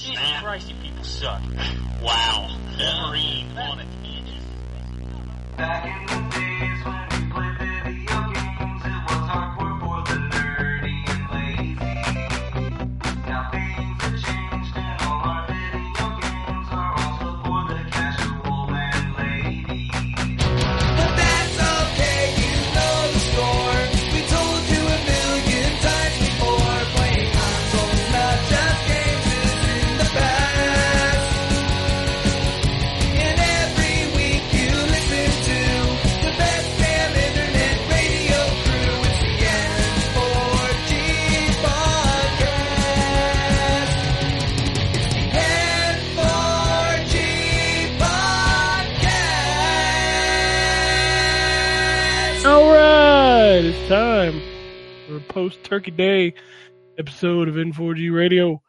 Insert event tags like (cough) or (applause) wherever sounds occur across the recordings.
Jesus Christ, you people suck. Wow. Wolverine on it. Back in the days when post Turkey Day episode of N4G Radio.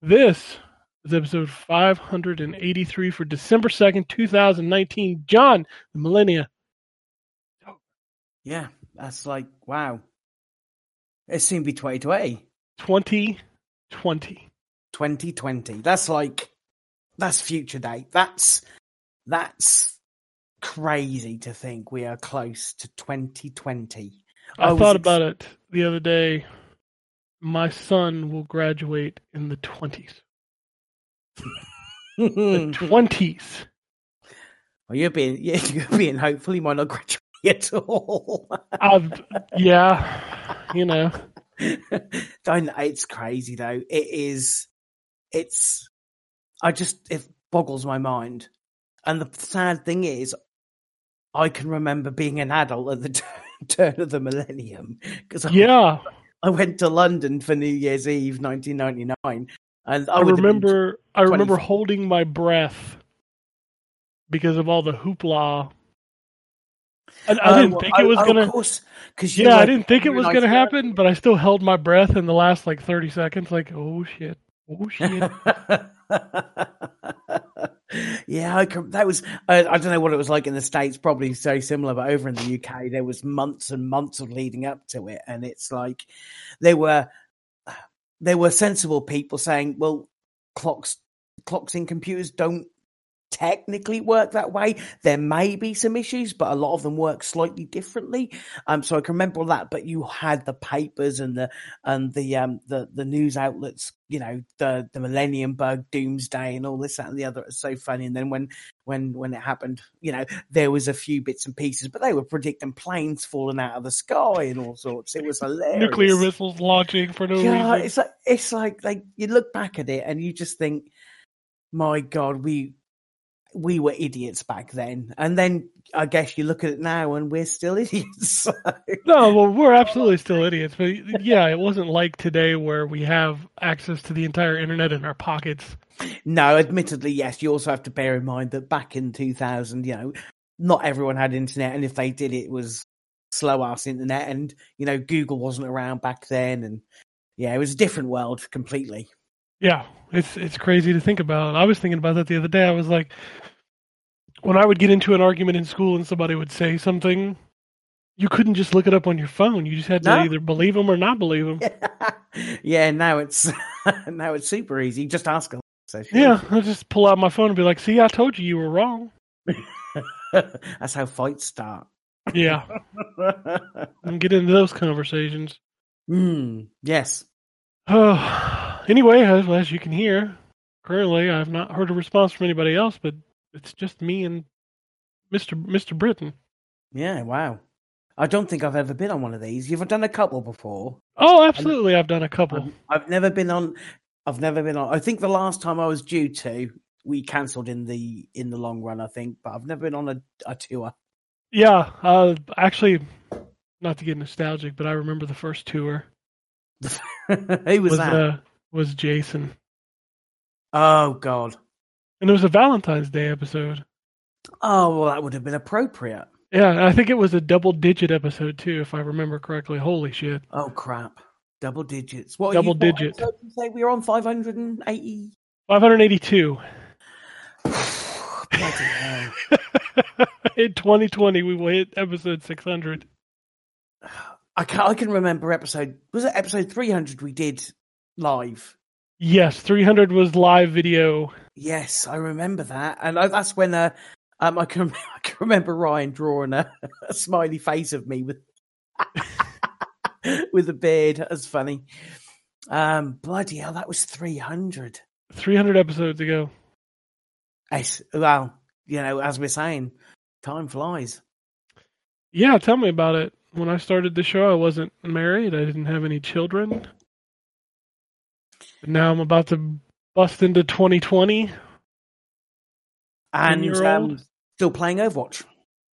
This is episode 583 for December 2nd, 2019. John, the Millennia. Yeah, that's like wow. It to be 2020, 2020. 2020. That's like that's future day. That's that's crazy to think we are close to 2020. I, was thought ex- about it the other day. My son will graduate in the 20s. The (laughs) 20s. well, you're being (laughs) yeah, you're being hopeful you might not graduate at all. I've, yeah, you know. (laughs) Don't it's crazy though. It is it's I just it boggles my mind. And the sad thing is I can remember being an adult at the t- (laughs) turn of the millennium because I, Yeah. (laughs) I went to London for New Year's Eve 1999 and I, I would have been remember I remember holding my breath because of all the hoopla. And I Oh, didn't think it was gonna. Of course, because yeah, I didn't think it was gonna happen, but I still held my breath in the last like thirty seconds. Like, oh shit, oh shit. (laughs) yeah, I can, that was. I, I don't know what it was like in the states. Probably very similar, but over in the UK, there was months and months of leading up to it, and it's like there were there were sensible people saying, "Well, clocks clocks in computers don't." Technically work that way. There may be some issues but a lot of them work slightly differently. Um so i can remember all that but you had the papers and the and the um the the news outlets you know the the millennium bug doomsday and all this that and the other. It's so funny. And then when when when it happened you know there was a few bits and pieces but they were predicting planes falling out of the sky and all sorts. It was hilarious. Nuclear missiles launching for no yeah, reason. it's like it's like like you look back at it and you just think my god we we were idiots back then and then i guess you look at it now and we're still (laughs) idiots so. No, well, we're absolutely still idiots, but yeah, it wasn't like today where we have access to the entire internet in our pockets. No, admittedly, yes. You also have to bear in mind that back in 2000, you know, not everyone had internet, and if they did, it was slow ass internet, and you know, Google wasn't around back then, and yeah, it was a different world completely. Yeah, it's it's crazy to think about. I was thinking about that the other day. I was like, when I would get into an argument in school and somebody would say something, you couldn't just look it up on your phone. You just had to No. either believe them or not believe them. (laughs) yeah, now it's (laughs) now it's super easy. Just ask them. So. Yeah, I'll just pull out my phone and be like, "See, I told you you were wrong." (laughs) That's how fights start. Yeah, and get into those conversations. mm, yes. (sighs) (sighs) (sighs) Oh, anyway, as, as you can hear, currently I've not heard a response from anybody else, but it's just me and Mister Mister Britain. Yeah. Wow. I don't think I've ever been on one of these. You've done a couple before. Oh, absolutely, I've done a couple. I've, I've never been on. I've never been on. I think the last time I was due to, we cancelled in the in the long run. I think, but I've never been on a, a tour. Yeah, uh, actually, not to get nostalgic, but I remember the first tour (laughs) Who was, was that? uh, was Jason, oh God. and it was a Valentine's Day episode. Oh well, that would have been appropriate. Yeah, I think it was a double digit episode too, if I remember correctly. Holy shit! Oh crap! Double digits. What? Double you, digit. you say we were on five hundred and eighty. Five hundred eighty-two. (sighs) (laughs) In 2020, we will hit episode 600. (sighs) I can I can remember episode was it episode three hundred we did live. Yes, 300 was live video. Yes, I remember that, and I, that's when uh, um, I can (laughs) I can remember Ryan drawing a, (laughs) a smiley face of me with (laughs) with a beard. That's funny. Um, bloody hell, that was three hundred. 300 episodes ago. Well, you know, as we're saying, time flies. Yeah, tell me about it. When I started the show, I wasn't married. I didn't have any children. Now I'm about to bust into 2020. And um, still playing Overwatch.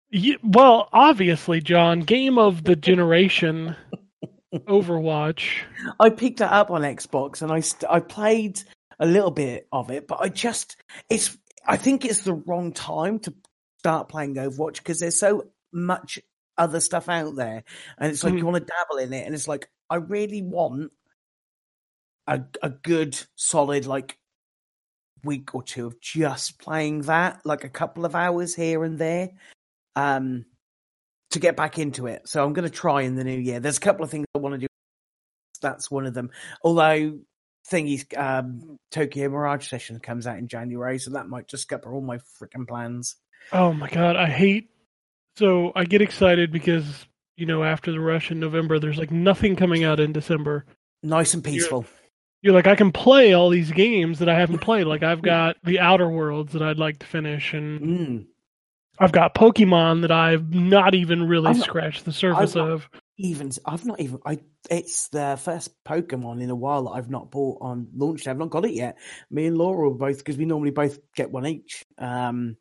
Ye- well, obviously, John, game of the generation, (laughs) Overwatch. I picked it up on Xbox and I st- I played a little bit of it, but I just it's I think it's the wrong time to start playing Overwatch because there's so much other stuff out there, and it's like Mhm. you want to dabble in it, and it's like I really want a a good solid like week or two of just playing that, like a couple of hours here and there, um, to get back into it. So I'm going to try in the new year. There's a couple of things I want to do. That's one of them. Although thingy's um, Tokyo Mirage Session comes out in January, so that might just scupper all my freaking plans. Oh my god, I hate. So I get excited because you know after the rush in November, there's like nothing coming out in December. Nice and peaceful. You're like, I can play all these games that I haven't played. Like I've got the Outer Worlds that I'd like to finish, and Mm. I've got Pokemon that I've not even really not- scratched the surface of. Even I've not even I. It's the first Pokemon in a while that I've not bought on launch day. I've not got it yet. Me and Laura both because we normally both get one each. Um,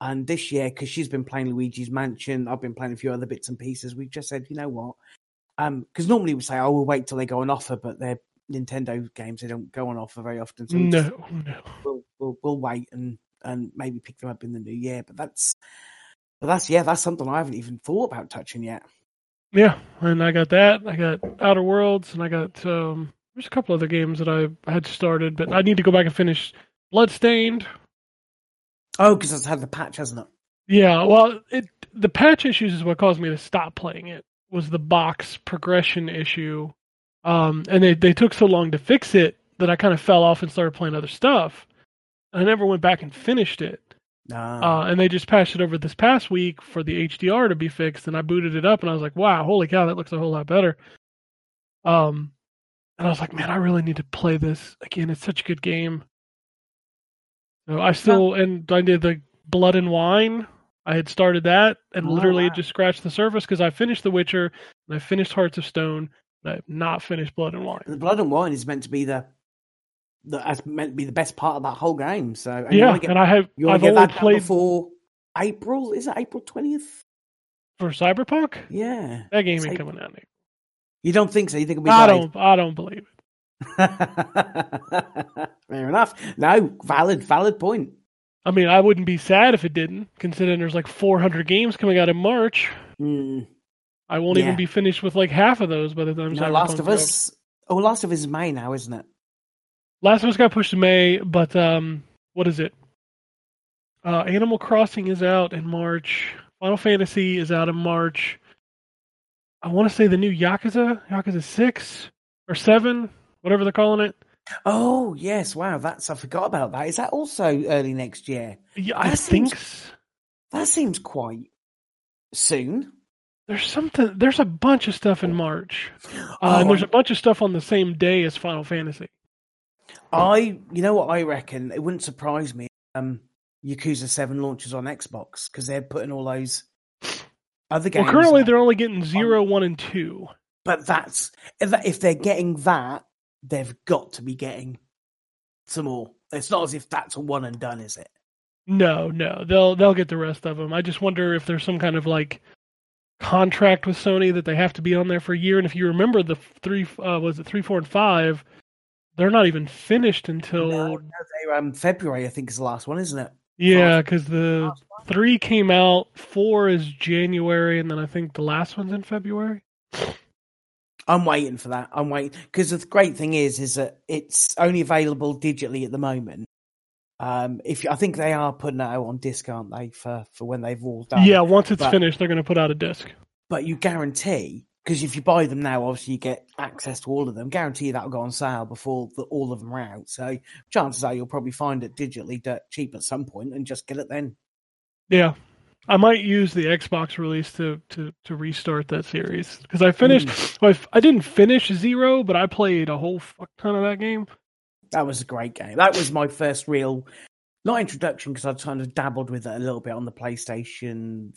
and this year, because she's been playing Luigi's Mansion, I've been playing a few other bits and pieces. We've just said, you know what? Um, because normally we say, oh, we'll wait till they go on offer, but they're Nintendo games; they don't go on offer very often. So No, no. we'll, we'll we'll wait and and maybe pick them up in the new year. But that's but that's yeah, that's something I haven't even thought about touching yet. Yeah, and I got that. I got Outer Worlds, and I got um. There's a couple other games that I had started, but I need to go back and finish Bloodstained. Oh, because it's had the patch, hasn't it? Yeah, well, it the patch issues is what caused me to stop playing it. Was the box progression issue, um, and they they took so long to fix it that I kind of fell off and started playing other stuff. I never went back and finished it. No. Uh, and they just patched it over this past week for the HDR to be fixed, and I booted it up, and I was like, "Wow, holy cow, that looks a whole lot better." Um, and I was like, "Man, I really need to play this again. It's such a good game." So I still and I did the Blood and Wine. I had started that, and Oh, literally wow. just scratched the surface because I finished The Witcher and I finished Hearts of Stone, and I have not finished Blood and Wine. the blood and wine is meant to be the the that's meant to be the best part of that whole game. So and yeah, get and I have you I've to get only that played before April. Is it April twentieth? for Cyberpunk. Yeah. That game ain't Say- coming out. Nick. You don't think so? You think it'll be I delayed? don't. I don't believe it. (laughs) Fair enough. No, valid, valid point. I mean, I wouldn't be sad if it didn't, considering there's like 400 games coming out in March. Mm, I won't Yeah. even be finished with like half of those by the time. no, Last of out. Us. Oh, Last of Us is May now, isn't it? Last of Us got pushed to May, but um, what is it? Uh, Animal Crossing is out in March. Final Fantasy is out in March. I want to say the new Yakuza, Yakuza Six or Seven, whatever they're calling it. Oh yes, wow. That's I forgot about that. Is that also early next year? Yeah, I That think seems- s- That seems quite soon. There's something. There's a bunch of stuff in March, uh, Oh, and there's a bunch of stuff on the same day as Final Fantasy. I, you know what I reckon? It wouldn't surprise me. Um, Yakuza Seven launches on Xbox because they're putting all those other games. Well, currently they're only getting zero, one, and two. but that's if, if they're getting that, they've got to be getting some more. It's not as if that's a one and done, is it? No, no, they'll they'll get the rest of them. I just wonder if there's some kind of like contract with Sony that they have to be on there for a year. And if you remember the three, uh, was it three, four, and five? They're not even finished until No, no, they, um, February, I think, is the last one, isn't it? yeah, because the three came out, four is January, and then I think the last one's in February. I'm waiting for that. I'm waiting because the great thing is, is that it's only available digitally at the moment. Um, if I think they are putting it out on disc, aren't they, for for when they've all done? yeah, once it's but- finished, they're going to put out a disc. but you guarantee because if you buy them now, obviously you get access to all of them. Guarantee that'll go on sale before the, all of them are out. So chances are you'll probably find it digitally dirt cheap at some point and just get it then. Yeah, I might use the Xbox release to to to restart that series because I finished. Mm. well, I I didn't finish Zero, but I played a whole fuck ton of that game. That was a great game. That was my first real, not introduction because I'd kind of dabbled with it a little bit on the PlayStation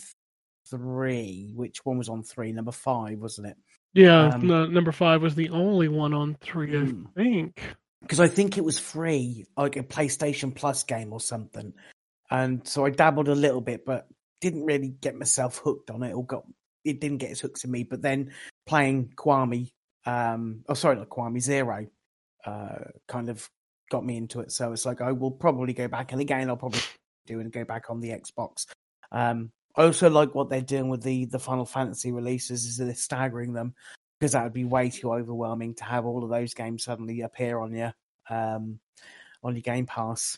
Three. Which one was on three? Number five, wasn't it? Yeah, Um, no, number five was the only one on three, Hmm. I think. because I think it was free, like a PlayStation Plus game or something. And so I dabbled a little bit, but didn't really get myself hooked on it or got it didn't get its hooks in me. But then playing Kiwami, um, oh sorry, not Kiwami Zero, uh, kind of got me into it. So it's like I will probably go back, and again I'll probably (laughs) do and go back on the Xbox. Um, I also like what they're doing with the the Final Fantasy releases is they're staggering them because that would be way too overwhelming to have all of those games suddenly appear on your um on your Game Pass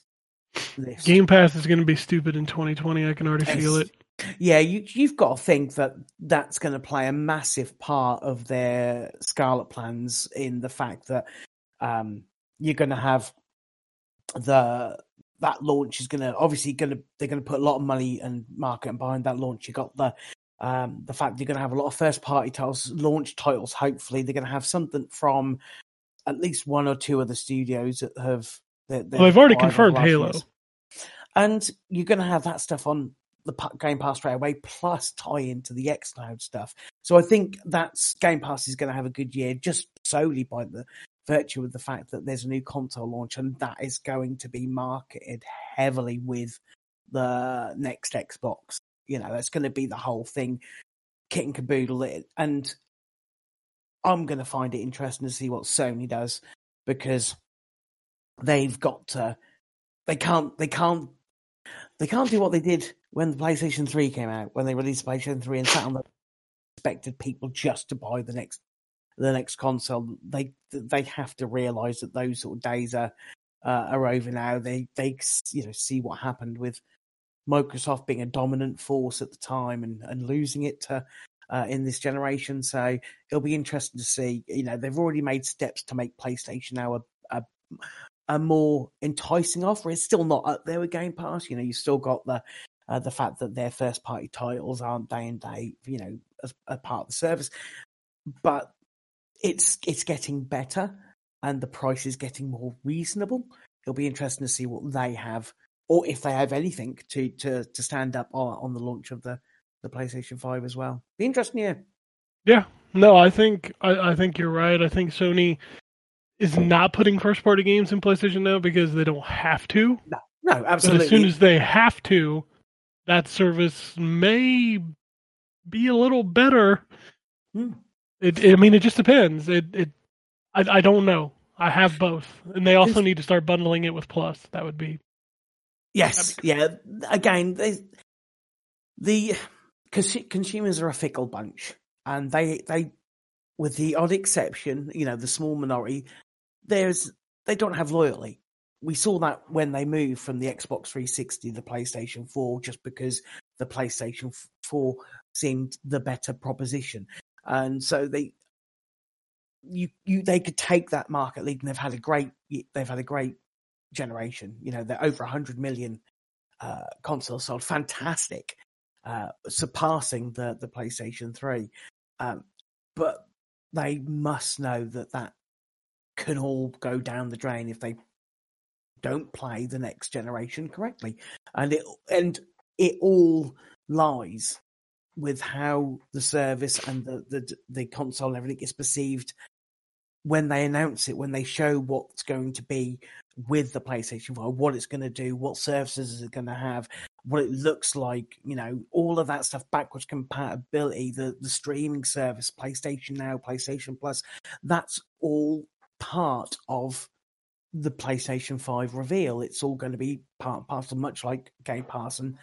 list. Game Pass is going to be stupid in 2020. I can already feel it. Yeah, you you've got to think that that's going to play a massive part of their Scarlett plans in the fact that um you're going to have the that launch is going to obviously going to they're going to put a lot of money and marketing behind that launch. You got the um the fact you're going to have a lot of first party titles, launch titles. Hopefully, they're going to have something from at least one or two of the studios that have. That Well, they've already acquired over the confirmed Halo. years. and you're going to have that stuff on the Game Pass straight away, plus tie into the xCloud stuff. So I think that's Game Pass is going to have a good year just solely by the virtue of the fact that there's a new console launch, and that is going to be marketed heavily with the next Xbox. You know, that's going to be the whole thing, kit and caboodle it. And I'm going to find it interesting to see what Sony does because they've got to. They can't. They can't. They can't do what they did when the PlayStation 3 came out, when they released PlayStation 3 and sat on the expected people just to buy the next the next console. They they have to realise that those sort of days are uh, are over now. They they you know see what happened with Microsoft being a dominant force at the time and, and losing it to uh, in this generation. So it'll be interesting to see. You know, they've already made steps to make PlayStation now a, a a more enticing offer. It's still not up there with Game Pass. You know, you still got the uh, the fact that their first party titles aren't day and day, you know, as a part of the service. But it's it's getting better, and the price is getting more reasonable. It'll be interesting to see what they have, or if they have anything to to to stand up on, on the launch of the the PlayStation Five as well. Be interesting, yeah. Yeah, no, I think I, I think you're right. I think Sony is not putting first party games in PlayStation now because they don't have to. No, no, absolutely. But as soon as they have to, that service may be a little better. Hmm. It, I mean, it just depends. It, it, I, I don't know. I have both, and they also need to start bundling it with Plus. That would be Yes, yeah. Again, they, the cons- consumers are a fickle bunch, and they they, with the odd exception, you know, the small minority, there's they don't have loyalty. We saw that when they moved from the Xbox 360 to the PlayStation 4, just because the PlayStation 4 seemed the better proposition, and so they. You, you, they could take that market lead, and they've had a great, they've had a great generation. You know, they're over 100 million uh, consoles sold. Fantastic, uh, surpassing the the PlayStation Three. Um, but they must know that that can all go down the drain if they don't play the next generation correctly, and it and it all lies with how the service and the the, the console and everything is perceived when they announce it, when they show what's going to be with the PlayStation 5, what it's going to do, what services is it going to have, what it looks like, you know, all of that stuff, backwards compatibility, the, the streaming service, PlayStation Now, PlayStation Plus, that's all part of the PlayStation 5 reveal. It's all going to be part and parcel, much like Game Pass and,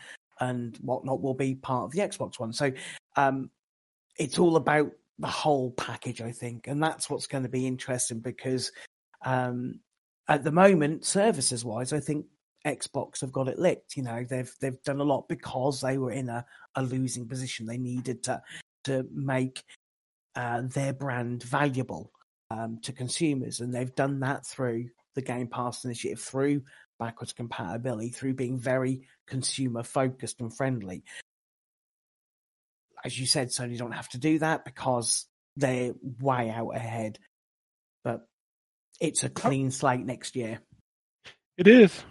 and whatnot will be part of the Xbox One. So um, it's all about the whole package, I think, and that's what's going to be interesting because um, at the moment, services wise, I think Xbox have got it licked. You know, they've they've done a lot because they were in a, a losing position. They needed to to make uh, their brand valuable um, to consumers, and they've done that through the Game Pass initiative, through backwards compatibility, through being very consumer focused and friendly. As you said, Sony don't have to do that because they're way out ahead. But it's a clean slate next year. It is,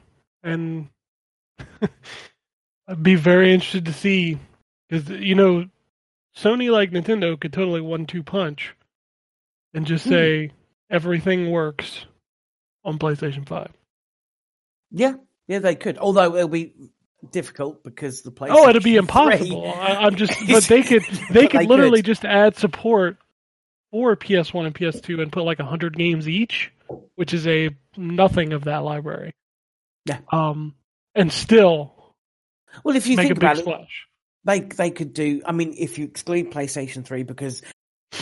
and (laughs) I'd be very interested to see because you know Sony, like Nintendo, could totally one-two punch and just Hmm. say everything works on PlayStation Five. Yeah, yeah, they could. Although it'll be difficult because the place. Oh, it'd be impossible. I, I'm just, (laughs) but they could, they could they literally could. just add support for PS1 and PS2 and put like hundred games each, which is a nothing of that library. Yeah. Um, and still Well, if you think about it, splash. they they could do. I mean, if you exclude PlayStation Three, because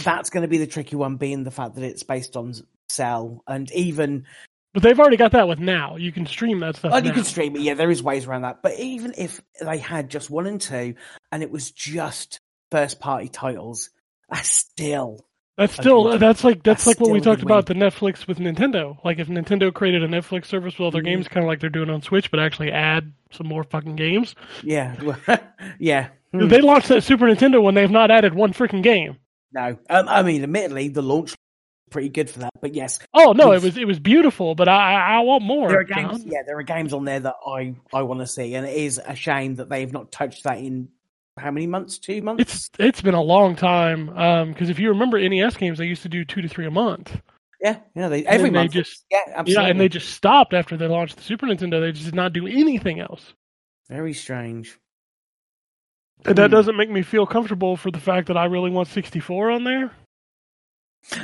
that's going to be the tricky one, being the fact that it's based on Cell, and even But they've already got that with now. You can stream that stuff. oh, you can stream it. Yeah, there is ways around that. But even if they had just one and two, and it was just first party titles, that's still That's still that's like that's, that's like what we talked about the Netflix with Nintendo. Like if Nintendo created a Netflix service with all their Mhm. games, kind of like they're doing on Switch, but actually add some more fucking games. yeah, (laughs) yeah. Hmm. They launched that Super Nintendo when they've not added one freaking game. No, um, I mean, admittedly, the launch pretty good for that. But yes, Oh no, it was it was beautiful, but I I want more. there are games. John. Yeah, there are games on there that I I want to see, and it is a shame that they've not touched that in how many months? Two months. It's it's been a long time because if you remember NES games, they used to do two to three a month. yeah, yeah. They, every they month. just- yeah, absolutely. Yeah, and they just stopped after they launched the Super Nintendo. They just did not do anything else. very strange. And that Hmm. doesn't make me feel comfortable for the fact that I really want 64 on there.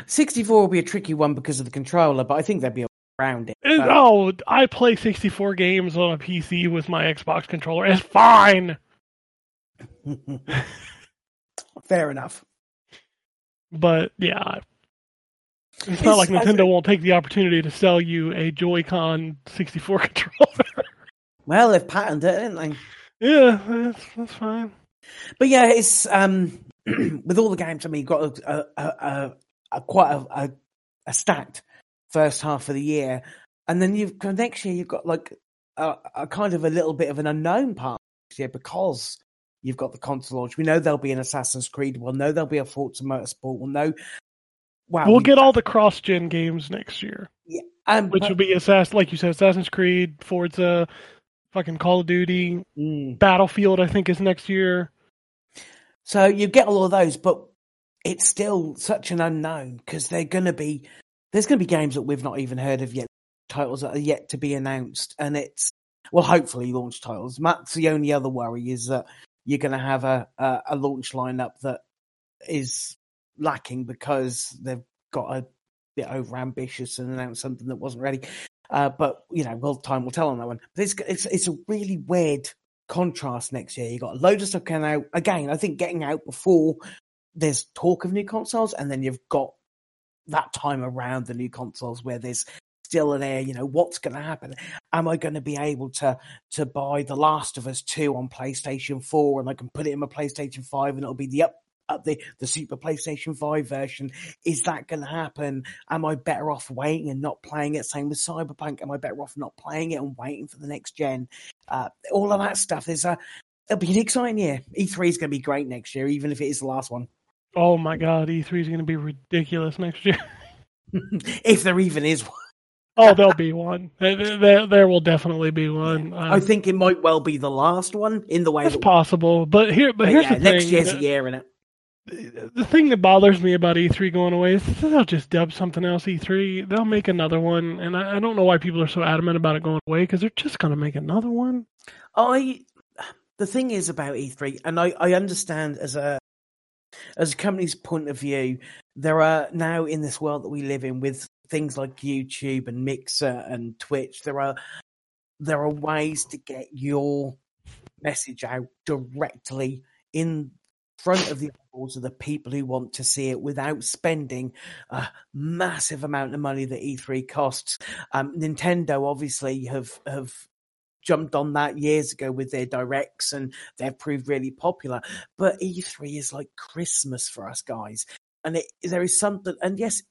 64 will be a tricky one because of the controller, but I think they'd be around it. But- oh, I play 64 games on a PC with my Xbox controller. It's fine. (laughs) Fair enough. But yeah, it's It's- not like Nintendo think- won't take the opportunity to sell you a Joy-Con 64 (laughs) controller. Well, they've patented it, didn't they? yeah, that's, that's fine. But yeah, it's um (clears throat) with all the games. I mean, you've got a, a, a, a quite a, a, a stacked first half of the year, and then you've next year. You've got like a, a kind of a little bit of an unknown part next year because you've got the console launch. We know there'll be an Assassin's Creed. We'll know there'll be a Forza Motorsport. We'll know. Wow, We'll we- get all the cross-gen games next year, um, which but- will be Assassin, like you said, Assassin's Creed, Forza, fucking Call of Duty, Mm. Battlefield. I think is next year. So you get all of those, but it's still such an unknown because they're going to be there's going to be games that we've not even heard of yet, titles that are yet to be announced, and it's well, hopefully launch titles. That's the only other worry is that you're going to have a, a a launch lineup that is lacking because they've got a bit over ambitious and announced something that wasn't ready. Uh, but you know, well, time will tell on that one. But it's it's it's a really weird contrast next year. You got a load of stuff coming out again. I think getting out before there's talk of new consoles, and then you've got that time around the new consoles where there's still an air. You know, what's going to happen? Am I going to be able to to buy The Last of Us two on PlayStation four, and I can put it in my PlayStation five, and it'll be the up. Up the the Super PlayStation Five version is that going to happen? Am I better off waiting and not playing it? Same with Cyberpunk. Am I better off not playing it and waiting for the next gen? Uh, all of that stuff. There's a it'll be an exciting year. E3 is going to be great next year, even if it is the last one. Oh my god, E3 is going to be ridiculous next year. (laughs) if there even is one. Oh, there'll be one. There, there, will definitely be one. Um, I think it might well be the last one in the way it's that. possible, but here, but But here's yeah, the next thing. year's a year in it. the thing that bothers me about E3 going away is they'll just dub something else E3. They'll make another one, and I, I don't know why people are so adamant about it going away because they're just going to make another one. I the thing is about E3, and I, I understand as a as a company's point of view, there are now in this world that we live in with things like YouTube and Mixer and Twitch, there are there are ways to get your message out directly in front of the eyeballs of the people who want to see it without spending a massive amount of money that E3 costs. Um, Nintendo obviously have have jumped on that years ago with their directs and they've proved really popular. But E3 is like Christmas for us guys. and it, there is something, and yes,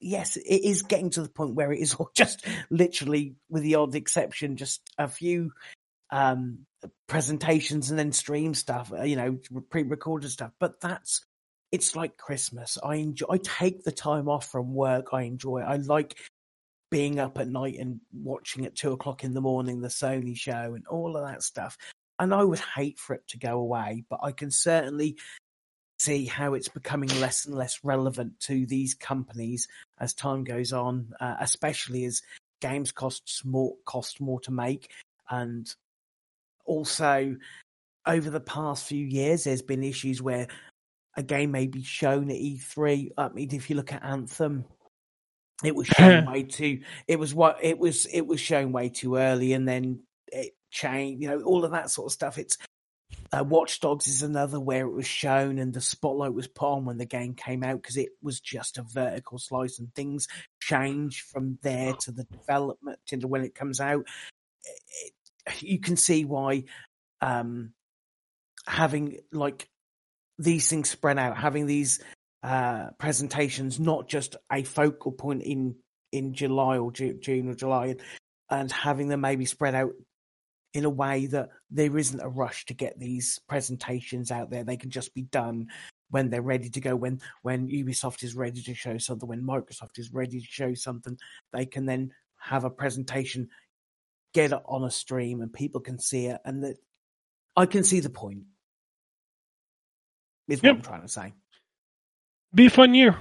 yes, it is getting to the point where it is (laughs) all just literally, with the odd exception, just a few um presentations and then stream stuff, uh, you know, pre-recorded stuff. But that's it's like Christmas. I enjoy. I take the time off from work. I enjoy. I like being up at night and watching at two o'clock in the morning the Sony show and all of that stuff. And I would hate for it to go away, but I can certainly see how it's becoming less and less relevant to these companies as time goes on, uh, especially as games costs more cost more to make, and also over the past few years, there's been issues where a game may be shown at E3. I mean, if you look at Anthem, it was shown (laughs) way too. It was what it was. It was shown way too early, and then it changed. You know, all of that sort of stuff. It's uh, Watch Dogs is another where it was shown, and the spotlight was put on when the game came out because it was just a vertical slice, and things change from there to the development to when it comes out. It, you can see why um, having like these things spread out, having these uh, presentations, not just a focal point in in July or Ju- June or July, and, and having them maybe spread out in a way that there isn't a rush to get these presentations out there. They can just be done when they're ready to go. When when Ubisoft is ready to show something, when Microsoft is ready to show something, they can then have a presentation, get it on a stream, and people can see it. And that I can see the point. Is what I'm trying to say. Be a fun year.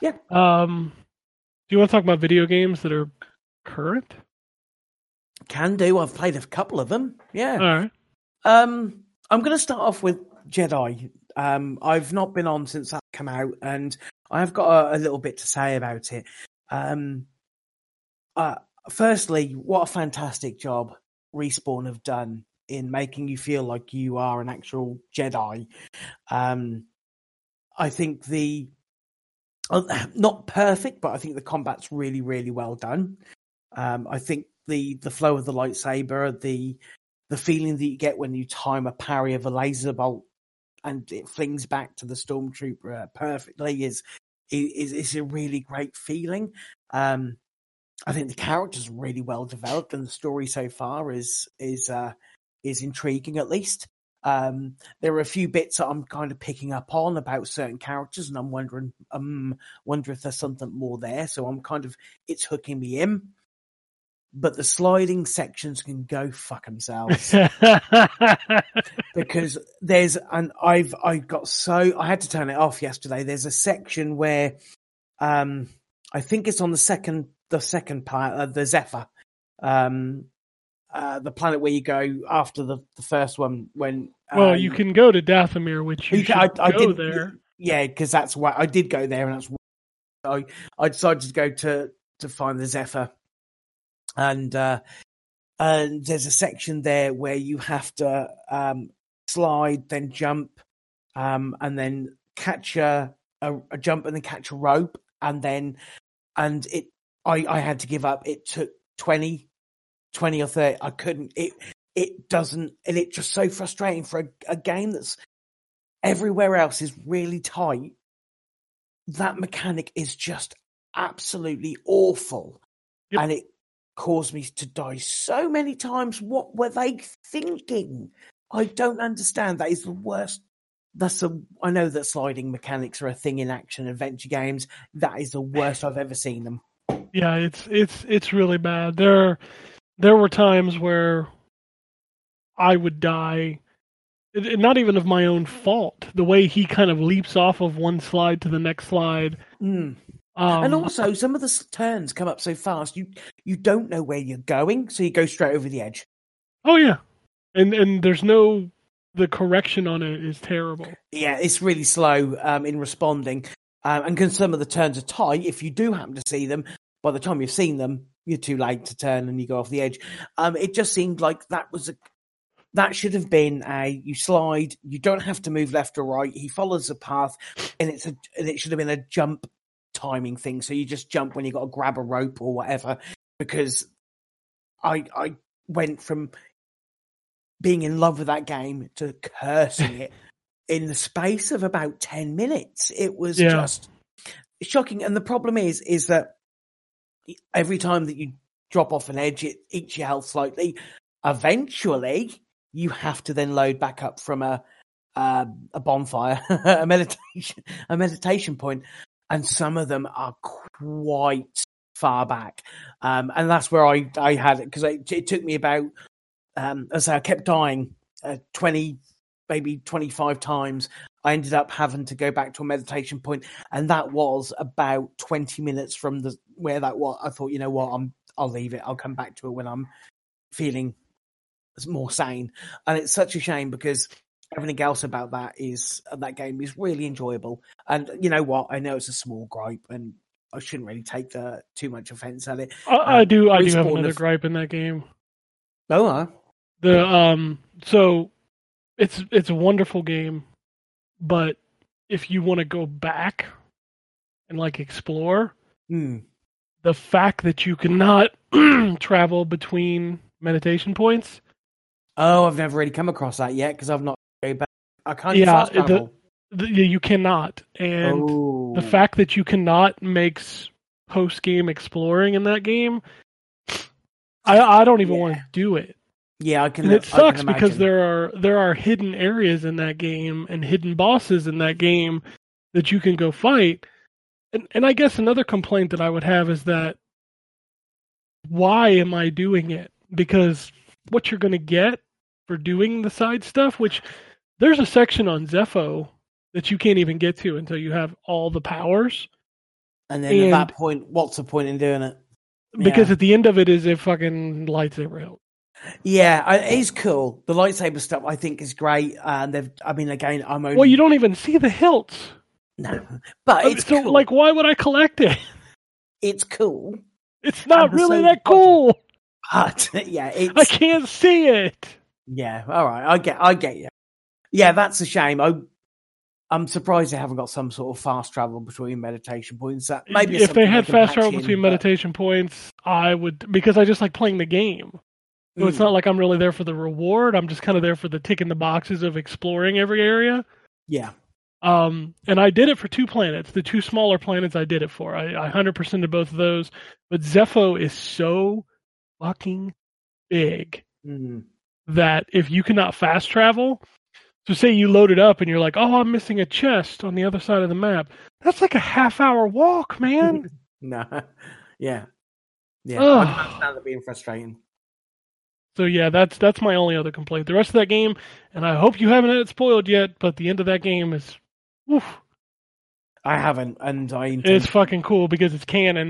Yeah. Um, do you want to talk about video games that are current? Can do. I've played a couple of them. Yeah. All right. Um, I'm going to start off with Jedi. Um, I've not been on since that came out, and I've got a, a little bit to say about it. Um, uh, firstly, what a fantastic job Respawn have done in making you feel like you are an actual Jedi. Um, I think the uh, not perfect, but I think the combat's really, really well done. Um, I think the the flow of the lightsaber, the the feeling that you get when you time a parry of a laser bolt and it flings back to the stormtrooper uh, perfectly is is is a really great feeling. Um, I think the characters really well developed and the story so far is is uh, is intriguing at least. Um, there are a few bits that I'm kind of picking up on about certain characters, and I'm wondering, um, wonder if there's something more there. So I'm kind of, it's hooking me in. But the sliding sections can go fuck themselves (laughs) because there's and I've I got so I had to turn it off yesterday. There's a section where um I think it's on the second the second part uh, the Zeffo um uh the planet where you go after the the first one when well, uh, you can go to Dathomir, which you, you can- I, I go did there. yeah because that's why I did go there and that's why I I decided to go to to find the Zeffo and uh and there's a section there where you have to um slide then jump um and then catch a, a, a jump and then catch a rope and then and it I I had to give up it took 20 20 or 30 I couldn't it it doesn't and it's just so frustrating for a, a game that's everywhere else is really tight. That mechanic is just absolutely awful. Yep. and it caused me to die so many times. What were they thinking? I don't understand. That is the worst. That's a i know that sliding mechanics are a thing in action adventure games. That is the worst (laughs) i've ever seen them. Yeah, it's it's it's really bad. There there were times where I would die not even of my own fault. The way he kind of leaps off of one slide to the next slide. Mm. Um, and also some of the turns come up so fast you you don't know where you're going so you go straight over the edge oh yeah, and and there's no the correction on it is terrible. yeah, it's really slow um, in responding. Um, and because some of the turns are tight, if you do happen to see them, by the time you've seen them, you're too late to turn and you go off the edge. Um, it just seemed like that was a that should have been a you slide, you don't have to move left or right. He follows the path, and it's a and it should have been a jump timing thing. So you just jump when you got to grab a rope or whatever. Because I I went from being in love with that game to cursing it (laughs) in the space of about 10 minutes. It was Yeah. just shocking. And the problem is, is that every time that you drop off an edge, it eats your health slightly. Eventually, you have to then load back up from a uh, a bonfire, (laughs) a meditation, a meditation point, and some of them are quite far back. Um, and that's where I I had it because it, it took me about um, as I kept dying uh, twenty, maybe twenty five times. I ended up having to go back to a meditation point, and that was about twenty minutes from the where that was. I thought, you know what, I'm I'll leave it. I'll come back to it when I'm feeling more sane. And it's such a shame because everything else about that is that game is really enjoyable. And you know what? I know it's a small gripe, and I shouldn't really take the, too much offense at it. I, I do. I do have another have- gripe in that game. Oh, uh, The um, so it's it's a wonderful game, but if you want to go back and like explore, hmm. the fact that you cannot (clears throat) travel between meditation points, oh, I've never really come across that yet because I've not. I can't Yeah, the- travel. you cannot, and oh. the fact that you cannot makes post game exploring in that game. I I don't even Yeah. want to do it. Yeah, I can. And it I can sucks because there are there are hidden areas in that game and hidden bosses in that game that you can go fight. And and I guess another complaint that I would have is that why am I doing it? Because what you're going to get for doing the side stuff, which there's a section on Zeffo that you can't even get to until you have all the powers. And then at that point, what's the point in doing it? Because Yeah. at the end of it is a fucking lightsaber hilt. Yeah, I- it is cool. The lightsaber stuff I think is great, and they've. I mean, again, I'm only Well, you don't even see the hilts. no, but uh, it's so, cool. like, why would I collect it? it's cool. It's not really that cool. But (laughs) yeah, (laughs) it's I can't see it. yeah. All right, I get, I get you. Yeah, that's a shame. I, I'm surprised they haven't got some sort of fast travel between meditation points. That maybe it's if they had fast travel in, between but- meditation points, I would because I just like playing the game. So it's Mm, not like I'm really there for the reward. I'm just kind of there for the ticking the boxes of exploring every area. yeah, Um, and I did it for two planets. The two smaller planets I did it for. I, I 100% did both of those. But Zeffo is so fucking big Mm, that if you cannot fast travel, so say you load it up and you're like, oh, I'm missing a chest on the other side of the map. That's like a half hour walk, man. (laughs) no, yeah, yeah. Ugh. I understand it being frustrating. So yeah, that's that's my only other complaint. The rest of that game, and I hope you haven't had it spoiled yet, but the end of that game is, oof, I haven't, and I intend it's fucking cool because it's canon,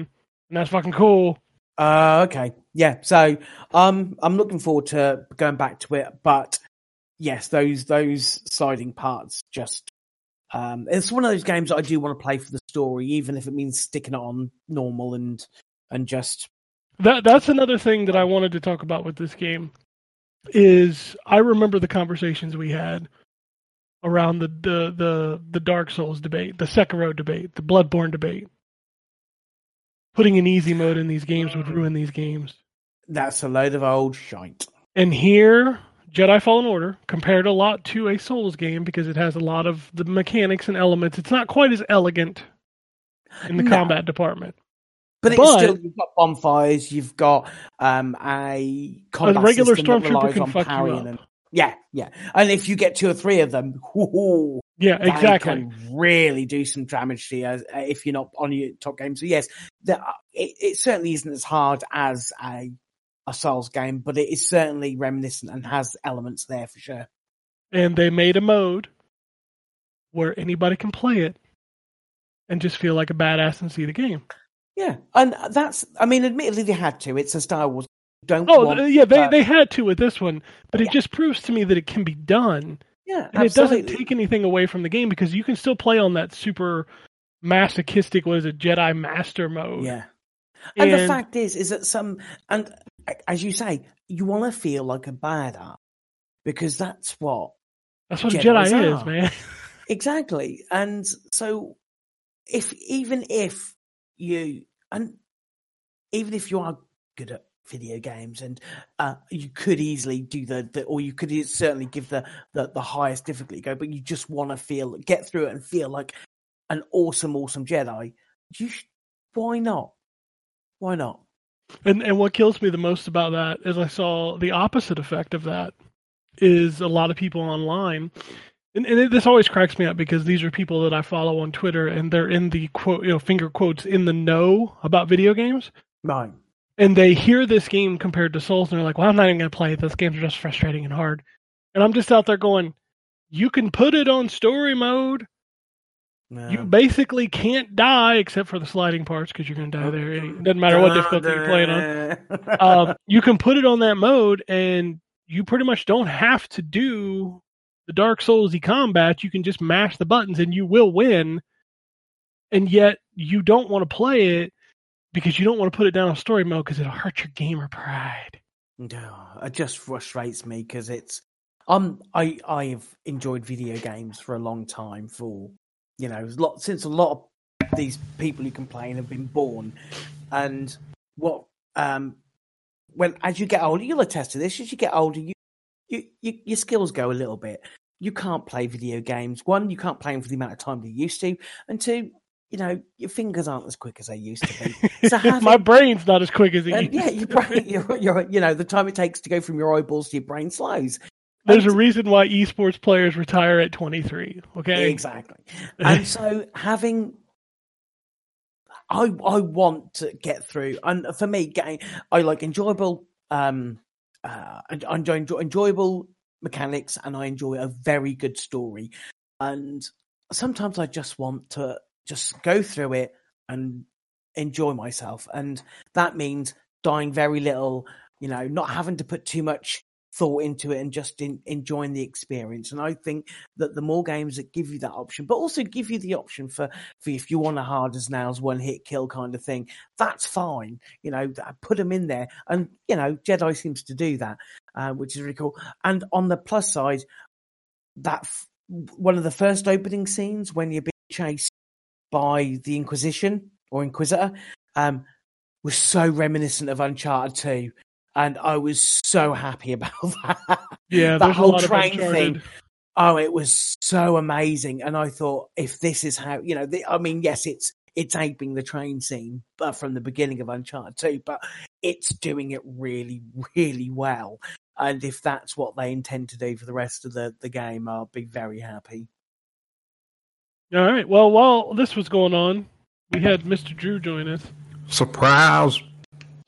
and that's fucking cool. Uh, okay. Yeah. So um, I'm looking forward to going back to it, but yes, those those sliding parts just um, it's one of those games that I do want to play for the story, even if it means sticking it on normal and and just That that's another thing that I wanted to talk about with this game is I remember the conversations we had around the the the, the Dark Souls debate, the Sekiro debate, the Bloodborne debate. Putting an easy mode in these games would ruin these games. that's a load of old shite. And here, Jedi Fallen Order compared a lot to a Souls game because it has a lot of the mechanics and elements. It's not quite as elegant in the No. combat department. But, But- it's still you've got bonfires, you've got um a combat regular system that stormtrooper relies can on fuck you up. and yeah, yeah. And if you get two or three of them, whoo, Yeah, exactly. can really do some damage to you as- uh, if you're not on your top game. So yes, the, uh, it, it certainly isn't as hard as a a Souls game, but it is certainly reminiscent and has elements there for sure. and they made a mode where anybody can play it and just feel like a badass and see the game. Yeah, and that's I mean, admittedly they had to. It's a Star Wars. Don't Oh, want, yeah, they uh, they had to with this one, but it Yeah. just proves to me that it can be done, yeah, and it doesn't take anything away from the game because you can still play on that super masochistic, what is it, Jedi Master mode. Yeah. And, the fact is, is that some, and as you say, you want to feel like a badass because that's what that's what Jedi is, man. (laughs) exactly. And so, if even if you, and even if you are good at video games, and uh, you could easily do the, the or you could certainly give the the, the highest difficulty go, but you just want to feel get through it and feel like an awesome, awesome Jedi. You sh- why not? Why not? And and what kills me the most about that is I saw the opposite effect of that is a lot of people online. And, and it, this always cracks me up because these are people that I follow on Twitter and they're in the quote, you know, finger quotes in the know about video games. Right. And they hear this game compared to Souls and they're like, well, I'm not even going to play it. Those games are just frustrating and hard. And I'm just out there going, you can put it on story mode. You basically can't die except for the sliding parts because you're going to die there. It doesn't matter what difficulty you're playing on. on. (laughs) um, you can put it on that mode and you pretty much don't have to do the Dark Soulsy combat. You can just mash the buttons and you will win. And yet you don't want to play it because you don't want to put it down on story mode because it'll hurt your gamer pride. No, it just frustrates me because it's um I I've enjoyed video games for a long time for you know lot since a lot of these people who complain have been born and what um when as you get older you'll attest to this as you get older you, you, you your skills go a little bit you can't play video games one you can't play them for the amount of time you used to and two you know your fingers aren't as quick as they used to be (laughs) so having, My brain's not as quick as it and used yeah, to your be. brain, (laughs) your, your, you know, the time it takes to go from your eyeballs to your brain slows. There's a reason why esports players retire at 23. Okay. Exactly. And so (laughs) having, I I want to get through, and for me, getting I like enjoyable, um, uh, enjoy, enjoy enjoyable mechanics, and I enjoy a very good story, and sometimes I just want to just go through it and enjoy myself, and that means dying very little, you know, not having to put too much thought into it and just in, enjoying the experience. And I think that the more games that give you that option, but also give you the option for, for if you want a hard as nails one hit kill kind of thing, that's fine. You know, put them in there. And, you know, Jedi seems to do that, uh, which is really cool. And on the plus side, that f- one of the first opening scenes when you're being chased by the Inquisition or Inquisitor um, was so reminiscent of Uncharted 2. And I was so happy (laughs) about that. Yeah, that whole train thing. Oh, it was so amazing, and I thought if this is how you know, the, I mean, yes, it's it's aping the train scene, but from the beginning of Uncharted 2, but it's doing it really, really well. And if that's what they intend to do for the rest of the the game, I'll be very happy. All right. Well, while this was going on, we had Mr. Drew join us. Surprise!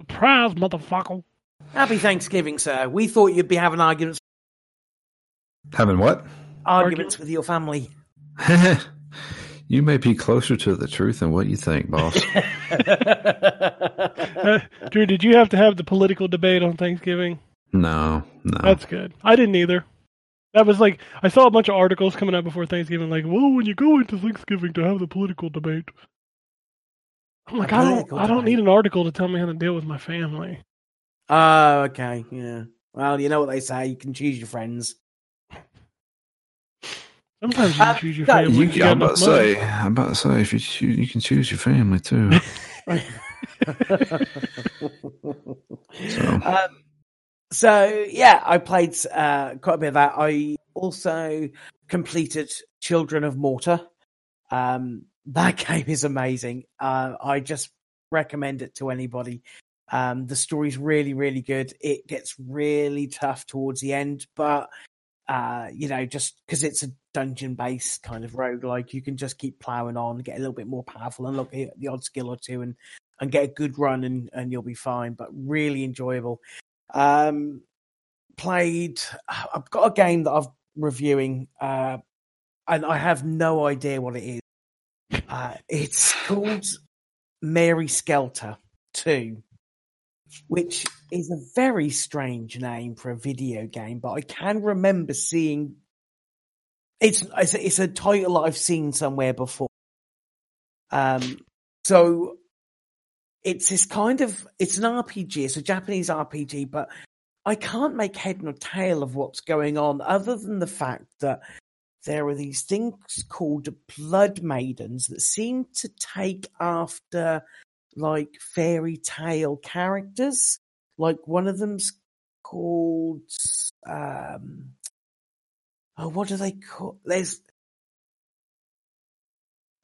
Surprise, motherfucker. Happy Thanksgiving, sir. We thought you'd be having arguments Having what? arguments with your family. (laughs) you may be closer to the truth than what you think, boss. (laughs) Uh, Drew, did you have to have the political debate on Thanksgiving? No, no. That's good. I didn't either. That was like I saw a bunch of articles coming out before Thanksgiving, like, "Well, when you go into Thanksgiving to have the political debate," I'm like, I don't, political I don't need an article to tell me how to deal with my family. Oh, okay, yeah. Well, you know what they say. You can choose your friends. Sometimes you Uh, can choose your family. you, you I'm about to say, I'm about to say, if you choose, you can choose your family too. (laughs) (laughs) So um, so yeah, I played uh, quite a bit of that. I also completed Children of Morta. Um, (laughs) that game is amazing. Uh, I just recommend it to anybody. Um, the story's really, really good. It gets really tough towards the end, but uh, you know, just because it's a dungeon based kind of roguelike, you can just keep plowing on, get a little bit more powerful, and look at the odd skill or two, and and get a good run, and and you'll be fine. But really enjoyable. Um, played. I've got a game that I'm reviewing, uh, and I have no idea what it is. Uh, it's called Mary Skelter Two which is a very strange name for a video game, but I can remember seeing it's it's a, it's a title I've seen somewhere before. Um, so it's this kind of it's an RPG, it's a Japanese RPG, but I can't make head nor tail of what's going on, other than the fact that there are these things called blood maidens that seem to take after like fairy tale characters. Like one of them's called um oh what do they call there's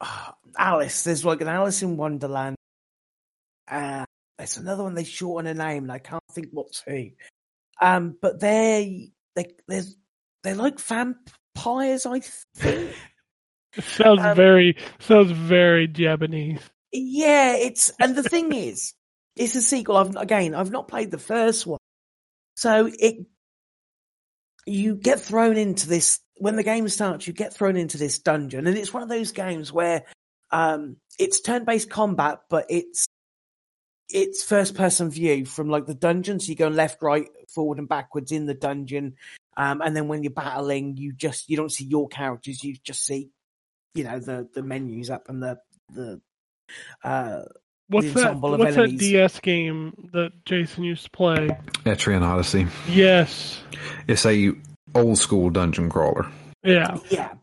Ah, Alice. There's like an Alice in Wonderland. Uh there's another one they shorten a name and I can't think what's who. Um but they they there's they're like vampires, I think. (laughs) Sounds Um, very sounds very Japanese. Yeah, it's and the thing is, it's a sequel. I've again, I've not played the first one, so it you get thrown into this when the game starts. You get thrown into this dungeon, and it's one of those games where um, it's turn-based combat, but it's it's first-person view from like the dungeon. So you go left, right, forward, and backwards in the dungeon, um, and then when you're battling, you just you don't see your characters. You just see, you know, the the menus up and the the uh What's that? ensemble of What's that. DS game that Jason used to play? Etrian Odyssey. Yes. It's a old school dungeon crawler. Yeah. Yeah,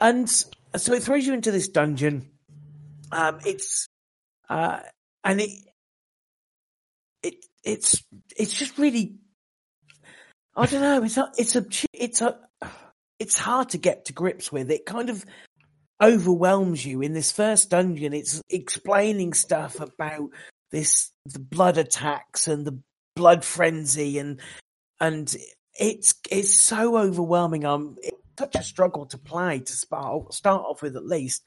and so it throws you into this dungeon. Um, it's uh, and it it it's it's just really I don't know. It's a it's a it's a it's hard to get to grips with. It kind of overwhelms you in this first dungeon. It's explaining stuff about this the blood attacks and the blood frenzy and and it's it's so overwhelming. Um, it's such a struggle to play to start start off with at least.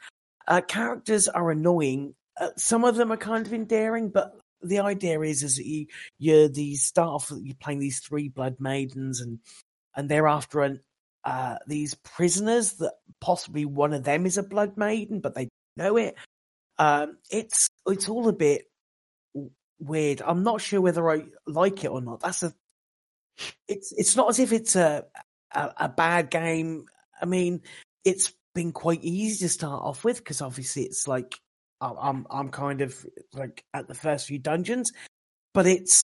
Uh, characters are annoying. Uh, some of them are kind of endearing, but the idea is is that you you're these start off you're playing these three blood maidens and and they're after an uh these prisoners that possibly one of them is a blood maiden, but they know it. Um, it's it's all a bit weird. I'm not sure whether I like it or not. That's a it's it's not as if it's a, a a bad game. I mean, it's been quite easy to start off with because obviously it's like I'm I'm kind of like at the first few dungeons, but it's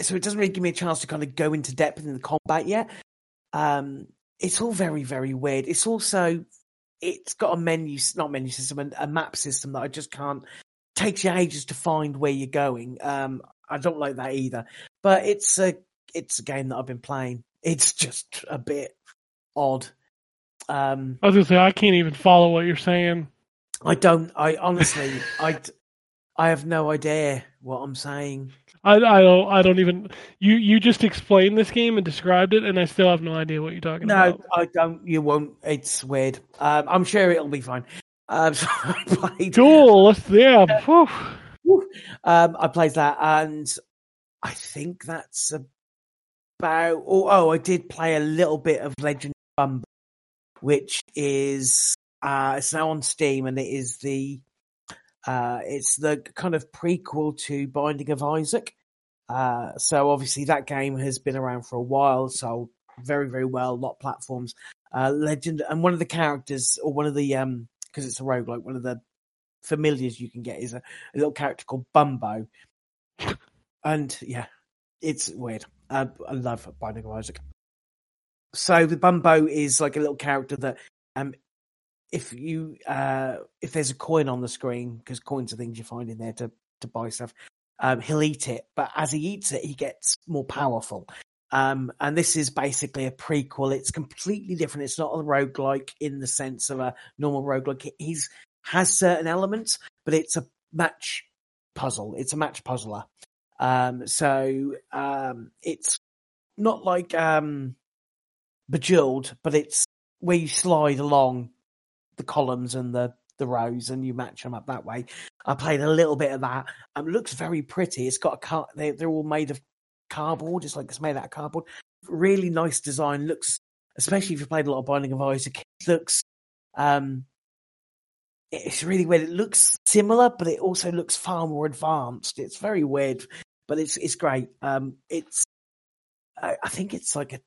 so it doesn't really give me a chance to kind of go into depth in the combat yet. Um, it's all very very weird. It's also it's got a menu, not menu system, a map system that I just can't. Takes you ages to find where you're going. Um, I don't like that either. But it's a it's a game that I've been playing. It's just a bit odd. Um, I was gonna say I can't even follow what you're saying. I don't. I honestly, I, I have no idea what I'm saying. I, I don't I don't even you you just explained this game and described it and I still have no idea what you're talking No, about. No, I don't. You won't. It's weird. Um, I'm sure it'll be fine. Um, (laughs) so I played. Cool. Yeah. (laughs) Woo. Um, I played that, and I think that's about. Oh, oh, I did play a little bit of Legend of Bumbo, which is uh, it's now on Steam, and it is the uh, it's the kind of prequel to Binding of Isaac. Uh, so obviously that game has been around for a while, sold very very well, a lot of platforms. Uh, Legend, and one of the characters, or one of the um, because it's a roguelike, one of the familiars you can get is a, a little character called Bumbo. And yeah, it's weird. Uh, I love Binding of Isaac. So the Bumbo is like a little character that, um, if you uh, if there's a coin on the screen, because coins are things you find in there to to buy stuff, um, he'll eat it. But as he eats it, he gets more powerful. Um, and this is basically a prequel. It's completely different. It's not a roguelike in the sense of a normal roguelike. He's has certain elements, but it's a match puzzle. It's a match puzzler. Um, so um, it's not like um, Bejeweled, but it's where you slide along the columns and the the rows and you match them up that way. I played a little bit of that. Um, it looks very pretty. It's got a car. They, they're all made of cardboard. It's like it's made out of cardboard. Really nice design. Looks, especially if you played a lot of Binding of Isaac, it looks. Um, it's really weird. It looks similar, but it also looks far more advanced. It's very weird, but it's it's great. Um, it's I, I think it's like a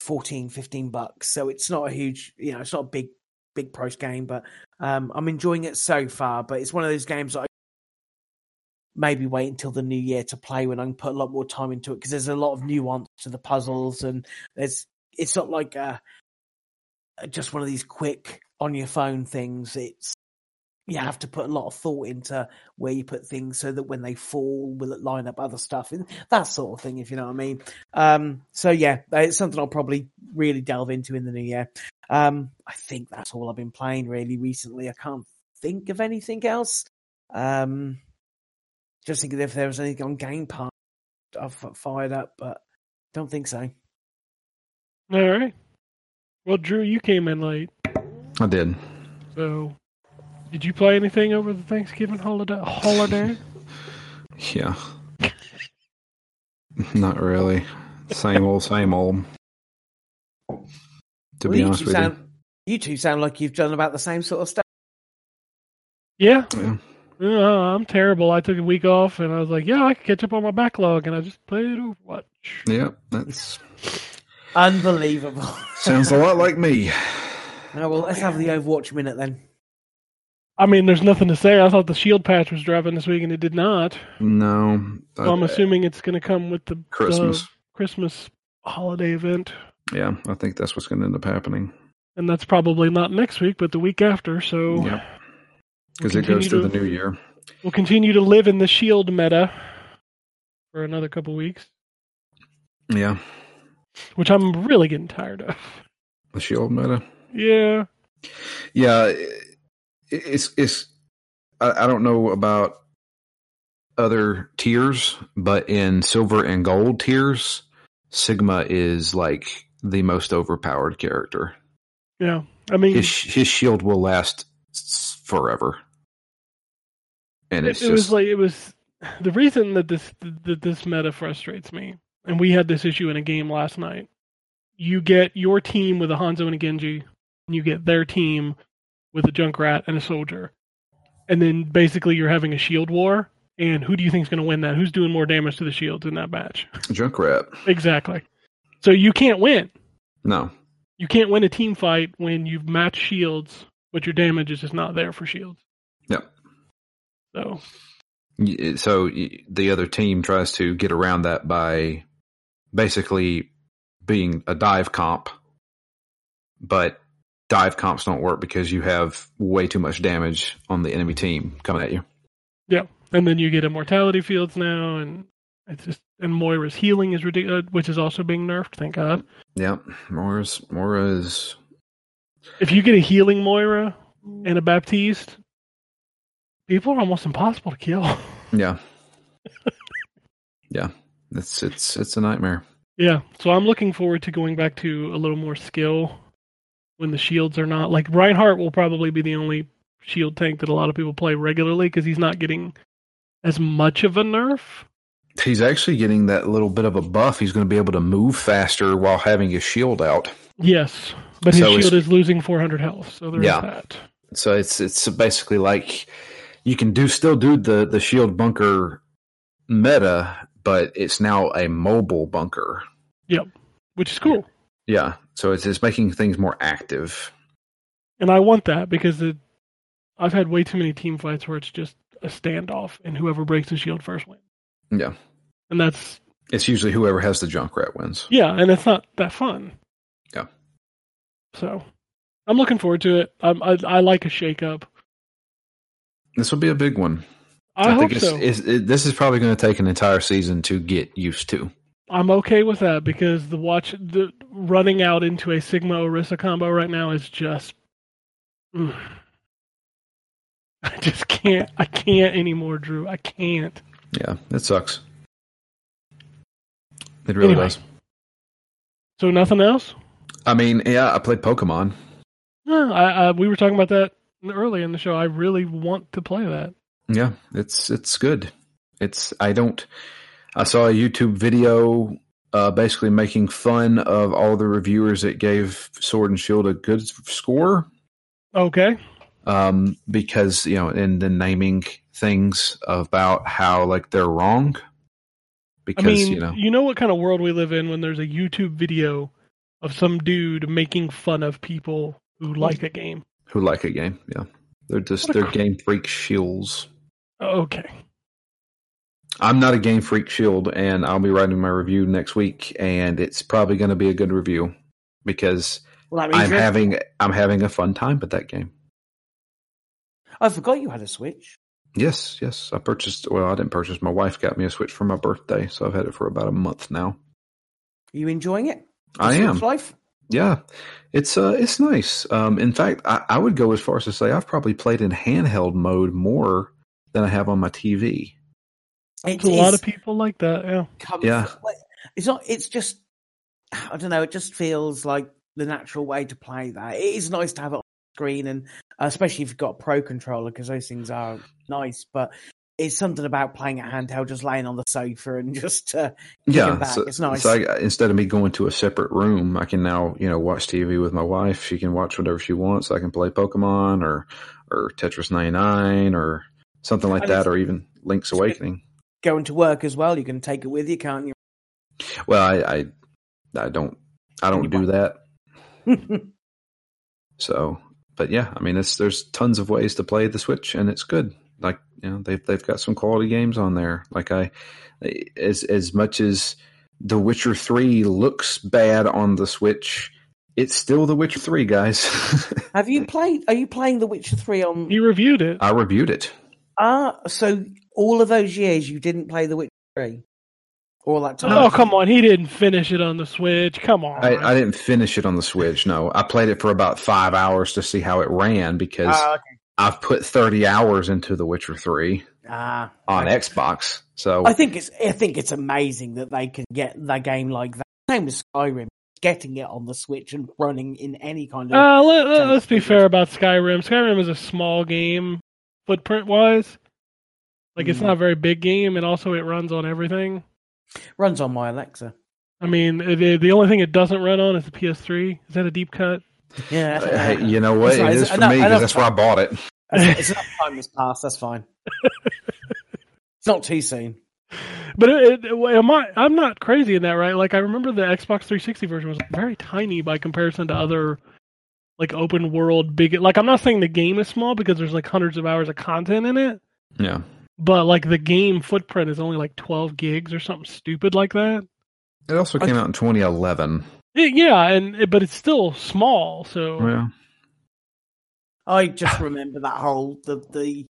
14, 15 bucks, so it's not a huge, you know, it's not a big big price game, but um, I'm enjoying it so far. But it's one of those games that I maybe wait until the new year to play when I can put a lot more time into it because there's a lot of nuance to the puzzles and there's it's not like uh just one of these quick on your phone things. It's you have to put a lot of thought into where you put things so that when they fall, will it line up other stuff and that sort of thing, if you know what I mean. Um, so yeah, it's something I'll probably really delve into in the new year. Um, I think that's all I've been playing really recently. I can't think of anything else. Um, just thinking if there was anything on Game Pass I've fired up, but don't think so. All right. Well, Drew, you came in late, I did. so did you play anything over the Thanksgiving holiday? Holiday? (laughs) Yeah. Not really. Same old, same old. To Well, be you honest two with sound, you two sound like you've done about the same sort of stuff. Yeah. Yeah. Uh, I'm terrible. I took a week off, and I was like, "Yeah, I can catch up on my backlog," and I just played Overwatch. Yeah, that's Unbelievable. sounds a lot like me. (laughs) Oh, well, let's have the Overwatch minute then. I mean, there's nothing to say. I thought the Shield patch was dropping this week, and it did not. No. So I'm assuming it's going to come with the Christmas. the Christmas holiday event, Yeah, I think that's what's going to end up happening. and that's probably not next week, but the week after. So we'll Because it goes through to- the new year. We'll continue to live in the Shield meta for another couple weeks, Yeah. which I'm really getting tired of. The shield meta. Yeah. Yeah, it's it's. I, I don't know about other tiers, but in silver and gold tiers, Sigma is like the most overpowered character. Yeah. I mean, His his shield will last forever, and it, it's it was just like it was the reason that this that this meta frustrates me, and we had this issue in a game last night. You get your team with a Hanzo and a Genji, and you get their team with a Junkrat and a soldier, and then basically you're having a shield war. And who do you think is going to win that? Who's doing more damage to the shields in that match? Junkrat. exactly. So you can't win. No, You can't win a team fight when you've matched shields, but your damage is just not there for shields. Yep. So eh, so the other team tries to get around that by basically being a dive comp, but dive comps don't work because you have way too much damage on the enemy team coming at you. Yeah. And then you get immortality fields now, and it's just and Moira's healing is ridiculous, uh, which is also being nerfed. Thank God. Yep, Moira's Moira's If you get a healing Moira and a Baptiste, people are almost impossible to kill. (laughs) yeah, yeah. It's it's it's a nightmare. yeah, so I'm looking forward to going back to a little more skill when the shields are not like Reinhardt will probably be the only shield tank that a lot of people play regularly because he's not getting as much of a nerf. He's actually getting that little bit of a buff. He's going to be able to move faster while having his shield out. Yes, but his So shield is losing 400 health, so there's Yeah. that. So it's it's basically like you can do still do the the shield bunker meta, but it's now a mobile bunker. Yep, which is cool. Yeah, so it's it's making things more active. And I want that because it, I've had way too many team fights where it's just a standoff and whoever breaks the shield first wins. Yeah, And that's, it's usually whoever has the Junkrat wins. yeah, and it's not that fun. Yeah. So I'm looking forward to it. I'm, I, I like a shake up. This will be a big one. I, hope think it's, so. it's, it, this is probably going to take an entire season to get used to. I'm okay with that because the watch, the running out into a Sigma Orisa combo right now is just. mm. (sighs) I just can't. I can't anymore, Drew. I can't. Yeah, it sucks. It really Anyway. does. So nothing else? I mean, yeah, I played Pokemon. No, I, I we were talking about that early in the show. I really want to play that. Yeah, it's it's good. It's I don't. I saw a YouTube video, uh, basically making fun of all the reviewers that gave Sword and Shield a good score, Okay. Um, because you know, and then naming things about how like they're wrong. Because I mean, you know, what kind of world we live in when there's a YouTube video of some dude making fun of people who like a game. who like a game, yeah, they're just they're cr- game freak shills. Okay. I'm not a game freak shield, and I'll be writing my review next week, and it's probably going to be a good review because Well, I'm having I'm having a fun time with that game. I forgot you had a Switch. Yes, yes. I purchased. Well, I didn't purchase. My wife got me a Switch for my birthday, so I've had it for about a month now. Are you enjoying it? The I Switch am. Life? Yeah, it's uh, it's nice. Um, in fact, I, I would go as far as to say I've probably played in handheld mode more than I have on my TV. It There's a lot of people like that. Yeah. comfort- Yeah. It's not. It's just. I don't know. It just feels like the natural way to play that. It is nice to have it on screen, and uh, especially if you've got a pro controller, because those things are nice. But it's something about playing it handheld, just laying on the sofa and (laughs) just uh, Yeah, back. so, it's nice. so I, instead of me going to a separate room, I can now you know watch TV with my wife. She can watch whatever she wants. I can play Pokemon or or Tetris 99 or something like And that, or even Link's Awakening. Going to work as well, you can take it with you, can't you? Well, I I, I don't I don't do that. (laughs) So, but yeah, I mean, it's there's tons of ways to play the Switch, and it's good. Like you know, they've they've got some quality games on there. Like I, as as much as The Witcher Three looks bad on the Switch, it's still The Witcher Three, guys. (laughs) have you played? Are you playing The Witcher Three on? You reviewed it. I reviewed it. Ah, so all of those years you didn't play The Witcher Three, all that time. Oh come on, he didn't finish it on the Switch. Come on. I, I didn't finish it on the Switch. No, I played it for about five hours to see how it ran because Ah, okay. I've put thirty hours into The Witcher Three Ah, on okay. Xbox. So I think it's I think it's amazing that they can get that game like that. Same with Skyrim, getting it on the Switch and running in any kind of. Uh, let, let's be pretty fair about Skyrim. Skyrim is a small game, footprint wise. Like it's Mm. not a very big game, and also it runs on everything. Runs on my Alexa. I mean, it, it- the only thing it doesn't run on is the PS3. Is that a deep cut? Yeah, uh, Hey, you know what? It's it's for enough- me because that's where I bought it. It's, (laughs) it's enough time has passed. That's fine. it's not too soon. But it, it, am I? I'm not crazy in that, right? Like I remember the Xbox 360 version was very tiny by comparison to other like open world big. Like I'm not saying the game is small because there's like hundreds of hours of content in it, Yeah. But like the game footprint is only like 12 gigs or something stupid like that. It also came out in 2011. Yeah, yeah, and it- but it's still small. So Yeah. I just remember that whole the the.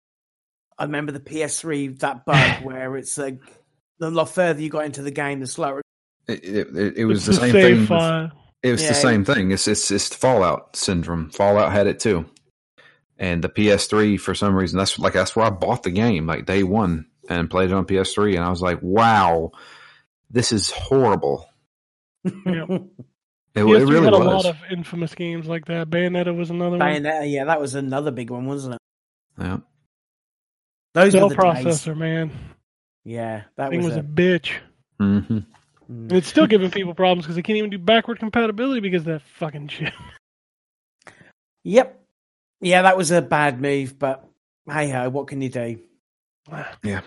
I remember the PS3 that bug (laughs) where it's like the lot further you got into the game, the slower. It, it, it, it was it's the same thing. with- it was Yeah, the same thing. It's, it's it's Fallout syndrome. Fallout had it too, and the PS3 for some reason that's like that's where I bought the game like day one and played it on PS3, and I was like, wow, this is horrible. Yeah. (laughs) It, it PS3 really had a was. lot of infamous games like that. Bayonetta was another one. Bayonetta, yeah, that was another big one, wasn't it? yeah. Those Cell were the days. processor, man. Yeah, that Thing was, was a a, bitch. hmm mm. And it's still giving people problems because they can't even do backward compatibility because of that fucking shit. Yep. Yeah, that was a bad move, but hey ho, what can you do? Yeah.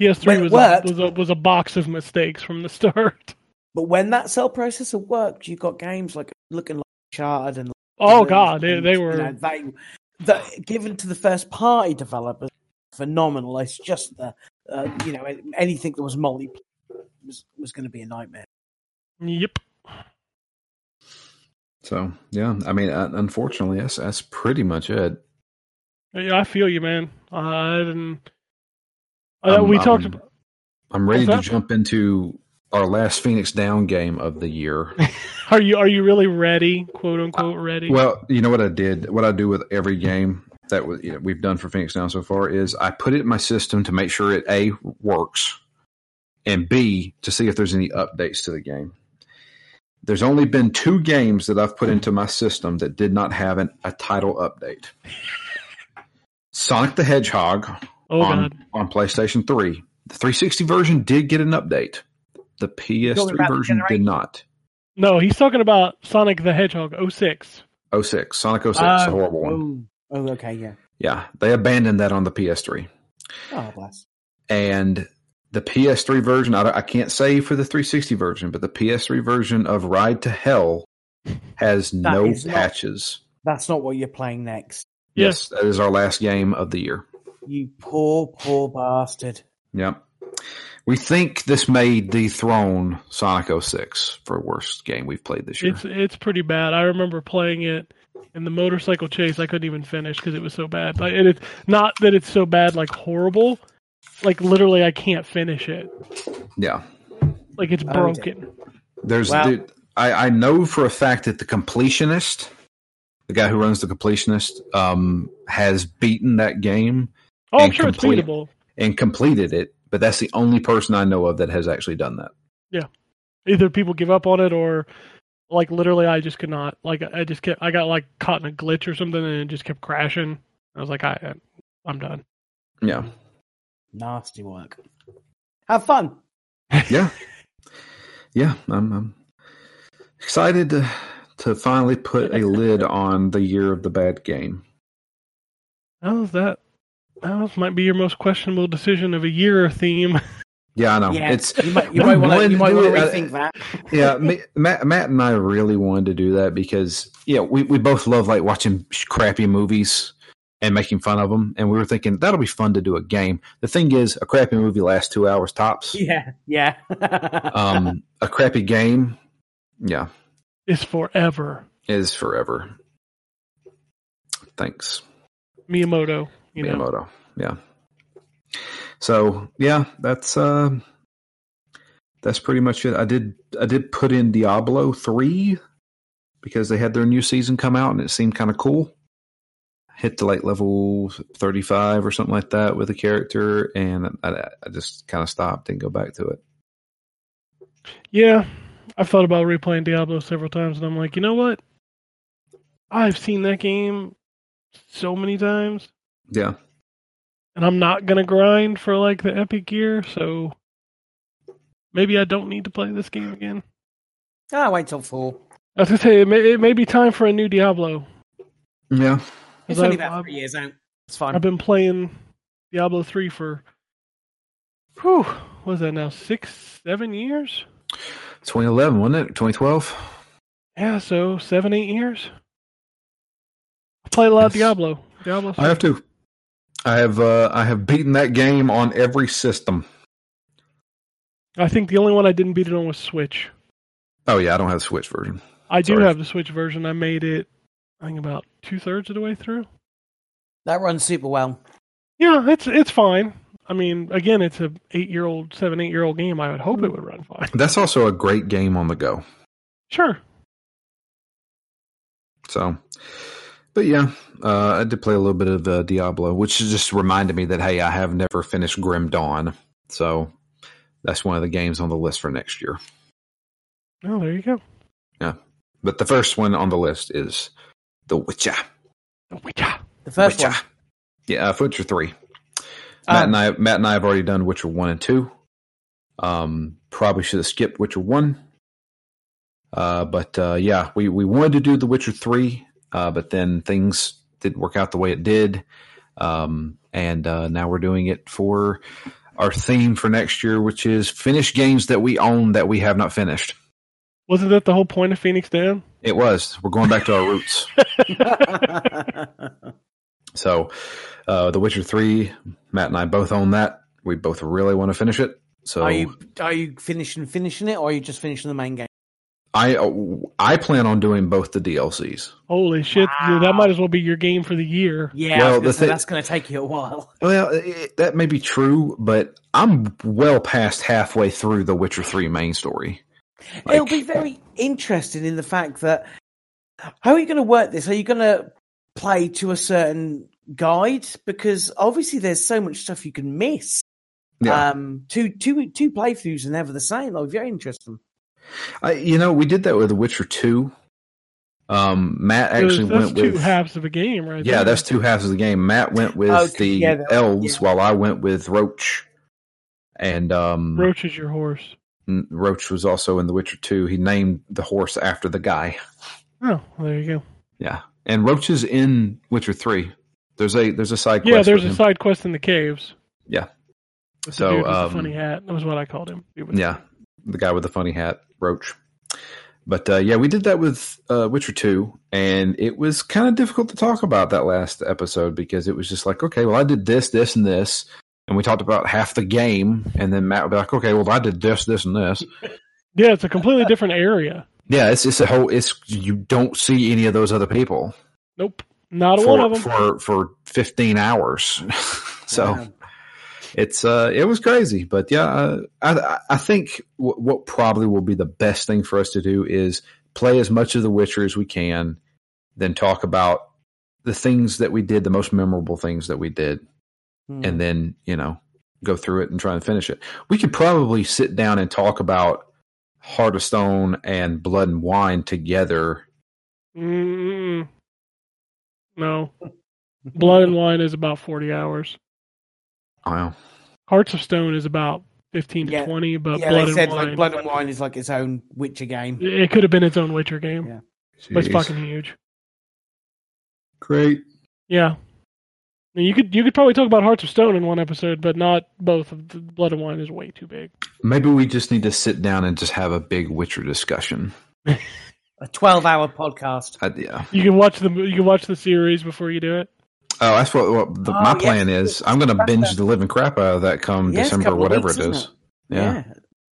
PS3 When it was a, was a was a box of mistakes from the start. (laughs) But when that cell processor worked, you got games like looking like Uncharted and Oh and god, they, they you were know, they that given to the first party developers phenomenal. It's just the uh, you know anything that was multiplayer was was going to be a nightmare. yep. So yeah, I mean, uh, unfortunately, that's that's pretty much it. Yeah, I feel you, man. I didn't. Uh, we talked. um, about, I'm ready to jump into our last Phoenix Down game of the year. (laughs) are you are you really ready? "Quote unquote" ready? Well, you know what I did? What I do with every game that was, you know, we've done for Phoenix Down so far is I put it in my system to make sure it a works, and b to see if there's any updates to the game. There's only been two games that I've put into my system that did not have an, a title update. Sonic the Hedgehog oh on, god. on PlayStation 3. The 360 version did get an update. The PS3 about the version did not. No, he's talking about Sonic the Hedgehog 06. 06. Sonic 06, Oh, a horrible one. Oh, oh, okay, yeah. Yeah, they abandoned that on the PS3. Oh, bless. And the PS3 version, I, I can't say for the 360 version, but the PS3 version of Ride to Hell has no is not- patches. That's not what you're playing next. Yes, that is our last game of the year. You poor, poor bastard. Yep. We think this may dethrone Sonic 06 for worst game we've played this year. It's it's pretty bad. I remember playing it And the motorcycle chase, I couldn't even finish because it was so bad. Like, and it's not that it's so bad, like horrible. Like literally, I can't finish it. Yeah. Like it's broken. There's Wow. dude, I, I know for a fact that the completionist, the guy who runs the completionist, um, has beaten that game Oh, I'm and sure it's complete- beatable. and completed it, but that's the only person I know of that has actually done that. Yeah. Either people give up on it or, like literally, I just could not. Like I just kept. I got like caught in a glitch or something, and it just kept crashing. I was like, I, I'm done. Yeah. Nasty work. Have fun. (laughs) Yeah. yeah. I'm, I'm excited to to finally put a lid (laughs) on the year of the bad game. How's that? That might be your most questionable decision of a year theme. (laughs) Yeah, I know. yeah, It's you might, you might want to wanted you to might do want to it, uh, rethink that. yeah, me, Matt, Matt and I really wanted to do that because yeah, we, we both love like watching sh- crappy movies and making fun of them, and we were thinking that'll be fun to do a game. The thing is, a crappy movie lasts two hours tops. (laughs) Yeah, yeah. (laughs) Um, a crappy game, yeah, is forever. is forever. Thanks, Miyamoto. You know. Miyamoto. Yeah. So yeah, that's uh, that's pretty much it. I did I did put in Diablo three because they had their new season come out and it seemed kind of cool. Hit to like level thirty five or something like that with a character, and I, I just kind of stopped and go back to it. Yeah, I've thought about replaying Diablo several times, and I'm like, you know what? I've seen that game so many times, Yeah, and I'm not gonna grind for like the epic gear, so maybe I don't need to play this game again. Ah, wait till four. I was gonna say it may, it may be time for a new Diablo. yeah. It's 'Cause only I've- about I've- three years out. It's fine. I've been playing Diablo three for, whew, what is that now? Six, seven years? 2011, wasn't it? 2012. Yeah, so seven, eight years. I play a lot of Yes. Diablo. Diablo. I have to. I have uh, I have beaten that game on every system. I think the only one I didn't beat it on was Switch. Oh yeah, I don't have the Switch version. I do Sorry. have the Switch version. I made it, I think about two thirds of the way through. that runs super well. Yeah, it's it's fine. I mean, again, it's a eight year old, seven, eight year old game. I would hope it would run fine. (laughs) That's also a great game on the go. Sure. So, but yeah, uh, I did play a little bit of uh, Diablo, which just reminded me that hey, I have never finished Grim Dawn, so that's one of the games on the list for next year. Oh, there you go. Yeah, but the first one on the list is The Witcher. The Witcher. The first Witcher. one. Yeah, uh, Witcher three. Matt Um, and I, Matt and I have already done Witcher one and two. Um, probably should have skipped Witcher one. Uh, but uh, yeah, we we wanted to do The Witcher three, uh, but then things didn't work out the way it did. Um, and uh, now we're doing it for our theme for next year, which is finish games that we own that we have not finished. Wasn't that the whole point of Phoenix Down? It was. We're going back to our roots. (laughs) So, uh, The Witcher Three, Matt and I both own that. We both really want to finish it. So are you are you finishing finishing it, or are you just finishing the main game? I uh, I plan on doing both the DLCs. Holy shit! Wow. That might as well be your game for the year. Yeah, Well, gonna the say, thi- that's going to take you a while. (laughs) Well, it, that may be true, but I'm well past halfway through the Witcher Three main story. It'll be very interesting in the fact that how are you going to work this? Are you going to play to a certain guide? Because obviously there's so much stuff you can miss. Yeah, Um, two two two playthroughs are never the same. That'll be very interesting. I, you know, we did that with The Witcher Two. Um, Matt actually that's went two with halves of a game, right? yeah, there. that's two halves of the game. Matt went with Oh, the together, elves, yeah. while I went with Roach. And um, Roach is your horse. Roach was also in The Witcher 2. He named the horse after the guy. Oh, well, there you go. Yeah. And Roach is in Witcher 3. There's a there's a side quest. Yeah, there's a him. side quest in the caves. Yeah. With the So, with um, the funny hat. That was what I called him. The- Yeah. The guy with the funny hat, Roach. But uh, yeah, we did that with uh, Witcher 2, and it was kind of difficult to talk about that last episode because it was just like, okay, well, I did this, this, and this. And we talked about half the game, and then Matt would be like, okay, well, I did this, this, and this. (laughs) Yeah, it's a completely different area. Yeah, it's it's a whole. It's you don't see any of those other people. Nope. Not a one of them. for for 15 hours. (laughs) so Wow. it's uh it was crazy, but yeah, uh, I I think w- what probably will be the best thing for us to do is play as much of The Witcher as we can, then talk about the things that we did, the most memorable things that we did, Hmm. and then you know go through it and try and finish it. We could probably sit down and talk about Heart of Stone and Blood and Wine together. Mm-mm. No. Blood and Wine is about 40 hours. Wow. Hearts of Stone is about 15 to Yeah. 20, but yeah, Blood they said and Wine. like Blood and Wine is like its own Witcher game. It could have been its own Witcher game, Yeah. but it's fucking huge. great. Yeah. I mean, you could you could probably talk about Hearts of Stone in one episode, but not both. of the Blood and Wine is way too big. Maybe we just need to sit down and just have a big Witcher discussion. A twelve-hour podcast. Uh, yeah. You can watch the you can watch the series before you do it. Oh, that's what, what the, Oh, my yes, plan is. I'm going to binge the- the living crap out of that come Yeah, December, whatever weeks, it isn't is. it? Yeah.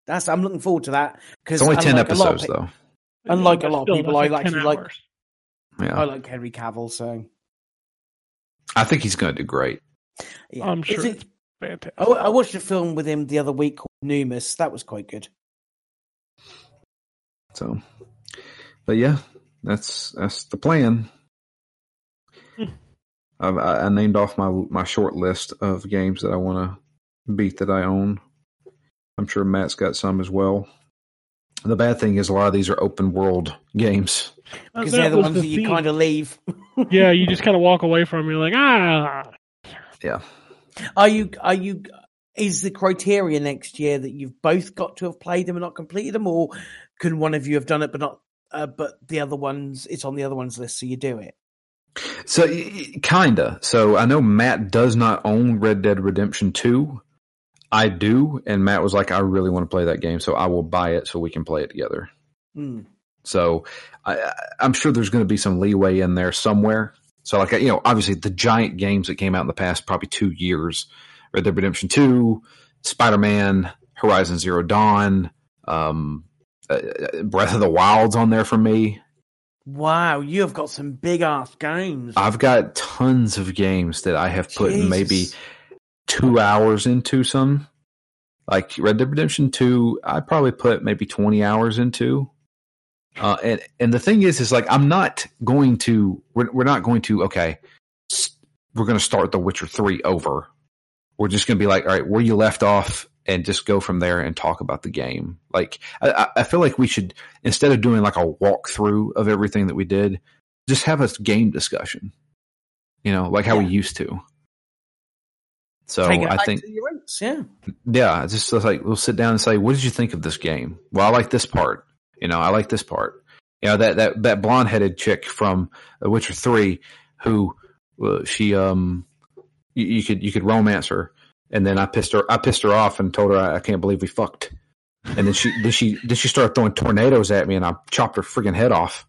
that's. I'm looking forward to that because It's only 10 unlike of episodes, pe- though. Unlike a lot of people, that's I 10 actually like- Yeah. I like Henry Cavill, so I think he's going to do great. yeah. I'm sure it- it's fantastic. I, I watched a film with him the other week called Nomis. That was quite good. So, but yeah, that's that's the plan. Hmm. I've, I, I named off my my short list of games that I want to beat that I own. I'm sure Matt's got some as well. The bad thing is a lot of these are open world games. Because they're the was ones that you theme. kind of leave. (laughs) yeah, you just kind of walk away from. it. You're like, ah, Yeah, Are you? Are you? Is the criteria next year that you've both got to have played them and not completed them, or can one of you have done it but not? Uh, but the other ones, it's on the other ones list, so you do it. so y- y- kinda. So I know Matt does not own Red Dead Redemption Two. I do, and Matt was like, "I really want to play that game, so I will buy it so we can play it together." Hmm. So I, I'm sure there's going to be some leeway in there somewhere. So like you know, obviously the giant games that came out in the past probably two years: Red Dead Redemption Two, Spider Man, Horizon Zero Dawn, um, uh, Breath of the Wild's on there for me. Wow, you have got some big ass games. I've got tons of games that I have put Jesus. maybe two hours into some. Like Red Dead Redemption Two, I probably put maybe twenty hours into. Uh, and and the thing is, is like I'm not going to. We're we're not going to. Okay, we're going to start The Witcher Three over. We're just going to be like, all right, where you left off, and just go from there and talk about the game. Like I, I- I feel like we should instead of doing like a walkthrough of everything that we did, just have a game discussion. You know, like how we used to. So I think roots, yeah. yeah, it's just like we'll sit down and say, "What did you think of this game?" Well, I like this part. You know, I like this part. You know that that that blonde headed chick from Witcher Three, who uh, she um, you, you could you could romance her, and then I pissed her I pissed her off and told her I, I can't believe we fucked, and then she did she then she started throwing tornadoes at me, and I chopped her freaking head off.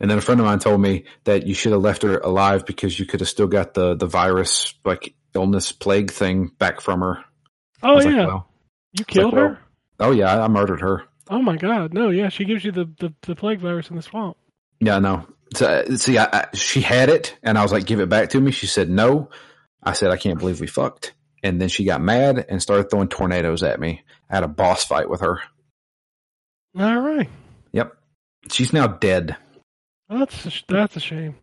And then a friend of mine told me that you should have left her alive because you could have still got the the virus like illness plague thing back from her. Oh was like, yeah, well, you killed well, her. oh yeah, I, I murdered her. Oh my god, no, yeah, she gives you the, the, the plague virus in the swamp. Yeah, no. So, see, I, I, she had it, and I was like, "Give it back to me." She said, "No." I said, "I can't believe we fucked." And then she got mad and started throwing tornadoes at me. I had a boss fight with her. All right, Yep, she's now dead. That's a, that's a shame.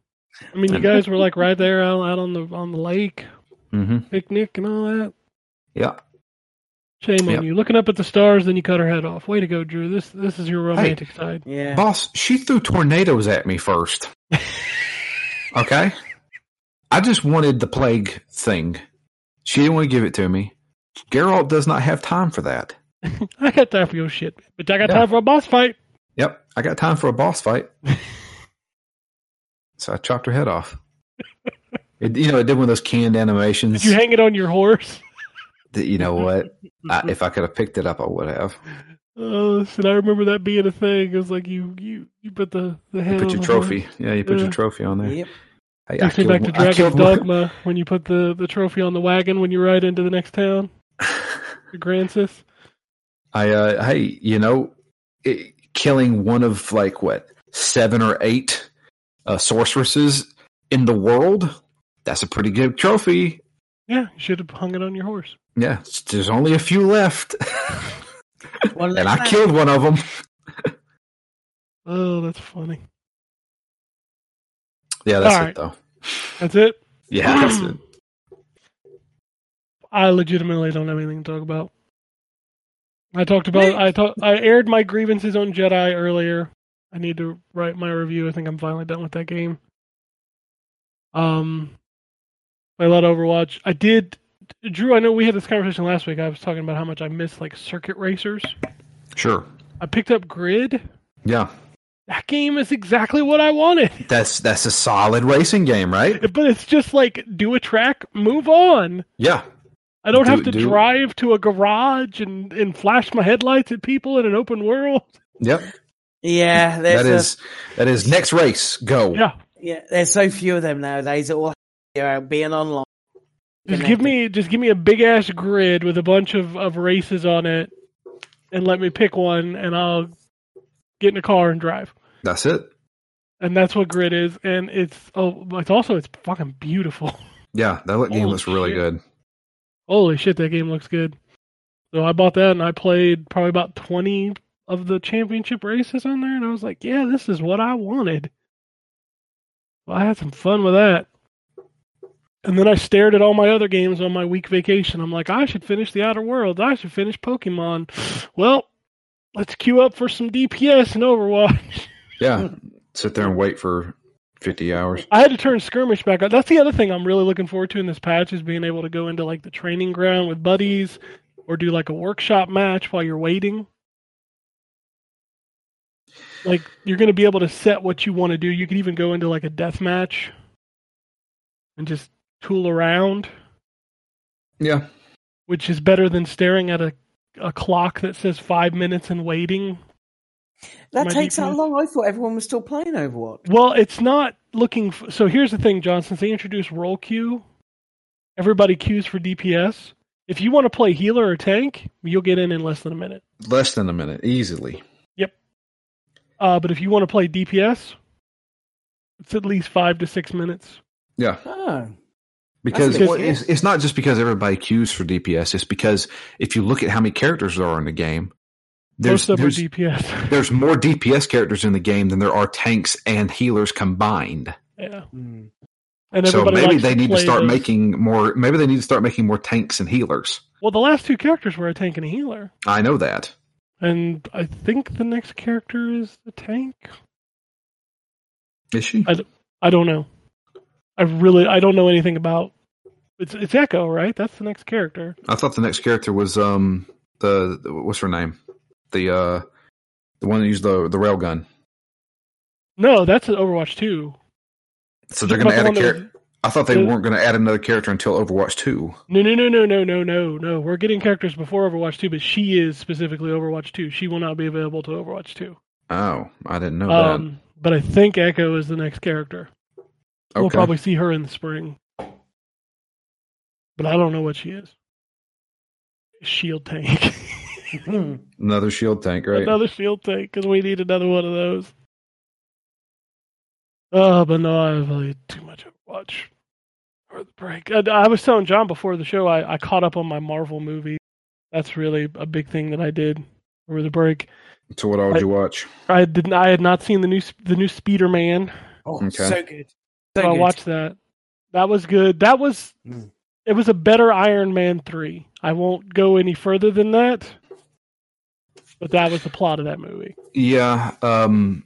I mean, you guys were like right there out, out on the on the lake, hmm picnic and all that. Yeah, Shame Yep. on you. Looking up at the stars, then you cut her head off. Way to go, Drew. This this is your romantic side. Yeah. boss. She threw tornadoes at me first. (laughs) okay, I just wanted the plague thing. She didn't want to give it to me. Geralt does not have time for that. (laughs) I got time for your shit, but I got Yeah. time for a boss fight. Yep, I got time for a boss fight. (laughs) so I chopped her head off. It, you know, it did one of those canned animations. Did you hang it on your horse? you know what? I, (laughs) if I could have picked it up, I would have. Oh, shit, I remember that being a thing. It was like you you you put the the head. You put on your the trophy. horse. Yeah, you put Yeah. your trophy on there. Yep. Hey, I Takes me killed back to one- I Dragon's killed one- Dogma when you put the, the trophy on the wagon when you ride into the next town. (laughs) The Grancis. I, uh, hey, you know, it, killing one of like what seven or eight uh, sorceresses in the world. That's a pretty good trophy. Yeah, you should have hung it on your horse. Yeah, there's only a few left, (laughs) and I left. killed one of them. Oh, that's funny. Yeah, that's All it right. though. That's it. Yeah, that's it. (clears throat) I legitimately don't have anything to talk about. I talked about I talked I aired my grievances on Jedi earlier. I need to write my review. I think I'm finally done with that game. Um, I lot Overwatch. I did, Drew. I know we had this conversation last week. I was talking about how much I miss like circuit racers. Sure. I picked up Grid. Yeah, That game is exactly what I wanted, (laughs) that's that's a solid racing game, right? but it's just like do a track, move on. Yeah, I don't Do- have to do- drive to a garage and, and flash my headlights at people in an open world. yep. Yeah, there's That a- is that is next race. Go. Yeah, yeah. There's so few of them nowadays. That all are uh, being online. just give me just give me a big ass grid with a bunch of, of races on it, and let me pick one, and I'll get in a car and drive. That's it. And that's what grid is, and it's oh, it's also it's fucking beautiful. (laughs) Yeah, that look- game Holy looks really shit. good. Holy shit, that game looks good. So I bought that and I played probably about 20 of the championship races on there, and I was like, yeah, this is what I wanted. Well, I had some fun with that. And then I stared at all my other games on my week vacation. I'm like, I should finish the Outer Worlds. I should finish Pokemon. (sighs) Well, let's queue up for some DPS and Overwatch. (laughs) Yeah, sit there and wait for fifty hours. I had to turn skirmish back on. That's the other thing I'm really looking forward to in this patch is being able to go into like the training ground with buddies or do like a workshop match while you're waiting. Like you're going to be able to set what you want to do. You could even go into like a death match and just tool around, Yeah, which is better than staring at a a clock that says 5 minutes and waiting. That My takes that DPS. long. I thought everyone was still playing Overwatch. Well, it's not looking. F- so here's the thing, John. Since they introduced role queue, everybody queues for DPS. If you want to play healer or tank, you'll get in in less than a minute. less than a minute, easily. Uh, but if you want to play DPS, it's at least five to six minutes. Yeah, Oh, because well, it's, it's not just because everybody queues for DPS. It's because if you look at how many characters there are in the game, there's Most of there's, DPS. (laughs) there's more DPS characters in the game than there are tanks and healers combined. yeah, Hmm. and So maybe likes they need to start those- making more. Maybe they need to start making more tanks and healers. Well, the last two characters were a tank and a healer, I know that. And I think the next character is the tank. Is she? I- I don't know. I really I don't know anything about. It's it's Echo, right? That's the next character. I thought the next character was um the, the- what's her name? The uh the one that used the the railgun. No, that's Overwatch 2. So they're going to the add a that was- character. I thought they the- weren't going to add another character until Overwatch Two. No, no, no, no, no, no, no, no. We're getting characters before Overwatch 2, but she is specifically Overwatch 2. She will not be available to Overwatch 2. Oh, I didn't know Um, but I think Echo is the next character. that. We'll probably see her in the spring. But I don't know what she is. Shield tank. (laughs) Hmm. Another shield tank, right? another shield tank, because we need another one of those. Oh, but no, I played too much Overwatch for the break. I, I was telling John before the show, I, I caught up on my Marvel movie. That's really a big thing that I did over the break. So what all did I- you watch? I didn't. I had not seen the new the new Spider Man. Oh, Okay. so good. So So I watched that. That was good. That was Mm. it was a better Iron Man three. I won't go any further than that. But that was the plot of that movie. Yeah, um,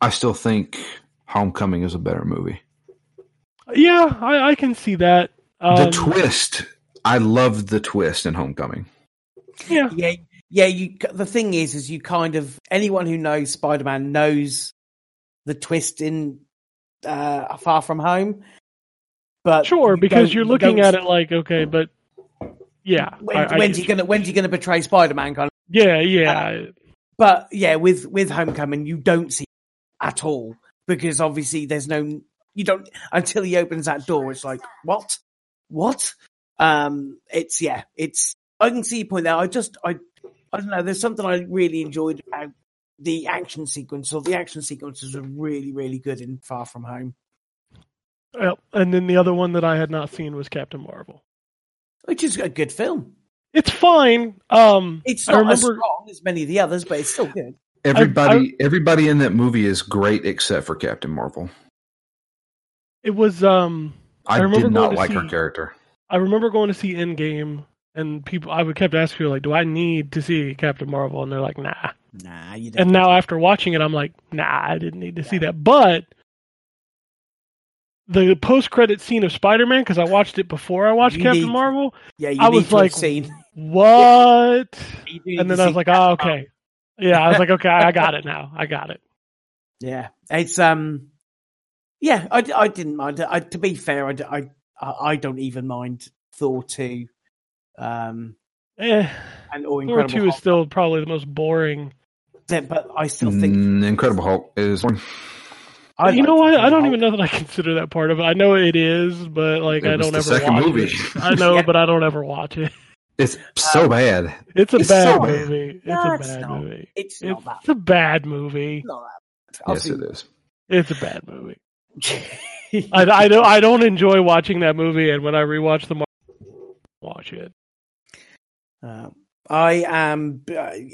I still think Homecoming is a better movie. Yeah, I, I can see that. Um, the twist, I loved the twist in Homecoming. Yeah, Yeah, yeah. You. The thing is, is you kind of anyone who knows Spider Man knows the twist in uh, Far From Home. But sure, you because you're looking don't- at it like, okay, but yeah, When, I- I when's get he gonna When's he gonna betray Spider Man? Kind of. Yeah, yeah, But yeah, with with Homecoming, you don't see at all because obviously there's no you don't until he opens that door. It's like what, what? Um, it's yeah, it's I can see your point there. I just I I don't know. There's something I really enjoyed about the action sequence or the action sequences are really really good in Far From Home, Yep. And then the other one that I had not seen was Captain Marvel. which is a good film. It's fine. Um, It's not as strong as many of the others, but it's still good. Everybody, everybody in that movie is great except for Captain Marvel. It was. Um, I, I remember did not going to like her see- character. I remember going to see Endgame, and people. I would kept asking people like, "Do I need to see Captain Marvel?" And they're like, "Nah." Nah, you don't. And now after watching it, I'm like, "Nah, I didn't need to see that." But the post-credit scene of Spider-Man, because I watched it before I watched You Captain need- Marvel. yeah, you I need was to like, seen. What? (laughs) You And then I was like, Captain "Oh, Marvel. okay." Yeah, I was like, "Okay, I got it now. I got it." Yeah, it's um, yeah, I, I didn't mind. I, to be fair, I, I I don't even mind Thor two, um, Eh, and or Thor Incredible two is still probably the most boring. but I still think Mm, Incredible Hulk is. I you know what? I don't Incredible even know that I consider that part of it. I know it is, but like It I don't ever second watch movie. it. I know, (laughs) Yeah. but I don't ever watch it. It's so bad. It's a It's bad so bad. movie. It's No, a it's bad not. movie. It's It's, not that. a bad movie. Not that. I've Yes, it seen- is. It's a bad movie. I, I don't. I don't enjoy watching that movie, and when I rewatch the, Mar- watch it. Um, I am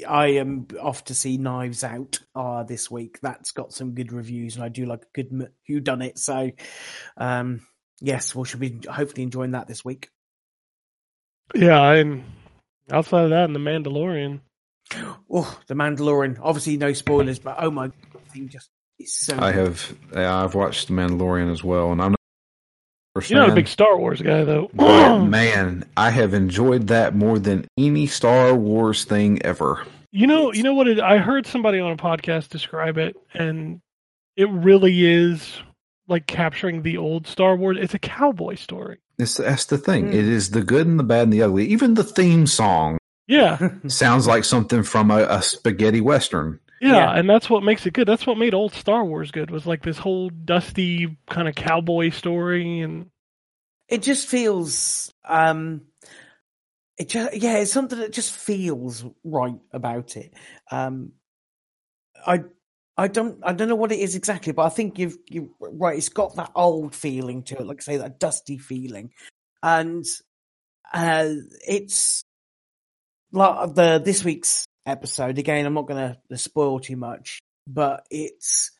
I am off to see Knives Out uh, this week. That's got some good reviews, and I do like a good m- who done it. So, um, yes, we should be hopefully enjoying that this week. Yeah, and outside of that, and the Mandalorian. Oh, the Mandalorian. Obviously, no spoilers, but oh my, thing just it's so. I good. have. I've watched The Mandalorian as well, and I'm not. You're not a big Star Wars guy, though. but man, I have enjoyed that more than any Star Wars thing ever. You know, you know what? It, I heard somebody on a podcast describe it, and it really is like capturing the old Star Wars. It's a cowboy story. It's, that's the thing. Mm. It is the good and the bad and the ugly. Even the theme song Yeah, (laughs) sounds like something from a, a spaghetti western. yeah, Yeah. and that's what makes it good. That's what made old Star Wars good. Was like this whole dusty kind of cowboy story, and it just feels um it just yeah it's something that just feels right about it um i i don't i don't know what it is exactly but i think you've you right it's got that old feeling to it like I say that dusty feeling and uh it's like the this week's episode again i'm not gonna spoil too much but it's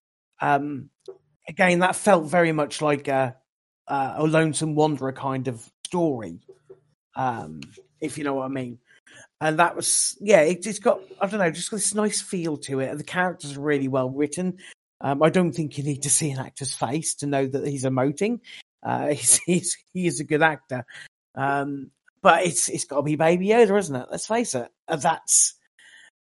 um again that felt very much like a uh, a lonesome wanderer kind of story, um, if you know what I mean. And that was, yeah, it, it's got, I don't know, just got this nice feel to it. And the characters are really well written. Um, I don't think you need to see an actor's face to know that he's emoting. Uh, (laughs) he's, he's, he is a good actor. Um, but it's, it's got to be Baby Yoda, isn't it? Let's face it. Uh, that's,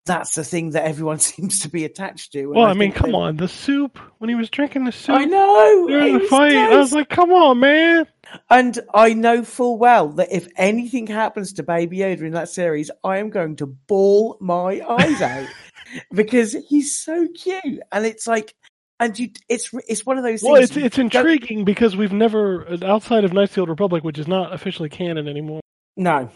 that's the thing that everyone (laughs) seems to be attached to. well, I, mean, come on, the soup when he was drinking the soup I know. during the fight. I was like, come on, man. And I know full well that if anything happens to Baby Yoda in that series, I am going to bawl my eyes out (laughs) because he's so cute. And it's like, and you, it's it's one of those things. Well, it's it's intriguing because we've never outside of Knights of the Old Republic, which is not officially canon anymore. No,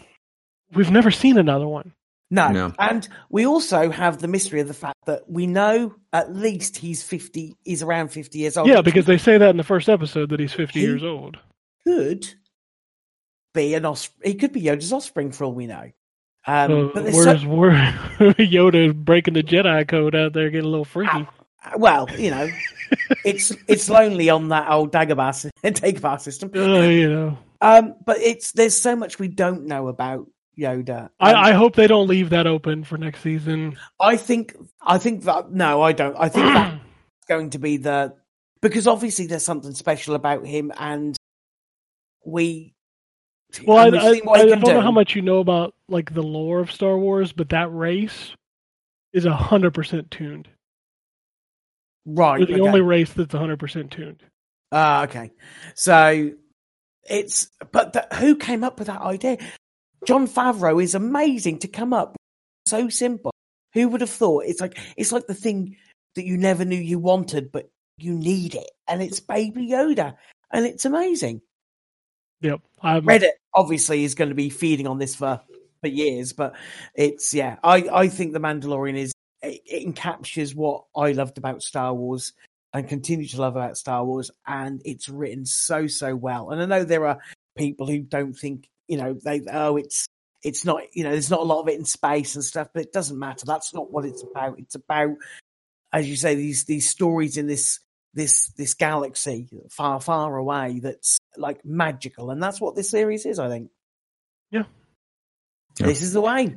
We've never seen another one. no, No. And we also have the mystery of the fact that we know at least he's fifty, he's around fifty years old. Yeah, because they say that in the first episode that he's 50 He- years old. Could be an offspring. He could be Yoda's offspring for all we know. Um, Uh, so- where's where (laughs) Yoda breaking the Jedi code out there, getting a little freaky? well, you know, it's it's lonely on that old Dagobah (laughs) Dagobah system. Uh, you know, Um, but it's there's so much we don't know about Yoda. Um, I, I hope they don't leave that open for next season. I think I think that no, I don't. I think that's (clears throat) going to be the because obviously there's something special about him, and we. well, I, we've I, I don't can know how much you know about like the lore of Star Wars, but that race is hundred percent tuned. Right, They're the okay. only race that's hundred percent tuned. Ah, okay. So it's but the, who came up with that idea? Jon Favreau is amazing to come up so simple. Who would have thought? It's like it's like the thing that you never knew you wanted, but you need it, and it's Baby Yoda, and it's amazing. Yep, I'm, Reddit obviously is going to be feeding on this for for years, but it's yeah. I I think the Mandalorian is it, it encaptures what I loved about Star Wars and continue to love about Star Wars, and it's written so so well. And I know there are people who don't think you know they oh it's it's not you know there's not a lot of it in space and stuff, but it doesn't matter. That's not what it's about. It's about as you say these these stories in this this this galaxy far far away that's like magical, and that's what this series is. I think. Yeah. Yeah. This is the way.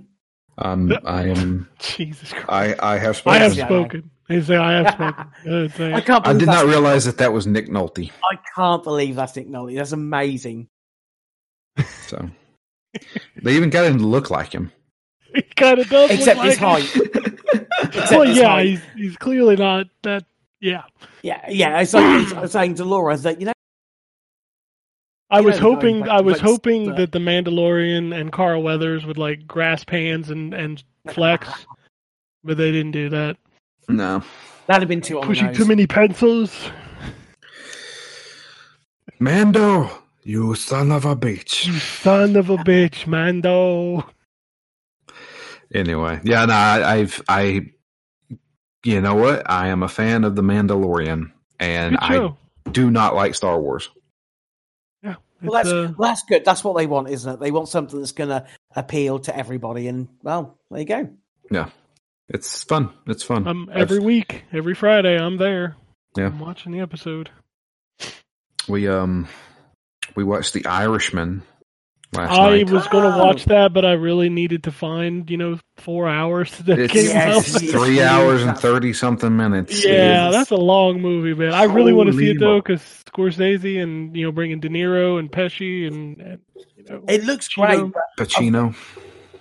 Um, I am. (laughs) Jesus Christ. I I have spoken I spoken. have spoken. They say I have spoken. (laughs) Uh, I can't. I did not that's- realize that that was Nick Nolte. I can't believe that's Nick Nolte. That's amazing. So they even got him to look like him. (laughs) he kind of does. Except like his it. height. Except Well, his yeah, height. he's he's clearly not that. Yeah, Yeah, yeah. It's like I was saying to Laura that you know. I was hoping. back I to was hoping that the Mandalorian and Carl Weathers would like grasp hands and and flex, but they didn't do that. No, That'd have been too on Pushing too many pencils. Mando, you son of a bitch. You son of a bitch, Mando. Anyway, yeah, no, I, I've I. You know what? I am a fan of the Mandalorian, and I do not like Star Wars. Yeah. Well, that's uh, well, that's good. That's what they want, isn't it? They want something that's going to appeal to everybody, and well, there you go. Yeah, it's fun. It's fun. um, I've- every week, every Friday, I'm there. Yeah. I'm watching the episode. we um we watched The Irishman last I night. was going to watch that, but I really needed to find, you know, four hours that It's came (laughs) Yes. out. three hours and thirty something minutes. Yeah, It is- that's a long movie, man. I really want to see it though, because Scorsese and you know bringing De Niro and Pesci and, and you know It looks You know, great, but Pacino.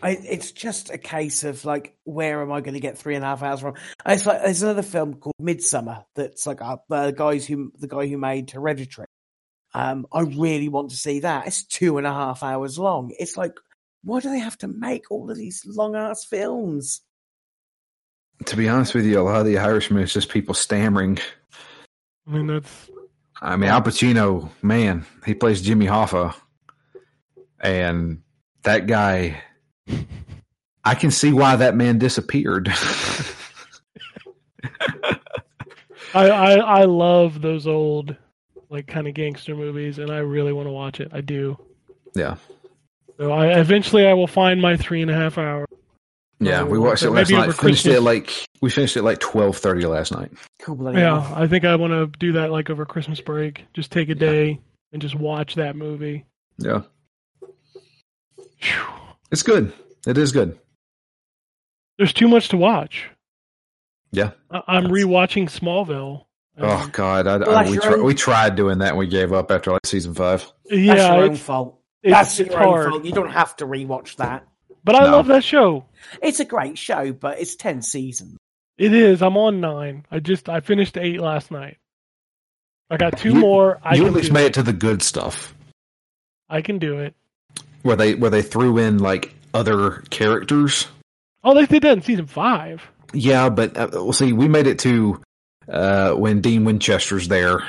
I, it's just a case of like, where am I going to get three and a half hours from? It's like there's another film called Midsommar that's like uh, the guys who the guy who made Hereditary. Um, I really want to see that. It's two and a half hours long. It's like, why do they have to make all of these long ass films? To be honest with you, a lot of The Irishman is just people stammering. I mean that's I mean, Al Pacino, man, he plays Jimmy Hoffa, and that guy. I can see why that man disappeared. (laughs) (laughs) I, I I love those old like kind of gangster movies, and I really want to watch it. I do. yeah, So I eventually I will find my three and a half hour. yeah. We watched it last over night. Finished it Christmas. at like we finished it like twelve thirty last night. Cool, bloody Yeah, hell. I think I want to do that like over Christmas break. Just take a day and just watch that movie. Yeah, Phew. it's good. It is good. There's too much to watch. Yeah. I- I'm That's- rewatching Smallville. Oh Um, God, I, I, we, your tri- we tried doing that and we gave up after like season five. That's yeah, your own it's, fault. That's it's your own fault. You don't have to rewatch that. But I No. love that show. It's a great show, but it's ten seasons. It is. I'm on nine. I just I finished eight last night. I got two You- more. I you can at least do made it. it to the good stuff I can do it. where they where they threw in like other characters. Oh, they did that in season five. Yeah, but uh, we'll see. We made it to uh, when Dean Winchester's there.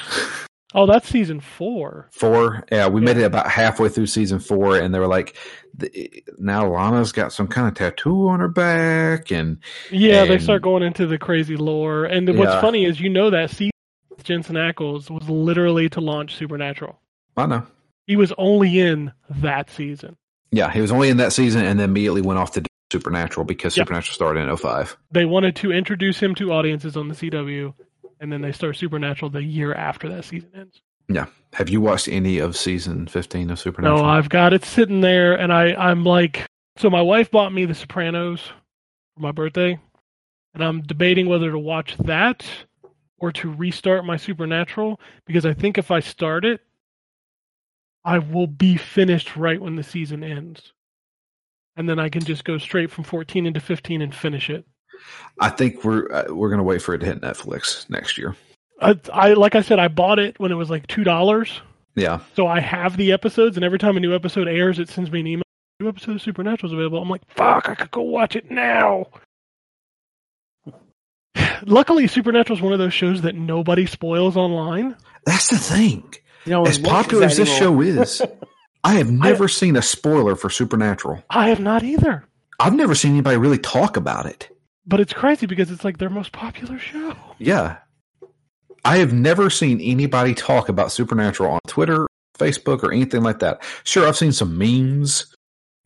Oh, that's season four. Four. Yeah, we made it about halfway through season four, and they were like, the, "Now Lana's got some kind of tattoo on her back," and Yeah, they start going into the crazy lore. And what's Yeah. funny is you know that season with Jensen Ackles was literally to launch Supernatural. I know. He was only in that season. Yeah, he was only in that season, and then immediately went off to do Supernatural because. Supernatural started in 05. They wanted to introduce him to audiences on the CW, and then they start Supernatural the year after that season ends. Yeah. Have you watched any of season 15 of Supernatural? No, I've got it sitting there, and I I'm like, so my wife bought me The Sopranos for my birthday, and I'm debating whether to watch that or to restart my Supernatural because I think if I start it, I will be finished right when the season ends, and then I can just go straight from 14 into 15 and finish it. I think we're uh, we're gonna wait for it to hit Netflix next year. I, I like I said, I bought it when it was like two dollars. Yeah, So I have the episodes, and every time a new episode airs, it sends me an email. New episode of Supernatural is available. I'm like, fuck, I could go watch it now. (sighs) Luckily, Supernatural is one of those shows that nobody spoils online. that's the thing. You know, As popular as this show is, (laughs) I have never seen a spoiler for Supernatural. I have not either. I've never seen anybody really talk about it. but it's crazy because it's like their most popular show. Yeah. I have never seen anybody talk about Supernatural on Twitter, Facebook, or anything like that. Sure, I've seen some memes,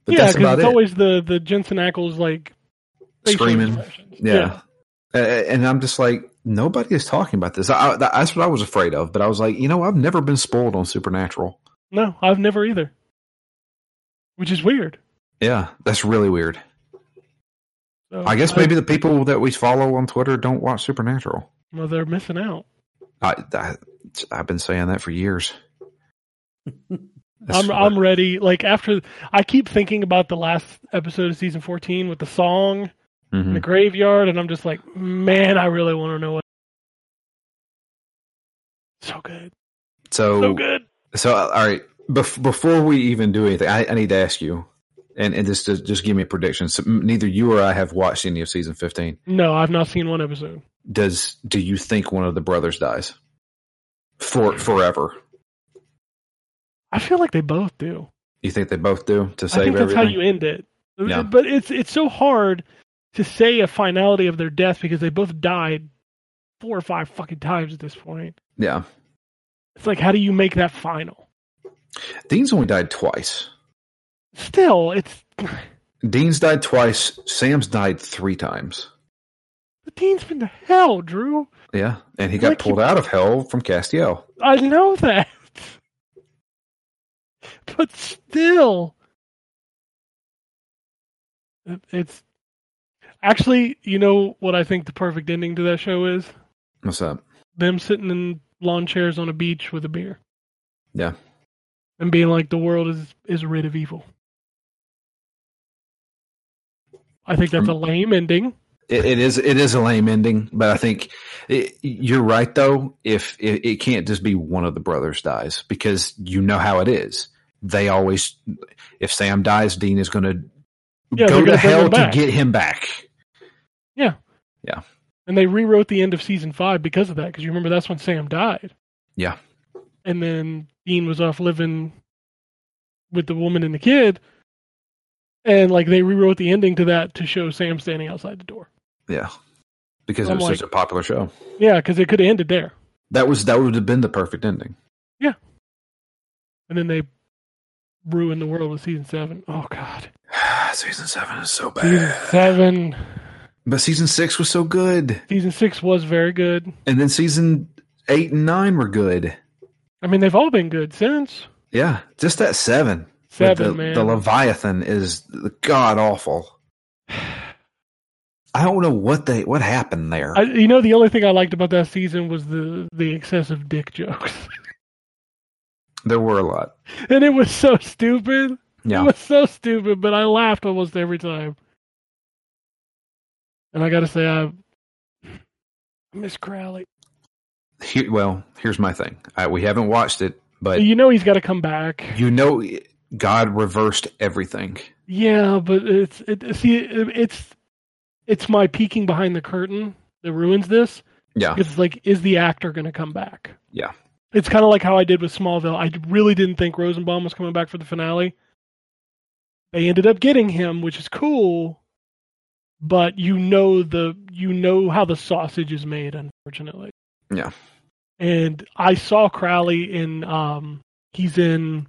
but yeah, that's because about it's it. always the the Jensen Ackles like Screaming. yeah. Uh, and I'm just like, nobody is talking about this. I, I, that's what I was afraid of. But I was like, you know, I've never been spoiled on Supernatural. No, I've never either. Which is weird. Yeah, that's really weird. So, I guess maybe the people that we follow on Twitter don't watch Supernatural. well, they're missing out. I, I I've been saying that for years. That's I'm what- I'm ready. Like after I keep thinking about the last episode of season 14 with the song in Mhm. the graveyard, and I'm just like, man, I really want to know what. So good, so so good. So, uh, all right, bef- before we even do anything, I, I need to ask you, and, and just, just just give me a prediction. So, neither you or I have watched any of season fifteen. No, I've not seen one episode. Does do you think one of the brothers dies for forever? I feel like they both do. You think they both do to I save think that's everything? how you end it. Yeah. But it's it's so hard to say a finality of their death because they both died four or five fucking times at this point. yeah, It's like how do you make that final? Dean's only died twice. Still, it's Dean's died twice. Sam's died three times. the Dean's been to hell, Drew. Yeah, and he got Like pulled out of hell from Castiel. I know that. But still, it's actually, you know what I think the perfect ending to that show is? What's up? Them sitting in lawn chairs on a beach with a beer Yeah, and being like, the world is, is rid of evil. I think that's a lame ending. It, it is. It is a lame ending, but I think it, you're right. Though, if it, it can't just be one of the brothers dies, because you know how it is. They always, if Sam dies, Dean is going to Yeah, go to hell to get him back. And they rewrote the end of season five because of that. Because you remember that's when Sam died. Yeah, and then Dean was off living with the woman and the kid, and like they rewrote the ending to that to show Sam standing outside the door. yeah, because it I'm was such a popular show. Yeah, because it could have ended there, That was that would have been the perfect ending. Yeah. And then they ruined the world with season seven. Oh God, (sighs) season seven is so season bad, seven, but season six was so good, season six was very good. and then season eight and nine were good. I mean, they've all been good since Yeah, just that seven. seven. the, man, the Leviathan is god awful. I don't know what they what happened there. I, you know, the only thing I liked about that season was the the excessive dick jokes, (laughs) there were a lot. and it was so stupid. Yeah. It was so stupid, but I laughed almost every time. And I got to say, I miss Crowley. Here, well, here's my thing. I, we haven't watched it, but you know he's got to come back. you know, God reversed everything. Yeah, but it's it, see it, it's it's my peeking behind the curtain that ruins this. Yeah, Because it's like, is the actor going to come back? Yeah. It's kind of like how I did with Smallville. I really didn't think Rosenbaum was coming back for the finale. They ended up getting him, which is cool. But you know the you know how the sausage is made, unfortunately. Yeah. And I saw Crowley in um he's in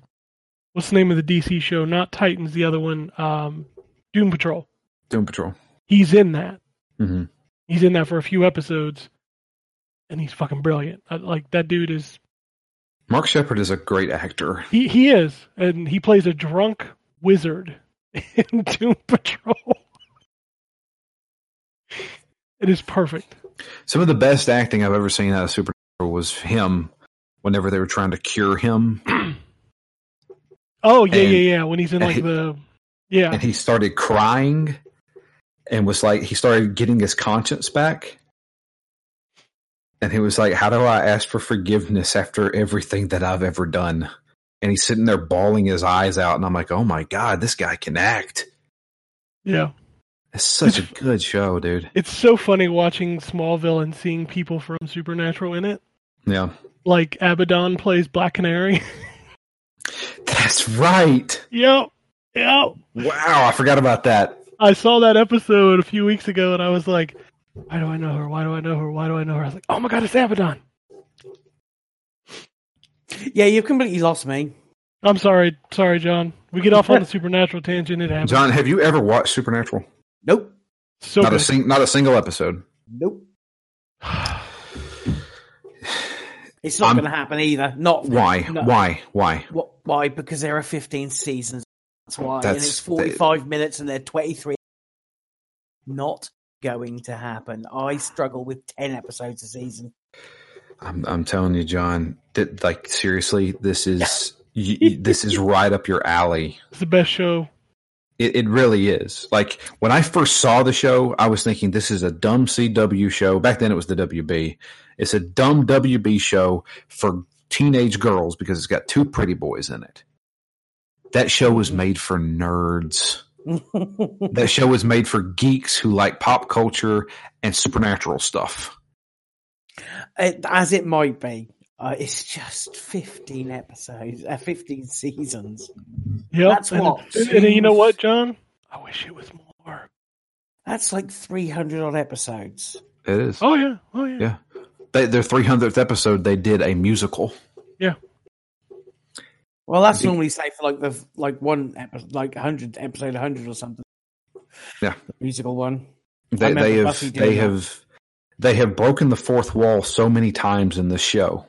what's the name of the DC show? Not Titans, the other one, um Doom Patrol. Doom Patrol. He's in that. hmm He's in that for a few episodes, and he's fucking brilliant. I, like that dude is Mark Sheppard is a great actor. he he is, and he plays a drunk wizard (laughs) in Doom Patrol. It is perfect. Some of the best acting I've ever seen out of Supernatural was him whenever they were trying to cure him, (clears throat) Oh yeah, And- yeah, yeah. When he's in like he- the yeah, and he started crying and was like he started getting his conscience back. And he was like, How do I ask for forgiveness after everything that I've ever done? And he's sitting there bawling his eyes out, and I'm like, Oh my god, this guy can act. yeah. It's such a good show, dude. (laughs) It's so funny watching Smallville and seeing people from Supernatural in it. Yeah. Like Abaddon plays Black Canary. (laughs) That's right. yep, yep. Wow, I forgot about that. I saw that episode a few weeks ago, and I was like, "Why do I know her? Why do I know her? Why do I know her?" I was like, "Oh my god, it's Abaddon!" Yeah, you've completely lost me. I'm sorry, sorry, John. We get off on the (laughs) supernatural tangent. It happens. John, have you ever watched Supernatural? Nope. so not a sing, not a single episode. Nope. (sighs) It's not I'm- going to happen either. Not Why? No. Why? Why? What, why? Because there are 15 seasons. That's why. and That's- it's 45 minutes and they're 23. Not going to happen. I struggle with 10 episodes a season. I'm I'm telling you, John. That like seriously, this is y y- this is (laughs) right up your alley. It's the best show. It, it really is. Like when I first saw the show, I was thinking this is a dumb CW show. Back then, it was the WB. It's a dumb WB show for teenage girls because it's got two pretty boys in it. That show was made for nerds. (laughs) That show was made for geeks who like pop culture and supernatural stuff. As it might be. Uh, it's just 15 episodes, uh, 15 seasons. Yep. That's and, what, And, and you know what, John? I wish it was more. That's like 300 odd episodes. It is. Oh yeah. Oh yeah. Yeah. They, their 300th episode, they did a musical. Yeah. Well, that's The- normally say for like the like one episode, like 100 episode 100 or something. Yeah. The musical one. They, they have they that. have they have broken the fourth wall so many times in this show.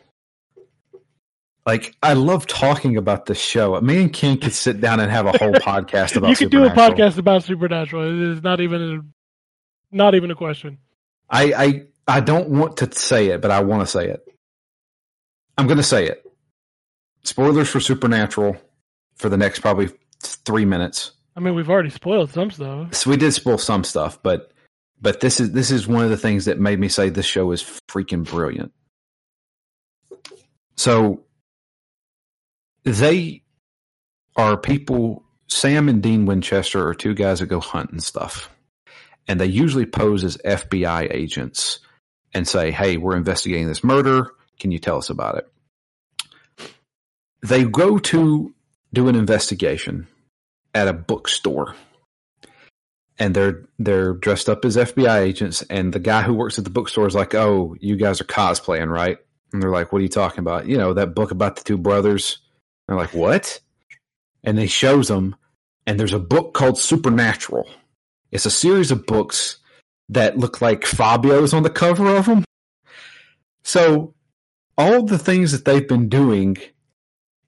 Like I love talking about this show. Me and Ken could sit down and have a whole (laughs) podcast about. you could do a podcast about supernatural. It is not even a, not even a question. I, I I don't want to say it, but I want to say it. I'm going to say it. Spoilers for Supernatural for the next probably three minutes. I mean, we've already spoiled some stuff. So we did spoil some stuff, but but this is this is one of the things that made me say this show is freaking brilliant. So they are people. Sam and Dean Winchester are two guys that go hunt and stuff, and they usually pose as FBI agents and say, "Hey, we're investigating this murder. Can you tell us about it?" They go to do an investigation at a bookstore and they're they're dressed up as FBI agents and the guy who works at the bookstore is like, "Oh, you guys are cosplaying, right?" And they're like, "What are you talking about?" You know, that book about the two brothers. They're like, "What?" And they shows them and there's a book called Supernatural. It's a series of books that look like Fabio's on the cover of them. So, all the things that they've been doing,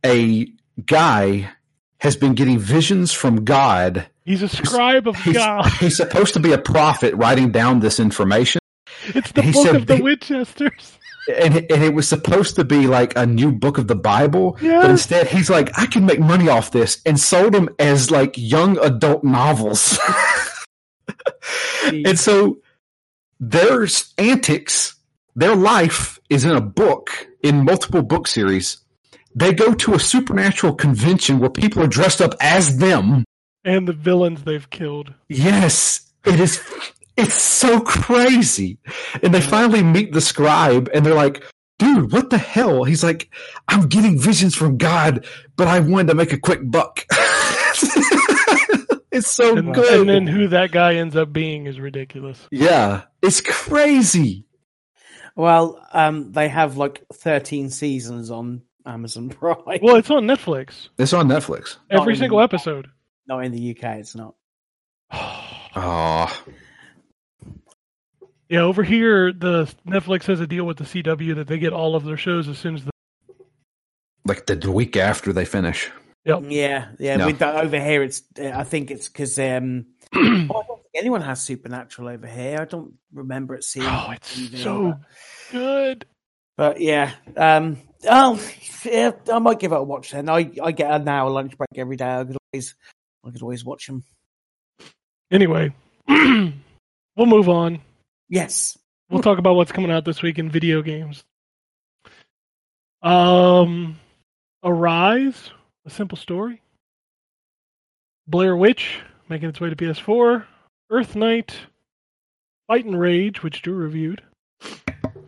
a guy has been getting visions from God He's a scribe of he's, God. (laughs) he's supposed to be a prophet writing down this information It's the he book said of the Winchesters. And it, and it was supposed to be like a new book of the bible Yes. but instead he's like i can make money off this and sold them as like young adult novels (laughs) and so their antics their life is in a book in multiple book series they go to a supernatural convention where people are dressed up as them And the villains they've killed. Yes, it is. It's so crazy. And they finally meet the scribe and they're like, dude, what the hell? He's like, I'm getting visions from God, but I wanted to make a quick buck. (laughs) it's so And, good. and then who that guy ends up being is ridiculous. yeah, it's crazy. Well, um, they have like 13 seasons on Amazon (laughs) Prime. Well, it's on Netflix. It's on Netflix. Every in- single episode. Not in the UK, it's not. (sighs) Oh, Yeah, over here, the Netflix has a deal with the CW that they get all of their shows as soon as the. like the, the week after they finish. Yep. Yeah, yeah. No. With that over here, it's. uh, I think it's because um, (clears throat) oh, I don't think anyone has Supernatural over here. I don't remember it seeing. Oh, it's on TV, so but- good. But yeah, um, oh, yeah, I might give it a watch then. I, I get an hour lunch break every day. I could always, I could always watch them. Anyway, (clears throat) we'll move on. Yes. We'll talk about what's coming out this week in video games. Um, Arise, a simple story. Blair Witch making its way to PS4. EarthNight, Fight and Rage, which Drew reviewed,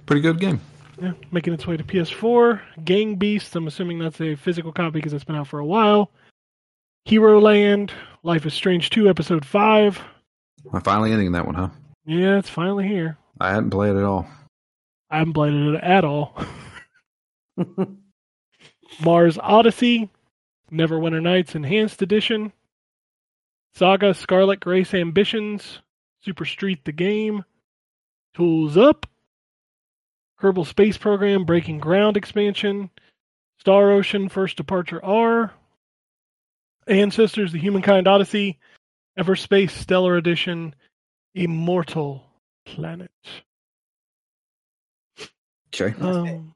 Pretty good game. yeah, making its way to PS4. Gang Beasts, I'm assuming that's a physical copy because it's been out for a while. Hero Land, Life is Strange 2, Episode 5, I'm finally ending that one, huh? Yeah, it's finally here. I hadn't played it at all. I haven't played it at all. Mars Odyssey, Neverwinter Nights Enhanced Edition, Saga Scarlet Grace Ambitions, Super Street the Game, Tools Up, Kerbal Space Program Breaking Ground expansion, Star Ocean First Departure R, Ancestors The Humankind Odyssey, Everspace Stellar Edition, Immortal Planet. Okay. Um,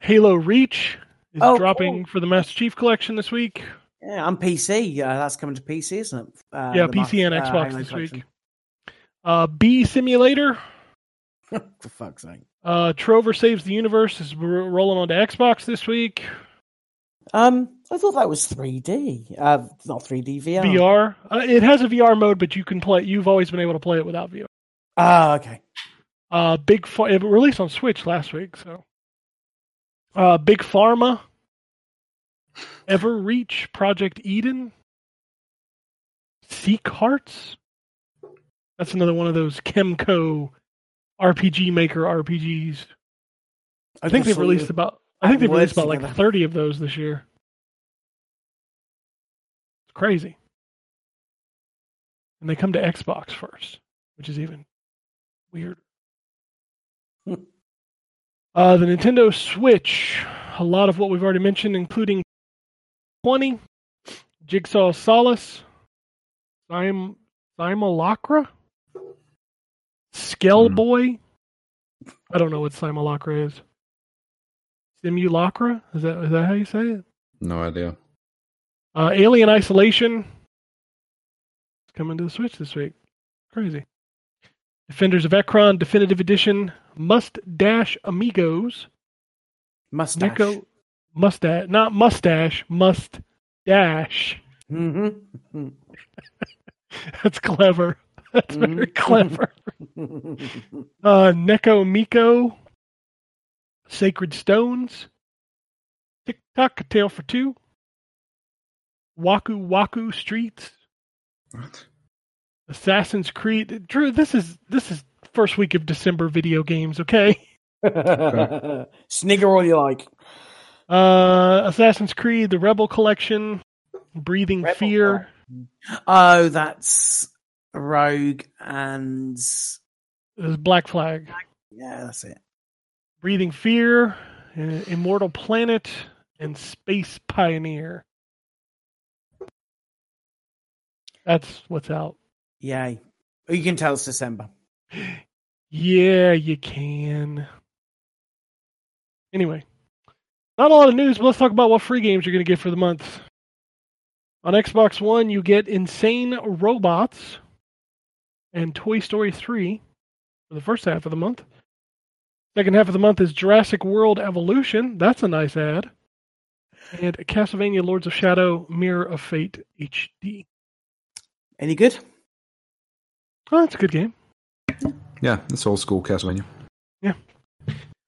Halo Reach is Oh, dropping for the Master Chief Collection this week. yeah, on PC. Uh, that's coming to PC, isn't it? Uh, yeah, the PC and Master- uh, Xbox Halo this collection. week. Uh, Bee Simulator, (laughs) For fuck's sake. uh, Trover Saves the Universe is r- rolling onto Xbox this week. Um, I thought that was 3D. Uh, not 3D VR. VR. Uh, it has a VR mode, but you can play. You've always been able to play it without VR. Ah, okay. Uh, Big it released on Switch last week, so. Uh, Big Pharma, Everreach, Project Eden, Seek Hearts. That's another one of those Kemco RPG Maker RPGs. I think they've released about. I think they've released about like thirty of those this year. Crazy. And they come to Xbox first, which is even weird. (laughs) uh, the Nintendo Switch, a lot of what we've already mentioned, including 20, Jigsaw Solace, Sim- Simulacra, Skellboy. I don't know what Simulacra is. Simulacra? Is that is that how you say it? No idea. Uh, Alien Isolation. It's coming to the Switch this week. Crazy. Defenders of Ekron Definitive Edition. Must Dash Amigos. Mustache. Neko Mustache. Not Mustache. Must Dash. Mm-hmm. (laughs) That's clever. That's very Mhm. clever. (laughs) Uh, Neko Miko. Sacred Stones. Tick Tock, A Tale for Two. Waku Waku Streets. What? Assassin's Creed. Drew, this is this is first week of December video games, okay? (laughs) Snigger all you like. Uh Assassin's Creed, the Rebel Collection, Breathing Rebel Fear. Oh, that's Rogue and There's Black Flag. yeah, that's it. Breathing Fear, uh, Immortal Planet, and Space Pioneer. That's what's out. Yay. Oh, You can tell it's December. Yeah, you can. Anyway, not a lot of news, but let's talk about what free games you're going to get for the month. On Xbox One, you get Insane Robots and Toy Story 3 for the first half of the month. Second half of the month is Jurassic World Evolution. That's a nice ad. And Castlevania Lords of Shadow Mirror of Fate HD. Any good? Oh, that's a good game. Yeah, it's old school Castlevania. Yeah.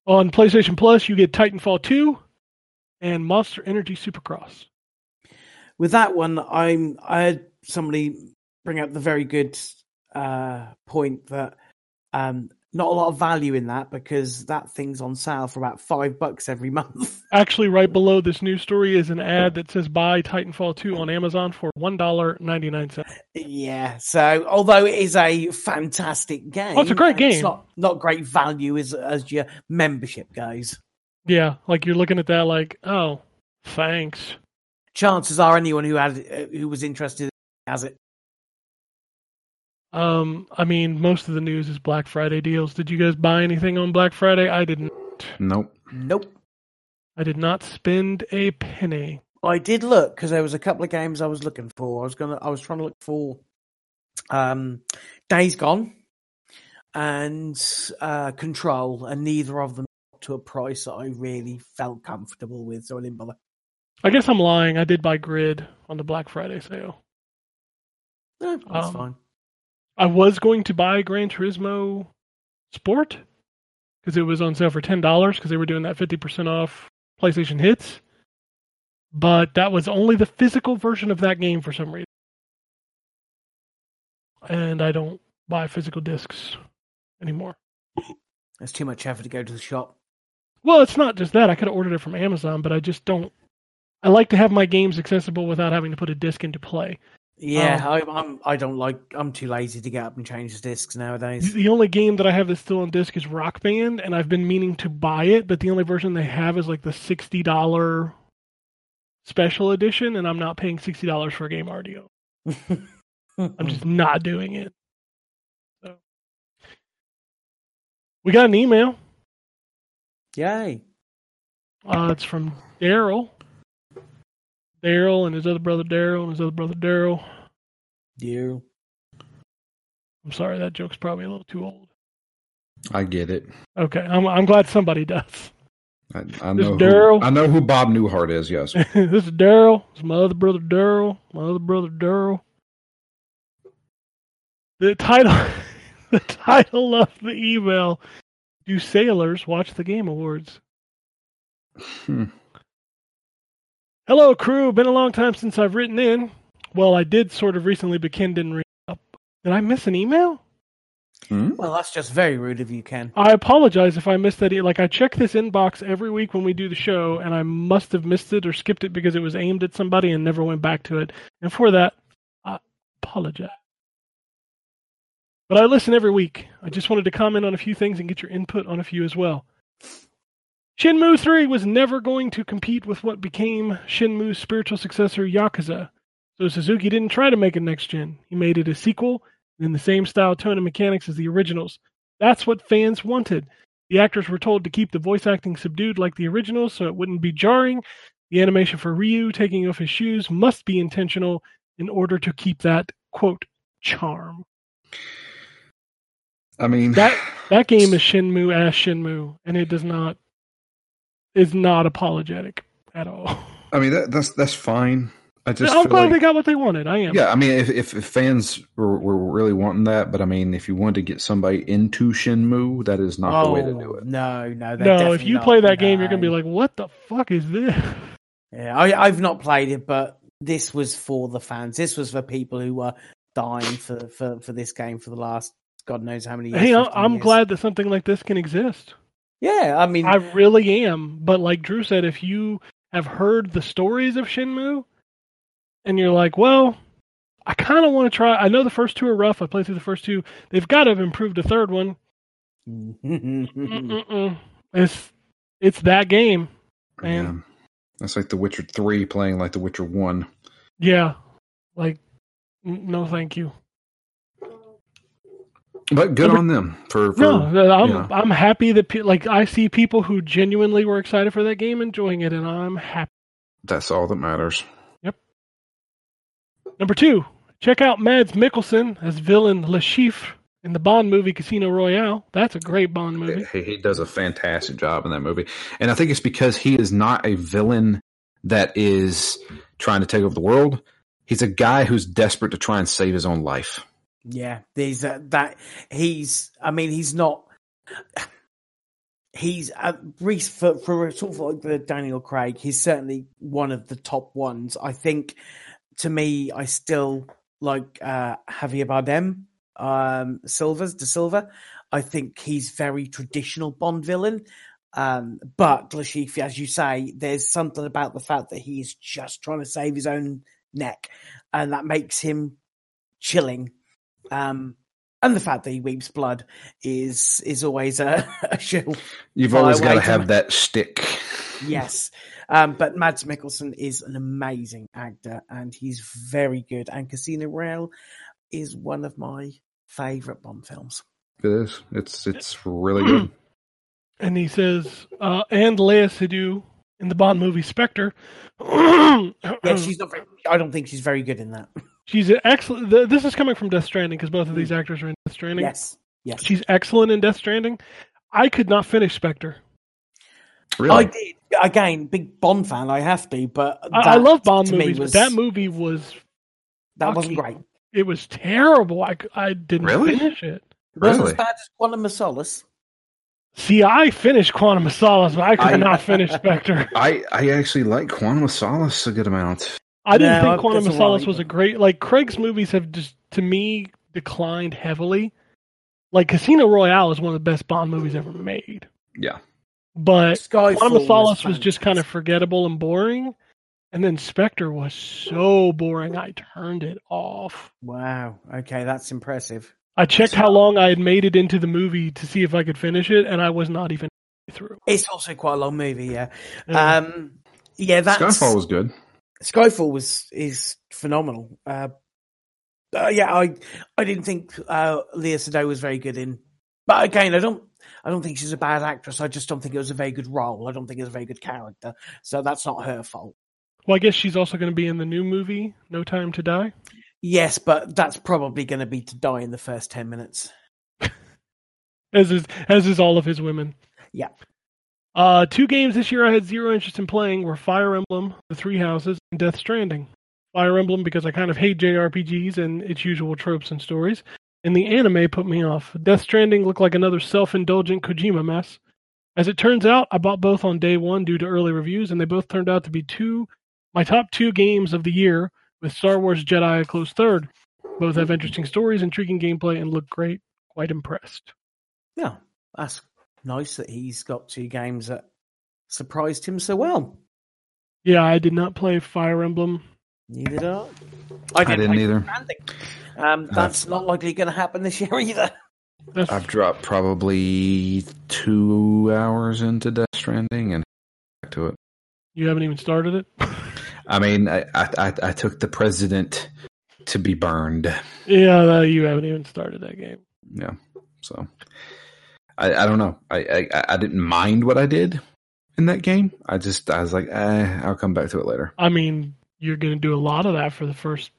On PlayStation Plus, you get Titanfall 2 and Monster Energy Supercross. With that one, I'm I had somebody bring up the very good uh, point that um, not a lot of value in that because that thing's on sale for about five bucks every month. (laughs) Actually, right below this news story is an ad that says buy Titanfall 2 on Amazon for $1.99. yeah, so although it is a fantastic game, Oh, it's a great game. not not great value as as your membership goes. Yeah, like you're looking at that like, oh, thanks. Chances are anyone who had uh, who was interested has it. Um, I mean, most of the news is Black Friday deals. Did you guys buy anything on Black Friday? I didn't. Nope. Nope. I did not spend a penny. I did look because there was a couple of games I was looking for. I was gonna, I was trying to look for, um, Days Gone and uh, Control, and neither of them to a price that I really felt comfortable with, so I didn't bother. I guess I'm lying. I did buy Grid on the Black Friday sale. No, that's Um, fine. I was going to buy Gran Turismo Sport because it was on sale for ten dollars because they were doing that fifty percent off PlayStation Hits, but that was only the physical version of that game for some reason, and I don't buy physical discs anymore. It's too much effort to go to the shop. Well, it's not just that. I could have ordered it from Amazon, but I just don't. I like to have my games accessible without having to put a disc into play. Yeah, Um, I, I'm. I don't like. I'm too lazy to get up and change the discs nowadays. The only game that I have that's still on disc is Rock Band, and I've been meaning to buy it, but the only version they have is like the sixty dollar special edition, and I'm not paying sixty dollars for a game RDO. (laughs) I'm just not doing it. So we got an email. Yay! Uh, it's from Daryl. Daryl and his other brother Daryl and his other brother Daryl. Daryl. I'm sorry, that joke's probably a little too old. I get it. Okay, I'm I'm glad somebody does. I, I know. Daryl? I know who Bob Newhart is. Yes. (laughs) this is Daryl. It's my other brother Daryl. My other brother Daryl. The title, (laughs) the title of the email: Do sailors watch the Game Awards? Hmm. Hello, crew. Been a long time since I've written in. Well, I did sort of recently, but Ken didn't read up. Did I miss an email? Hmm? Well, that's just very rude of you, Ken. I apologize if I missed that. e- Like I check this inbox every week when we do the show, and I must have missed it or skipped it because it was aimed at somebody and never went back to it. And for that, I apologize. But I listen every week. I just wanted to comment on a few things and get your input on a few as well. Shenmue 3 was never going to compete with what became Shenmue's spiritual successor, Yakuza. So Suzuki didn't try to make a next gen. He made it a sequel in the same style, tone, and mechanics as the originals. That's what fans wanted. The actors were told to keep the voice acting subdued like the originals so it wouldn't be jarring. The animation for Ryu taking off his shoes must be intentional in order to keep that, quote, charm. I mean, That that (laughs) game is Shenmue as Shenmue, and it does not is not apologetic at all. I mean that, that's that's fine. I just I'm glad like, they got what they wanted. I am. yeah. I mean, if, if if fans were, were really wanting that, but I mean, if you wanted to get somebody into Shenmue, that is not the way to do Oh, it. No, no. they're No, if you play that game, you're gonna be like, "What the fuck is this?" Yeah, I, I've not played it, but this was for the fans. This was for people who were dying for for, for this game for the last God knows how many years. Hey, I- 15 I'm years. glad that something like this can exist. Yeah, I mean, I really am. But like Drew said, if you have heard the stories of Shenmue and you're like, well, I kind of want to try. I know the first two are rough. I played through the first two. They've got to have improved the third one. Mm-hmm. It's it's that game, man. Yeah. That's like The Witcher Three playing like The Witcher One. Yeah, like no, thank you. But good on them for, for No, I'm yeah. I'm happy that pe- like I see people who genuinely were excited for that game enjoying it, and I'm happy. that's all that matters. Yep. Number two, check out Mads Mikkelsen as villain Le Chiffre in the Bond movie Casino Royale. That's a great Bond movie. He, he does a fantastic job in that movie, and I think it's because he is not a villain that is trying to take over the world. He's a guy who's desperate to try and save his own life. Yeah, there's uh, that. He's. I mean, he's not. He's uh, Reese for for sort of like the Daniel Craig. He's certainly one of the top ones. I think. To me, I still like uh, Javier Bardem, um, Silvers De Silva. I think he's very traditional Bond villain. Um, but Le Chiffre, as you say, there's something about the fact that he is just trying to save his own neck, and that makes him chilling. Um, and the fact that he weeps blood is is always a, (laughs) a shill. You've always got to have that stick. Yes. Um, but Mads Mikkelsen is an amazing actor and he's very good. And Casino Royale is one of my favorite Bond films. It is. It's it's really good. (clears throat) And he says, uh, and Léa Seydoux in the Bond movie Spectre. yeah, (clears throat) Yeah, she's not. Very, I don't think she's very good in that. She's an excellent. th- This is coming from Death Stranding because both of these mm. actors are in Death Stranding. Yes, yes. She's excellent in Death Stranding. I could not finish Spectre. Really, I did again. Big Bond fan. I have to, but I, I love Bond movies, was- but that movie was that wasn't fucking- great. it was terrible. I I didn't Really? finish it. It wasn't as bad as Quantum of Solace. See, I finished Quantum of Solace, but I could I- not finish (laughs) Spectre. I I actually like Quantum of Solace a good amount. I didn't No, think Quantum of Solace was a great like Craig's movies have just to me declined heavily. Like Casino Royale is one of the best Bond movies ever made, Yeah. but Skyfall Quantum of Solace was just kind of forgettable and boring, and then Spectre was so boring I turned it off. Wow. Okay, that's impressive. I checked how long I had made it into the movie to see if I could finish it, and I was not even through. It's also quite a long movie, yeah. Yeah. Um, yeah, that's Skyfall was good. Skyfall was is phenomenal. Uh, uh, yeah, I I didn't think uh, Léa Seydoux was very good in, but again, I don't I don't think she's a bad actress. I just don't think it was a very good role. I don't think it was a very good character. So that's not her fault. Well, I guess she's also going to be in the new movie, No Time to Die. Yes, but that's probably going to be to die in the first ten minutes. (laughs) as is as is all of his women. Yeah. Uh, two games this year I had zero interest in playing were Fire Emblem, The Three Houses, and Death Stranding. Fire Emblem because I kind of hate JRPGs and its usual tropes and stories, and the anime put me off. Death Stranding looked like another self-indulgent Kojima mess. As it turns out, I bought both on day one due to early reviews, and they both turned out to be two my top two games of the year, with Star Wars Jedi a close third. Both have interesting stories, intriguing gameplay, and look great. Quite impressed. Yeah, that's nice that he's got two games that surprised him so well. Yeah, I did not play Fire Emblem. Neither did I. I didn't play either. Um, that's not likely going to happen this year either. I've dropped probably two hours into Death Stranding and back to it. you haven't even started it. I mean, I, I, I- I took the president to be burned. yeah, you haven't even started that game. Yeah. So I, I don't know. I, I, I didn't mind what I did in that game. I just, I was like, eh, I'll come back to it later. I mean, you're going to do a lot of that for the first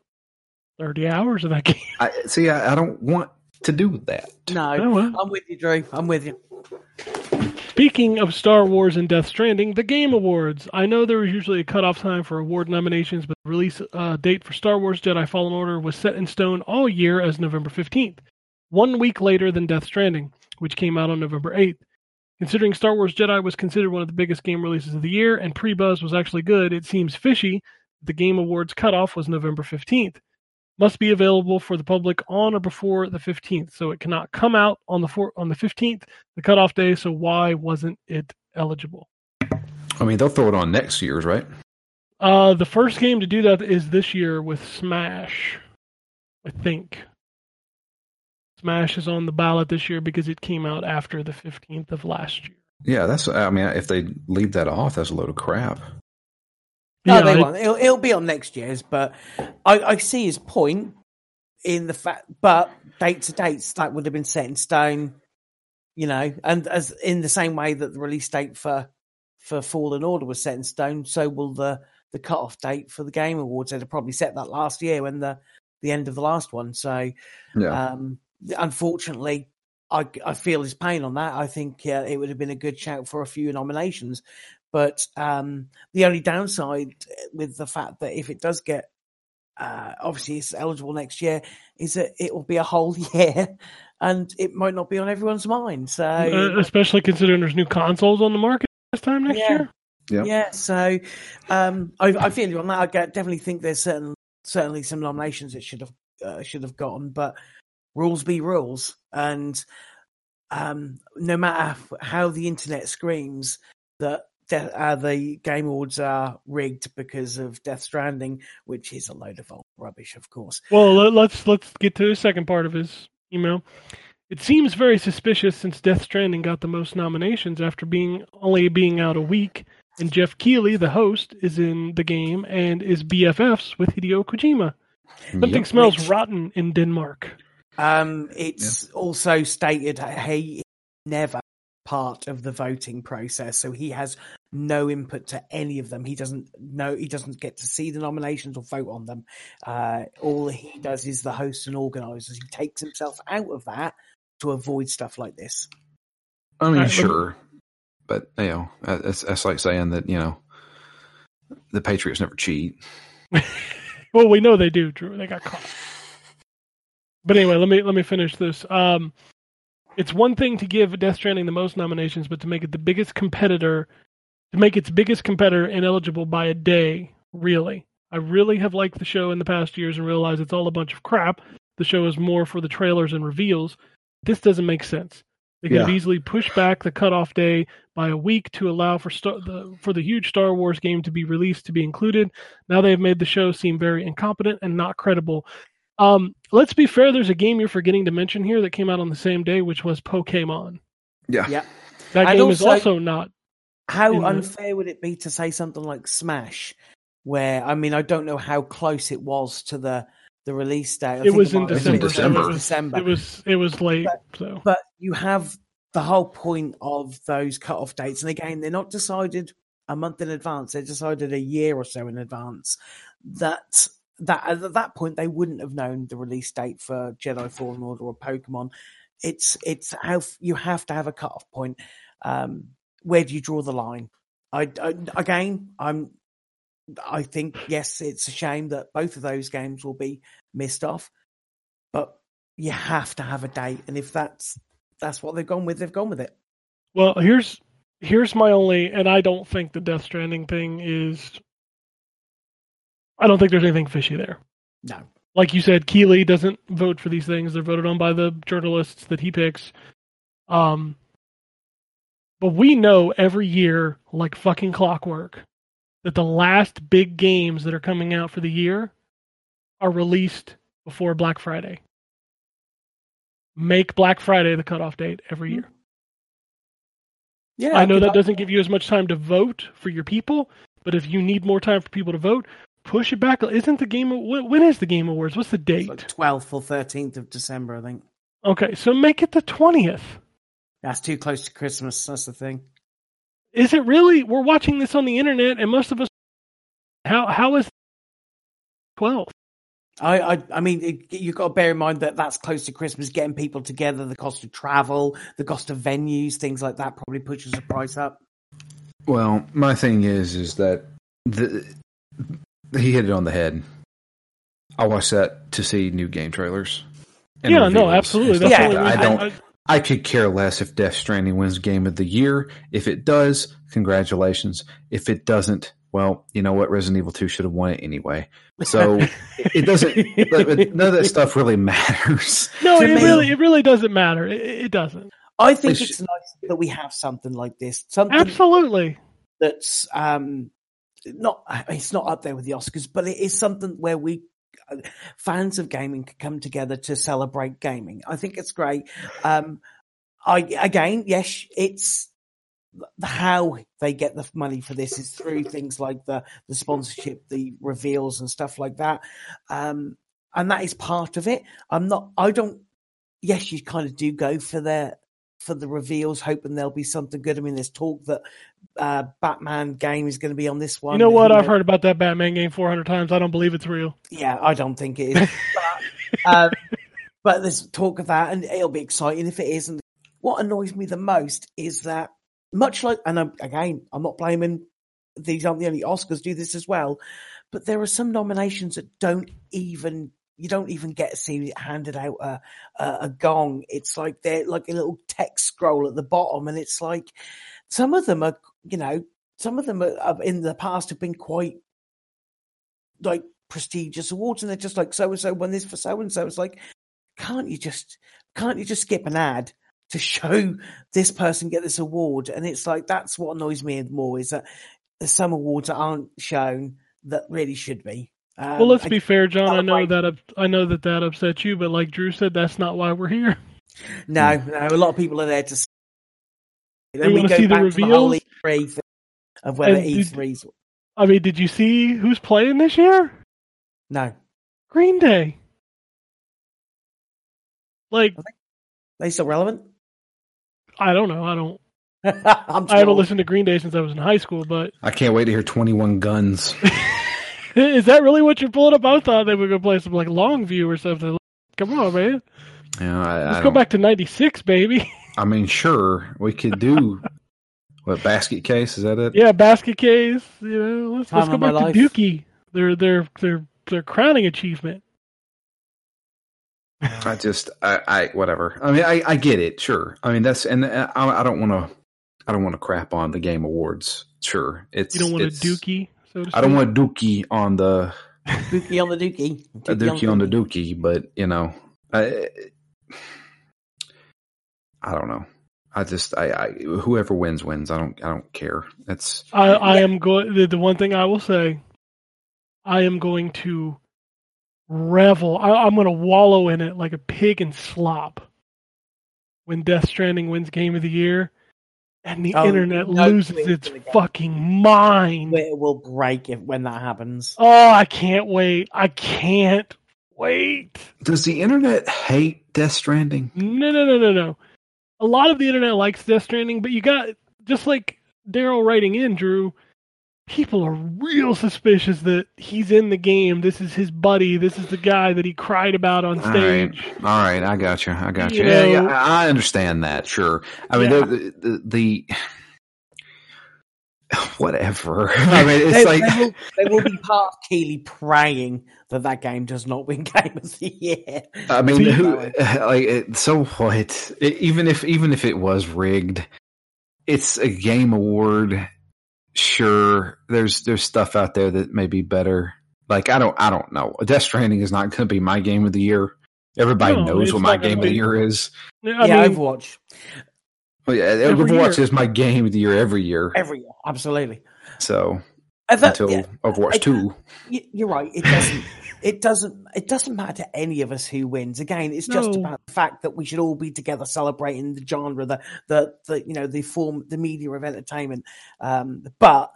thirty hours of that (laughs) game. I see. I, I don't want to do that. No, Oh, well. I'm with you, Drew. I'm with you. Speaking of Star Wars and Death Stranding, the Game Awards. I know there was usually a cutoff time for award nominations, but the release uh, date for Star Wars Jedi Fallen Order was set in stone all year as November 15th, one week later than Death Stranding, which came out on November 8th. Considering Star Wars Jedi was considered one of the biggest game releases of the year and pre buzz was actually good, it seems fishy that the Game Awards cutoff was November 15th. Must be available for the public on or before the 15th, so it cannot come out on the four, on the 15th, the cutoff day. So why wasn't it eligible? I mean, they'll throw it on next year's, right? Uh, the first game to do that is this year with Smash, I think. Smash is on the ballot this year because it came out after the 15th of last year. Yeah, that's. I mean, if they leave that off, that's a load of crap. No, Yeah, they I- won't. It'll, it'll be on next year's, but I, I see his point in the fact. But date to dates that would have been set in stone, you know, and as in the same way that the release date for for Fallen Order was set in stone, so will the the cut off date for the Game Awards. They'd have probably set that last year when the the end of the last one. So Yeah. um, unfortunately, I, I feel his pain on that. I think uh, it would have been a good shout for a few nominations. But um, the only downside with the fact that if it does get, uh, obviously it's eligible next year, is that it will be a whole (laughs) year and it might not be on everyone's mind. So, Uh, especially considering there's new consoles on the market this time next Yeah. year. Yeah. yeah, so um, I, I feel you on that. I definitely think there's certain certainly some nominations it should have uh, should have gotten, but rules be rules, and um, no matter how the internet screams that de- uh, the game awards are rigged because of Death Stranding, which is a load of old rubbish, of course. Well, let- let's let's get to the second part of his email. It seems very suspicious since Death Stranding got the most nominations after being only being out a week, and Jeff Keighley, the host, is in the game and is BFFs with Hideo Kojima. Something Yep. smells rotten in Denmark. Um, it's also stated he is never part of the voting process, so he has no input to any of them. He doesn't know. He doesn't get to see the nominations or vote on them. Uh, all he does is the host and organisers. He takes himself out of that to avoid stuff like this. I mean, Alright, sure, but you know, that's, that's like saying that you know, the Patriots never cheat. (laughs) Well, we know they do, Drew. They got caught. But anyway, let me let me finish this. Um, it's one thing to give Death Stranding the most nominations, but to make it the biggest competitor, to make its biggest competitor ineligible by a day, really. I really have liked the show in the past years and realize it's all a bunch of crap, the show is more for the trailers and reveals. This doesn't make sense. They could Yeah. easily pushed back the cutoff day by a week to allow for star- the for the huge Star Wars game to be released to be included. Now they've made the show seem very incompetent and not credible. Um, let's be fair. There's a game you're forgetting to mention here that came out on the same day, which was Pokemon. Yeah. Yeah. That And game is also- also not. How in the- unfair would it be to say something like Smash, where I mean I don't know how close it was to the the release date. I It was in December. December. It was, December. It was it was late. But- So But you have the whole point of those cut-off dates, and again, they're not decided a month in advance; they're decided a year or so in advance. That that at that point they wouldn't have known the release date for Jedi Fallen Order or Pokemon. It's it's how you have to have a cut-off point. Um, where do you draw the line? I, I again, I'm. I think yes, it's a shame that both of those games will be missed off, but you have to have a date, and if that's that's what they've gone with, they've gone with it. Well, here's here's my only, and I don't think the Death Stranding thing is. I don't think there's anything fishy there. No, Like you said, Keighley doesn't vote for these things; they're voted on by the journalists that he picks. Um, but we know every year, like fucking clockwork, that the last big games that are coming out for the year are released before Black Friday. Make Black Friday the cutoff date every year. yeah, I know that doesn't give you as much time to vote for your people, but if you need more time for people to vote, push it back. Isn't the game? When is the Game Awards? What's the date? like twelfth or thirteenth of December, I think. Okay, so make it the twentieth. That's too close to Christmas. That's the thing. Is it really? We're watching this on the internet, and most of us. How how is twelve? I, I, I mean, it, you've got to bear in mind that that's close to Christmas. Getting people together, the cost of travel, the cost of venues, things like that, probably pushes the price up. Well, my thing is, is that the he hit it on the head. I watch that to see new game trailers. and Yeah, no, absolutely. That's stuff Yeah, like. I don't. I could care less if Death Stranding wins Game of the Year. If it does, congratulations. If it doesn't, well, you know what? Resident Evil Two should have won it anyway. So it (laughs) it doesn't. but- but none of that stuff really (laughs) matters. no, it me- really it really doesn't matter. It, it doesn't. I think It's- it's nice that we have something like this. Something Absolutely. that's um not it's not up there with the Oscars, but it is something where we fans of gaming can come together to celebrate gaming. I think it's great. Um I again, yes, it's how they get the money for this is through things like the the sponsorship, the reveals and stuff like that. Um and that is part of it. I'm not I don't yes, you kind of do go for the for the reveals, hoping there'll be something good. I mean, there's talk that uh, Batman game is going to be on this one. You know what? I've heard about that Batman game 400 times. I don't believe it's real. Yeah, I don't think it is. but, um, (laughs) but there's talk of that, and it'll be exciting if it is. And what annoys me the most is that, much like, and I'm, again, I'm not blaming these aren't the only Oscars do this as well, but there are some nominations that don't even you don't even get to see handed out a, a, a gong. It's like they're like a little text scroll at the bottom, and it's like some of them are, you know, some of them are, are in the past have been quite like prestigious awards, and they're just like so and so won this for so and so. It's like, can't you just can't you just skip an ad to show this person get this award? And it's like that's what annoys me more is that there's some awards that aren't shown that really should be. Um, well, let's I- be fair, John. I know celebrate- that I know that that upset you, but like Drew said, that's not why we're here. No, no, a lot of people are there to. See. You Then we wanna go see the back to the whole? E3 thing of whether And did- E3's I mean, did you see who's playing this year? no, Green Day. Like, they still relevant. I don't know. I don't. (laughs) I'm I haven't listened to Green Day since I was in high school, but I can't wait to hear Twenty One Guns. (laughs) (laughs) is that really what you're pulling up? I thought they were gonna play some like Longview or something. Come on, man. Yeah, I, I Let's go back to '96, baby. (laughs) I mean, sure, we could do what basket case is that it? yeah, basket case. You know, let's, let's Time go of my back life. to Dookie. Their their their their crowning achievement. I just, I, I, whatever. I mean, I, I get it. Sure. I mean, that's, and uh, I, I don't want to, I don't want to crap on the game awards. Sure, it's. You don't want a Dookie, so to I don't want Dookie on the Dookie on the Dookie. a Dookie on the Dookie, but you know, I, I don't know. I just I, I whoever wins wins. I don't I don't care. That's I, I am going. The, the one thing I will say, I am going to revel. I, I'm going to wallow in it like a pig in slop when Death Stranding wins Game of the Year, and the Oh, internet no, loses it's its fucking mind. It will break if, when that happens. Oh, I can't wait. I can't wait. does the internet hate Death Stranding? No, no, no, no, no. A lot of the internet likes Death Stranding, but you got just like Daryl writing in, Drew. People are real suspicious that he's in the game. This is his buddy. This is the guy that he cried about on stage. all right, I got you. I got you. You yeah, yeah, I I understand that. Sure. I mean, Yeah. the, the, the (sighs) whatever. (laughs) I mean, it's they, like they will, they will be part of Keighley praying that that game does not win (laughs) Game of the Year. I mean, who (sighs) like so what? It, even if even if it was rigged, it's a game award. Sure, there's there's stuff out there that may be better. Like I don't I don't know. Death Stranding is not going to be my game of the year. Everybody No, knows what my not gonna game of the year is. I yeah, Overwatch Well, yeah, Every Overwatch year. is my game of the year every year. every year, absolutely. So I thought- until yeah, Overwatch I- two, you're right. It doesn't. it doesn't. It doesn't matter to any of us who wins. Again, it's just No. about the fact that we should all be together celebrating the genre, the the, the you know the form, the media of entertainment. Um, but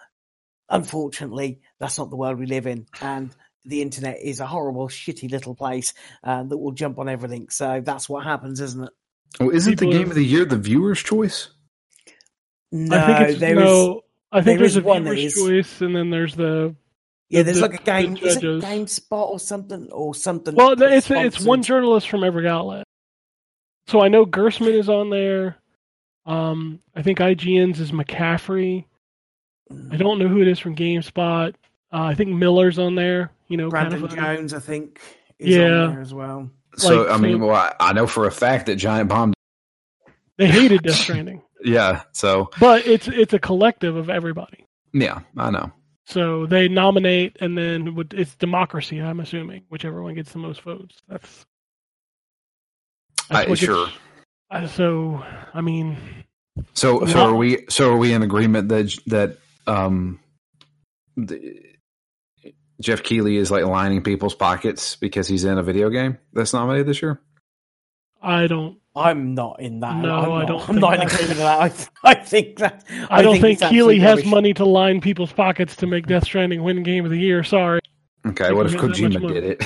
unfortunately, that's not the world we live in, and the internet is a horrible, shitty little place uh, that will jump on everything. So that's what happens, isn't it? well, isn't the People- game of the year the viewer's choice? No, I think it's there is- no. I think there there's a one that viewer's is. choice, and then there's the Yeah, the- there's the- like a game. the Is it judges. GameSpot or something or something? Well, th- it's it's one journalist from every outlet. So I know Gerstmann is on there. Um, I think IGN's is McCaffrey. I don't know who it is from GameSpot. Uh, I think Miller's on there. You know, kind Brandon of a- Jones, I think, is Yeah. on there as well. So Like, I mean, so- well, I, I know for a fact that Giant Bomb. They hated Death (laughs) Stranding, Yeah. So but it's it's a collective of everybody. yeah, I know. So they nominate, and then would- it's democracy. I'm assuming whichever one gets the most votes. That's, I, what gets- sure. uh, so I mean, So, so Well- are we? So, are we in agreement that that um, the, Jeff Keighley is like lining people's pockets because he's in a video game that's nominated this year? I don't. I'm not in that. No, I'm I not, don't I'm think not in agreement with that. I, I think that. I, don't think, it's Keighley has rubbish. money to line people's pockets to make Death Stranding win Game of the Year. Sorry. Okay, Think what if has that much Kojima did it?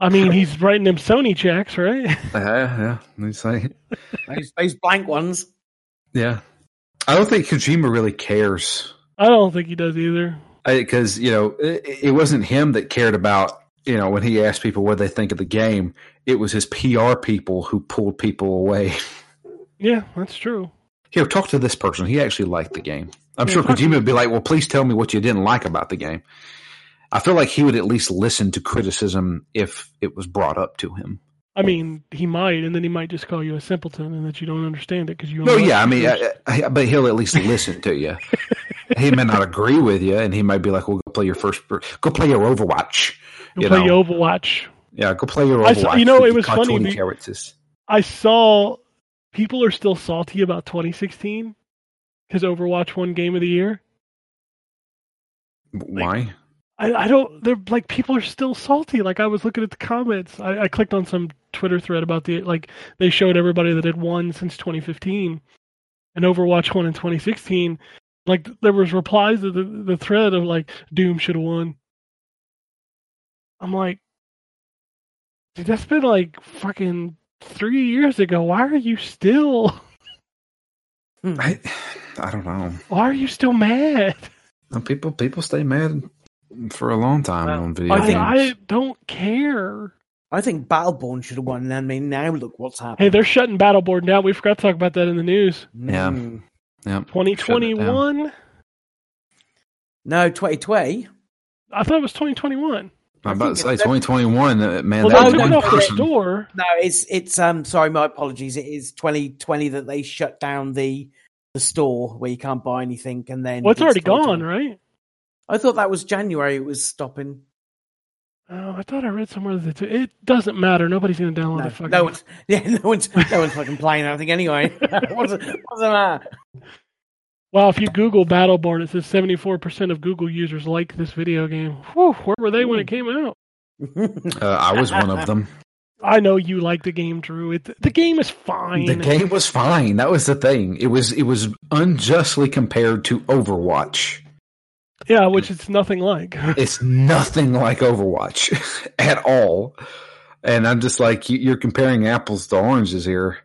I mean, he's writing them Sony checks, right? (laughs) yeah, yeah. It's like, Those, those blank ones. yeah. I don't think Kojima really cares I don't think he does either. because you know it, it wasn't him that cared about you know when he asked people what they think of the game. It was his PR people who pulled people away. (laughs) Yeah, that's true. Here, talk to this person. He actually liked the game. I'm Yeah, sure Kojima would be like, "Well, please tell me what you didn't like about the game." I feel like he would at least listen to criticism if it was brought up to him. I mean, he might, and then he might just call you a simpleton and that you don't understand it because you. No, yeah, I mean. I, I, but he'll at least listen to you. (laughs) he may not agree with you, and he might be like, "Well, go play your first, go play your Overwatch." He'll you play know. Overwatch. Yeah, go play your I Overwatch. saw- you know, with it your was funny, be- characters. I saw people are still salty about 2016 because Overwatch won Game of the Year. Why? I, I don't. They're like people are still salty. Like I was looking at the comments. I, I clicked on some Twitter thread about the like they showed everybody that had won since 2015, and Overwatch won in 2016. Like there was replies to the the thread of like Doom should have won. I'm like, dude, that's been like fucking three years ago. Why are you still? I, I don't know. Why are you still mad? Well, People, people stay mad for a long time Well, on video I, games. I don't care. I think Battleborn should have won. and I mean, now look what's happened. Hey, they're shutting Battleborn down. We forgot to talk about that in the news. Yeah. Mm. yeah. 2021. No, 2020. I thought it was 2021. I'm about to say 2021. uh, Man, Well, that they no, took off the store. No, it's it's um. Sorry, my apologies. It is 2020 that they shut down the the store where you can't buy anything, and then Well, it's already gone, right? I thought that was January. It was stopping. Oh, I thought I read somewhere that it, it doesn't matter. Nobody's going to download No, the fucking. no one's (laughs) yeah, no one's no one's fucking playing anything anyway. (laughs) what's, what's the matter? Wow, if you Google Battleborn, it says 74% of Google users like this video game. Whew, where were they when it came out? (laughs) Uh, I was one of them. I know you like the game, Drew. It, the game is fine. The game was fine. That was the thing. It was it was unjustly compared to Overwatch. Yeah, which it's nothing like. (laughs) It's nothing like Overwatch (laughs) at all. And I'm just like you- you're comparing apples to oranges here,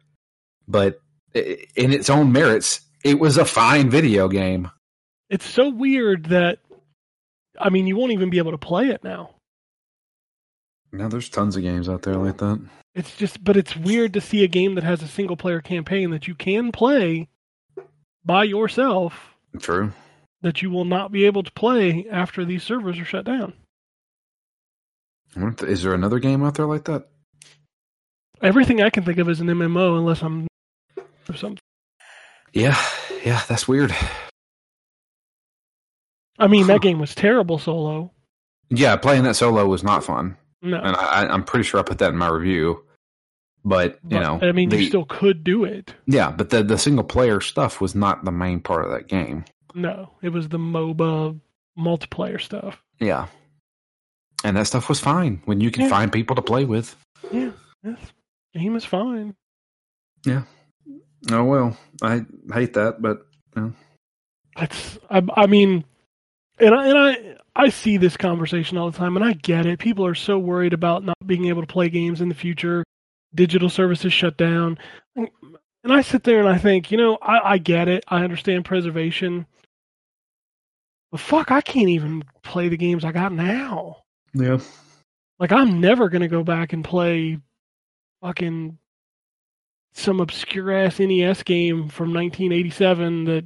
but in its own merits, it was a fine video game. it's so weird that, I mean, you won't even be able to play it now. Now there's tons of games out there like that. It's just, but it's weird to see a game that has a single player campaign that you can play by yourself True. that you will not be able to play after these servers are shut down. I wonder if- Is there another game out there like that? Everything I can think of is an MMO unless I'm or something. Yeah, yeah, that's weird. I mean, that (laughs) game was terrible solo. Yeah, playing that solo was not fun, No, and I, I'm pretty sure I put that in my review. But you but, know, I mean, the- you still could do it. yeah, but the the single player stuff was not the main part of that game. No, it was the MOBA multiplayer stuff. Yeah, and that stuff was fine when you can Yeah. find people to play with. Yeah, this game is fine. Oh well, I hate that, but It's, I, I mean, and I, and I, I see this conversation all the time, and I get it. People are so worried about not being able to play games in the future. Digital services shut down, and I sit there and I think, you know, I, I get it. I understand preservation, but fuck, I can't even play the games I got now. yeah, Like, I'm never gonna go back and play fucking some obscure ass NES game from 1987 that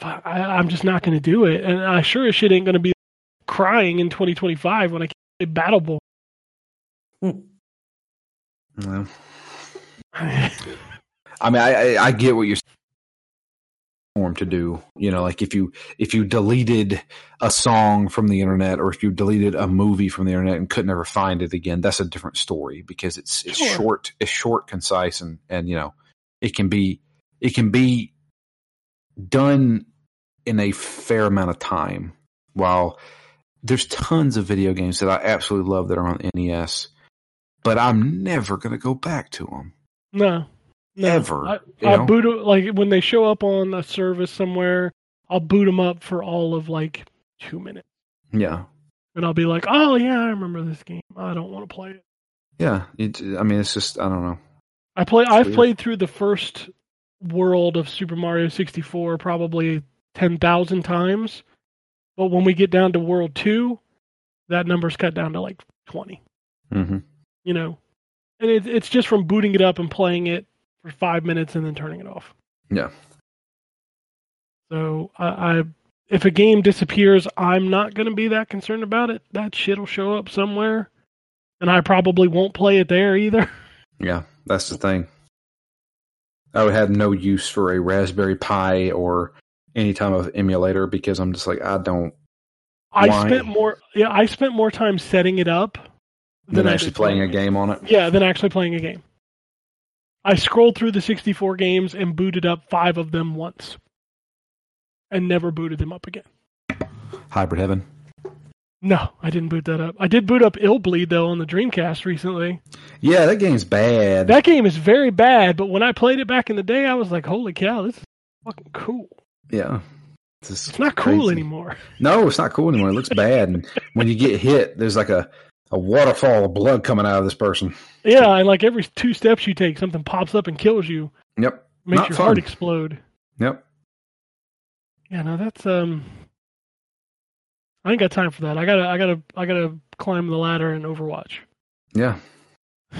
I, I'm just not going to do it. And I sure as shit ain't going to be crying in 2025 when I can't play Battle Ball. Mm. (laughs) well. I mean, I, I I get what you're form to do. You know, like if you if you deleted a song from the internet or if you deleted a movie from the internet and could never find it again, that's a different story because it's it's Sure. short, it's short, concise, and and you know, it can be it can be done in a fair amount of time. While there's tons of video games that I absolutely love that are on NES, but I'm never going to go back to them. no, no. Ever, I, I boot like when they show up on a service somewhere. I'll boot them up for all of like two minutes, Yeah. and I'll be like, "Oh yeah, I remember this game. I don't want to play it." Yeah, it, I mean, it's just I don't know. I play. I've weird. played through the first world of Super Mario 64 probably ten thousand times, but when we get down to World Two, that number's cut down to like twenty. hmm You know, and it, it's just from booting it up and playing it for five minutes and then turning it off. Yeah, So I, I if a game disappears, I'm not going to be that concerned about it. That shit'll show up somewhere, and I probably won't play it there either. (laughs) yeah, that's the thing. I would have no use for a Raspberry Pi or any type of emulator because I'm just like I don't I Why? spent more. Yeah, I spent more time setting it up than I actually playing a game on it. Yeah, than actually playing a game. I scrolled through the 64 games and booted up five of them once, and never booted them up again. Hybrid Heaven. No, I didn't boot that up. I did boot up Illbleed though on the Dreamcast recently. Yeah, that game's bad. That game is very bad, but when I played it back in the day, I was like, "Holy cow, this is fucking cool." yeah, it's, It's not cool crazy. anymore. No, it's not cool anymore. It looks bad, and when you get hit, there's like a a waterfall of blood coming out of this person. Yeah, and like every two steps you take, something pops up and kills you, Yep, makes Not your fun. heart explode. yep. Yeah, no, that's um. I ain't got time for that. I gotta, I gotta, I gotta climb the ladder in Overwatch. Yeah,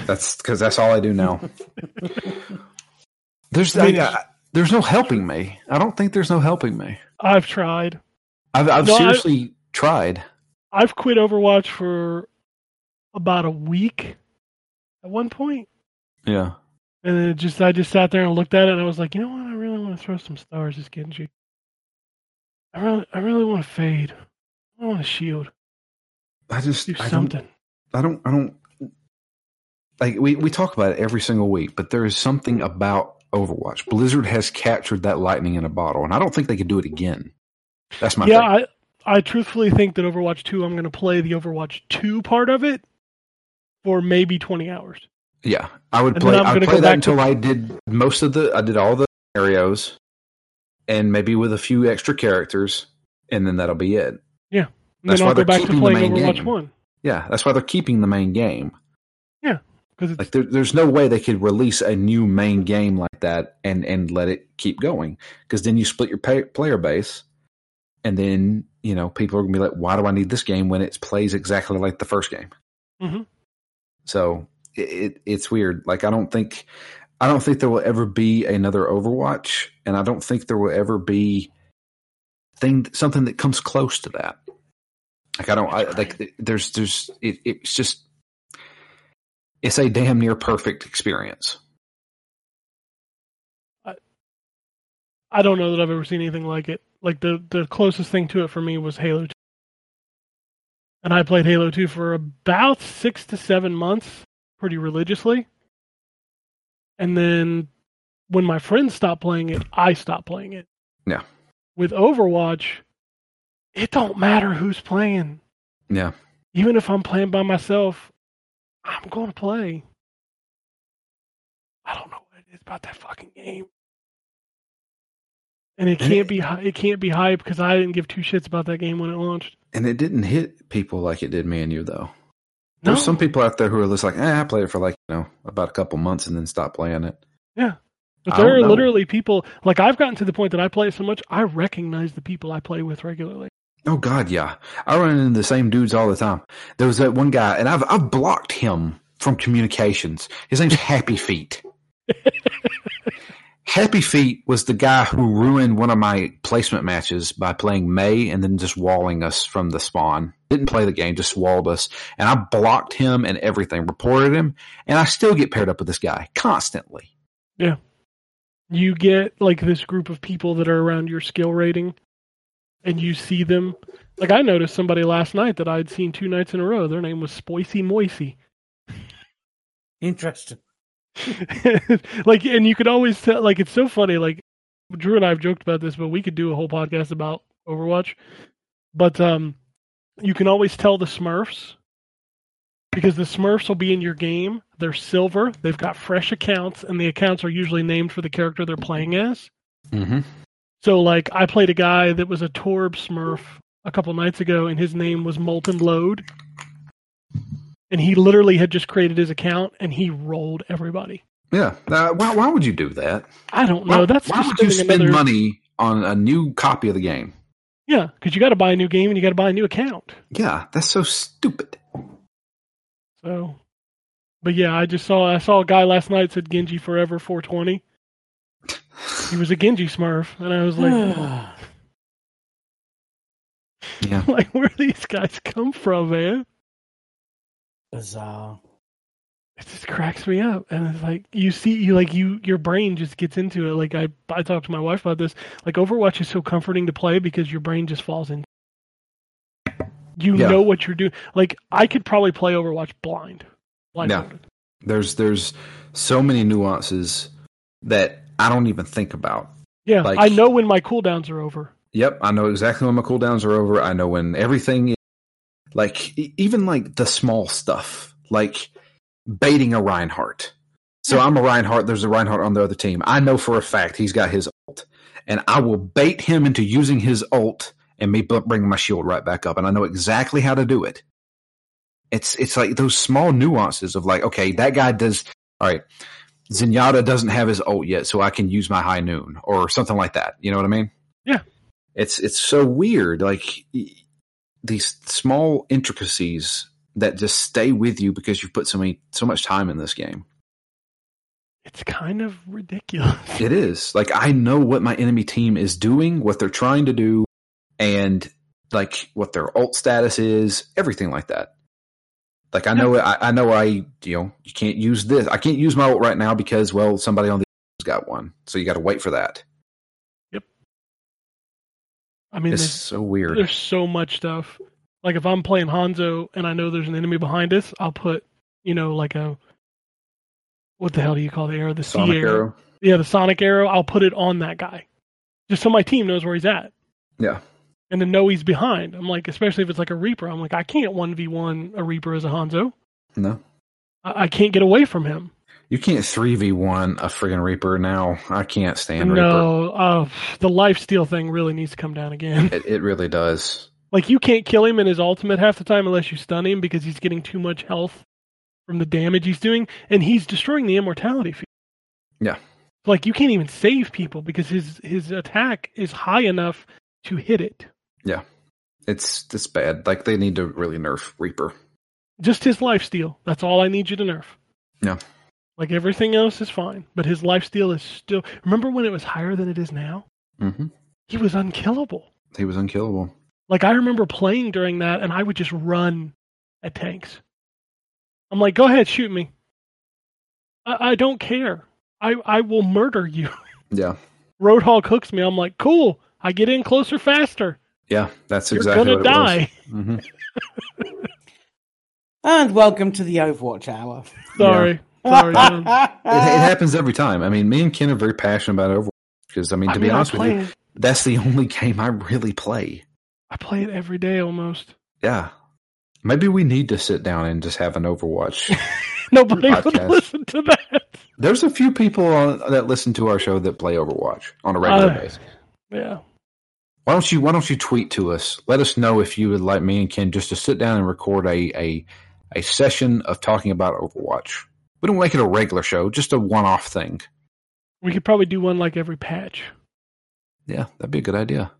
that's because that's all I do now. (laughs) there's I mean, I- there's no helping me. I don't think there's no helping me. I've tried. I've, I've No, seriously tried. I've quit Overwatch for about a week at one point, Yeah, and then it just I just sat there and looked at it, and I was like, you know what? I really want to throw some stars at Genji. I really, I really want to fade. I want to shield. I just Do I don't something. I don't I don't like we, we talk about it every single week, but there is something about Overwatch. Blizzard has captured that lightning in a bottle, and I don't think they could do it again. That's my yeah, thing. I I truthfully think that Overwatch 2, I'm going to play the Overwatch 2 part of it for maybe 20 hours. yeah, I would And play. Would gonna play that back to- until I did most of the. I did all the scenarios, and maybe with a few extra characters, and then that'll be it. And That's then why I'll go they're back to keeping the playing main Overwatch game. 1 Yeah, that's why they're keeping the main game. Yeah, because Like there, there's no way they could release a new main game like that and and let it keep going because then you split your pay, player base, and then you know people are gonna be like, why do I need this game when it plays exactly like the first game? Mhm. So it, it it's weird. Like I don't think I don't think there will ever be another Overwatch, and I don't think there will ever be thing something that comes close to that. Like I don't I, like there's there's it, it's just it's a damn near perfect experience. I don't know that I've ever seen anything like it. Like the the closest thing to it for me was Halo 2. And I played Halo 2 for about 6 to 7 months pretty religiously. And then when my friends stopped playing it, I stopped playing it. Yeah. With Overwatch, it don't matter who's playing. Yeah, Even if I'm playing by myself, I'm going to play. I don't know what it is about that fucking game. And it can't be it can't be hype because I didn't give two shits about that game when it launched. And it didn't hit people like it did me and you though. No, There's some people out there who are just like, eh, I played it for like you know about a couple months and then stopped playing it. Yeah. But there are know. literally people like I've gotten to the point that I play it so much I recognize the people I play with regularly. Oh God, yeah. I run into the same dudes all the time. There was that one guy, and I've I've blocked him from communications. His name's Happy Feet. (laughs) Happy Feet was the guy who ruined one of my placement matches by playing Mei and then just walling us from the spawn. Didn't play the game, just walled us. And I blocked him and everything, reported him, and I still get paired up with this guy constantly. Yeah. You get like this group of people that are around your skill rating and you see them like I noticed somebody last night that I'd seen two nights in a row. Their name was Spoicy Moisey. Interesting. (laughs) like and you could always tell like it's so funny like drew and i've joked about this but we could do a whole podcast about overwatch. But um you can always tell the smurfs because the smurfs will be in your game. They're silver. They've got fresh accounts and the accounts are usually named for the character they're playing as. Mm-hmm. so like i played a guy that was a torb smurf a couple nights ago and his name was molten load and he literally had just created his account and he rolled everybody Yeah. Uh, why, why would you do that? I don't know. Why, That's why just would you spend another, money on a new copy of the game? Yeah, because you got to buy a new game and you got to buy a new account. Yeah, that's so stupid. So, but yeah, I just saw I saw a guy last night said Genji Forever 420. He was a Genji Smurf, and I was like, (sighs) Yeah. (laughs) like where these guys come from, man? Bizarre. It just cracks me up, and it's like you see, you like you your brain just gets into it. Like I I talked to my wife about this. Like Overwatch is so comforting to play because your brain just falls in. You Yeah. know what you're doing. Like I could probably play Overwatch blind. blindfolded. There's there's so many nuances that I don't even think about. Yeah, Like- I know when my cooldowns are over. Yep, I know exactly when my cooldowns are over. I know when everything is like even like the small stuff, like baiting a Reinhardt. So I'm a Reinhardt, there's a Reinhardt on the other team. I know for a fact he's got his ult. And I will bait him into using his ult and me bringing my shield right back up. And I know exactly how to do it. It's it's like those small nuances of like, okay, that guy does all right. Zenyatta doesn't have his ult yet, so I can use my high noon or something like that. You know what I mean? Yeah. It's it's so weird. Like these small intricacies that just stay with you because you've put so many so much time in this game. It's kind of ridiculous. It is like I know what my enemy team is doing, what they're trying to do, and like what their alt status is, everything like that. Like I know, I, I know, I you know you can't use this. I can't use my ult right now because well somebody on the team's got one, so you got to wait for that. I mean, It's there's, so weird. there's so much stuff. Like if I'm playing Hanzo and I know there's an enemy behind us, I'll put, you know, like a what the hell do you call the arrow? The C Sonic arrow. Arrow. Yeah, the Sonic arrow. I'll put it on that guy, just so my team knows where he's at, Yeah. and to know he's behind. I'm like, especially if it's like a Reaper. I'm like, I can't one v one a Reaper as a Hanzo. No. I, I can't get away from him. You can't three v one a friggin' Reaper now. I can't stand Reaper. no, uh, the life steal thing really needs to come down again. It, it really does. Like you can't kill him in his ultimate half the time unless you stun him because he's getting too much health from the damage he's doing, and he's destroying the immortality field. Yeah. Like you can't even save people because his his attack is high enough to hit it. Yeah. It's it's bad. Like they need to really nerf Reaper. Just his life steal. That's all I need you to nerf. Yeah. Like everything else is fine, but his life steal is still. Remember when it was higher than it is now? hmm He was unkillable. He was unkillable. Like I remember playing during that, and I would just run at tanks. I'm like, go ahead, shoot me. I, I don't care. I I will murder you. (laughs) Yeah. Roadhog hooks me. I'm like, cool. I get in closer faster. Yeah. That's exactly. You're gonna what it die. was. hmm (laughs) And welcome to the Overwatch Hour. Sorry, sorry. (laughs) It, it happens every time. I mean, me and Ken are very passionate about Overwatch because I mean, to I be mean, honest with you, it. that's the only game I really play. I play it every day almost. Yeah. Maybe we need to sit down and just have an Overwatch. (laughs) Nobody would listen to that. There's a few people on, that listen to our show that play Overwatch on a regular Uh, basis. Yeah. Why don't you Why don't you tweet to us? Let us know if you would like me and Ken just to sit down and record a a, a session of talking about Overwatch. We don't make it a regular show, just a one off thing. We could probably do one like every patch. Yeah, that'd be a good idea.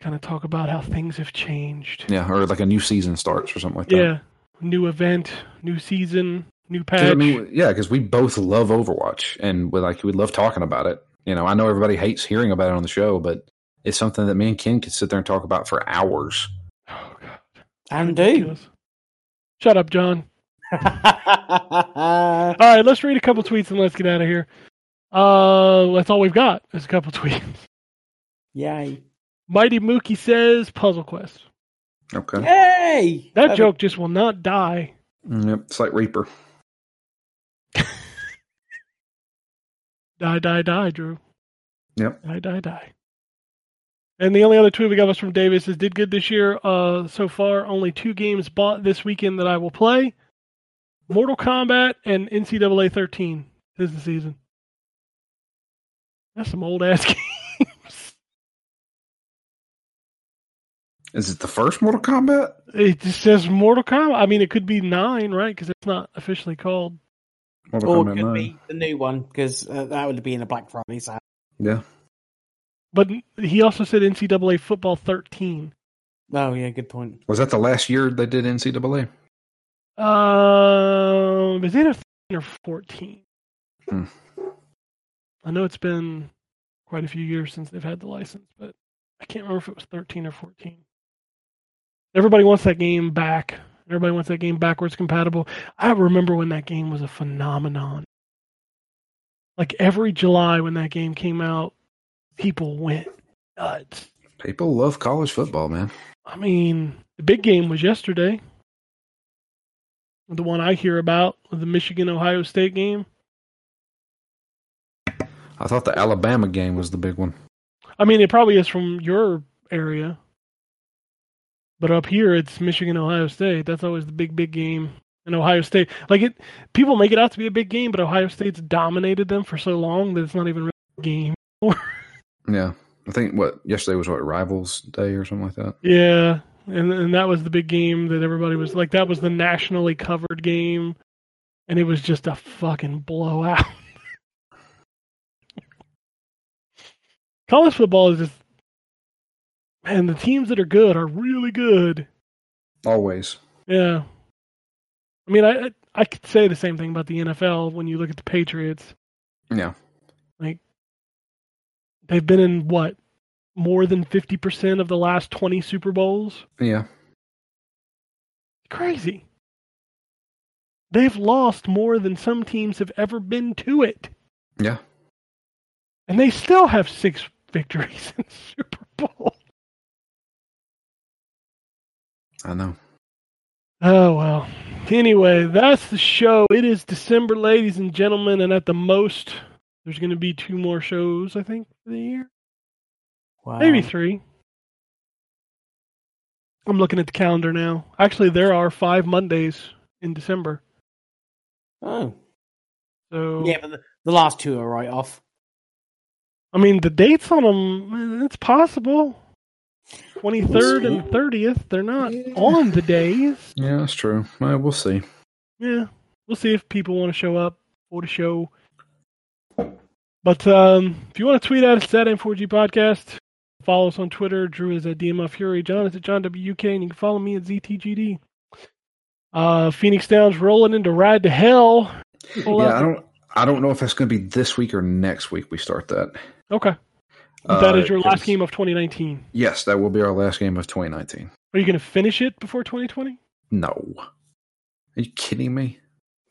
Kind of talk about how things have changed. Yeah, or like a new season starts or something like that. Yeah. New event, new season, new patch. I mean, yeah, because we both love Overwatch and we like we love talking about it. You know, I know everybody hates hearing about it on the show, but it's something that me and Ken could sit there and talk about for hours. oh, God. And do. Shut up, John. (laughs) All right, let's read a couple tweets and let's get out of here. Uh, that's all we've got. Is a couple (laughs) tweets. Yay. Mighty Mookie says Puzzle Quest. Okay. Yay! That joke just will not die. Yep, it's like Reaper. (laughs) Die, die, die, Drew. Yep. Die, die, die. And the only other tweet we got was from Davis is did good this year. Uh, so far, only two games bought this weekend that I will play: Mortal Kombat and NCAA 13 this is the season. That's some old ass (laughs) games. Is it the first Mortal Kombat? It just says Mortal Kombat. I mean, it could be nine, right? Because it's not officially called. Mortal Or Kombat could 9. be the new one, because uh, that would be in a Black Friday sale. Yeah. But he also said NCAA football 13. Oh, yeah, good point. Was that the last year they did NCAA? Um, is it a 13 or 14? Hmm. I know it's been quite a few years since they've had the license, but I can't remember if it was 13 or 14. Everybody wants that game back. Everybody wants that game backwards compatible. I remember when that game was a phenomenon. Like every July when that game came out, people went nuts. People love college football, man. I mean, the big game was yesterday. The one I hear about, the Michigan Ohio State game. I thought the Alabama game was the big one. I mean, it probably is from your area. But up here, it's Michigan Ohio State. That's always the big, big game. And Ohio State, like it, people make it out to be a big game, but Ohio State's dominated them for so long that it's not even really a game. (laughs) Yeah. I think what yesterday was what Rivals Day or something like that. Yeah, and and that was the big game that everybody was like. That was the nationally covered game, and it was just a fucking blowout. (laughs) College football is just, man. The teams that are good are really good. Always. Yeah, I mean, I I- I could say the same thing about the NFL when you look at the Patriots. Yeah. Like they've been in what more than fifty percent of the last twenty Super Bowls. Yeah. crazy. They've lost more than some teams have ever been to it. Yeah. And they still have six victories (laughs) in Super Bowl. I know. Oh well. Anyway, that's the show. It is December, ladies and gentlemen, and at the most, there's going to be two more shows, I think, for the year. Wow. Maybe three. I'm looking at the calendar now. Actually, there are five Mondays in December. Oh. So Yeah, but the, the last two are right off. I mean, the dates on them, it's possible. 23rd and 30th, they're not Yeah. on the days. (laughs) Yeah, that's true. Well, we'll see. Yeah, we'll see if people want to show up for the show. But um, if you want to tweet at us at N4G Podcast, follow us on Twitter. Drew is at DML Fury. John is at John WK, and you can follow me at ZTGD. Uh, Phoenix Downs rolling into Ride to Hell. Pull yeah, up- I don't. I don't know if that's going to be this week or next week. We start that. Okay. that Uh, is your last game of 2019. Yes, that will be our last game of 2019. Are you going to finish it before 2020? No, are you kidding me?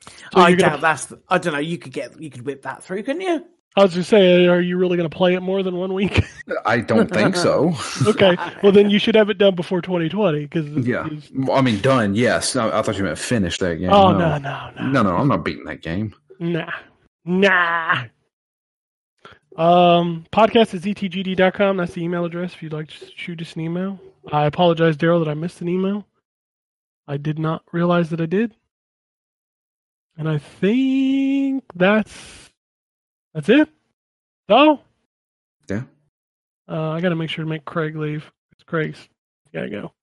So I you're gonna- doubt that's. The, I don't know. You could get. You could whip that through, couldn't you? I was going to say, are you really going to play it more than one week? I don't think so. (laughs) okay. Well, then you should have it done before 2020. Cause yeah, Well, I mean, done. Yes. No, I thought you meant finish that game. Oh, no. no, no, no. no, no. I'm not beating that game. Nah. Nah. Um, podcast at ztgd.com. That's the email address if you'd like to shoot us an email. I apologize, Daryl, that I missed an email. I did not realize that I did. And I think that's that's it. So Yeah. uh, I gotta make sure to make Craig leave. It's Craig's gotta go.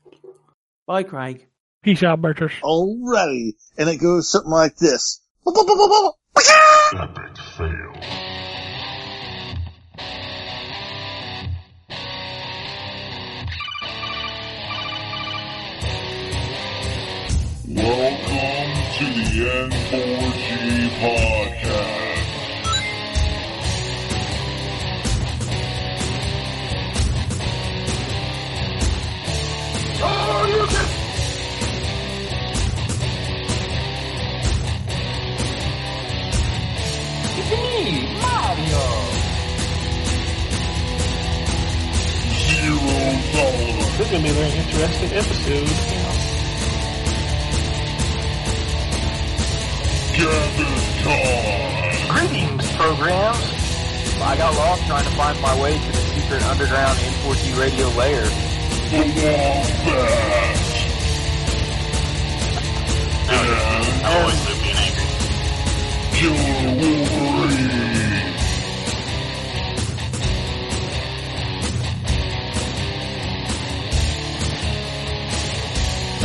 Bye, Craig. Peace out, Berters. Alrighty. And it goes something like this. Epic fail. Welcome to the N4G podcast. This is gonna be a very interesting episode. Gather time. Greetings, programs. I got lost trying to find my way to the secret underground N4G radio lair. The Wombat. And always live being angry. Killer Wolverine.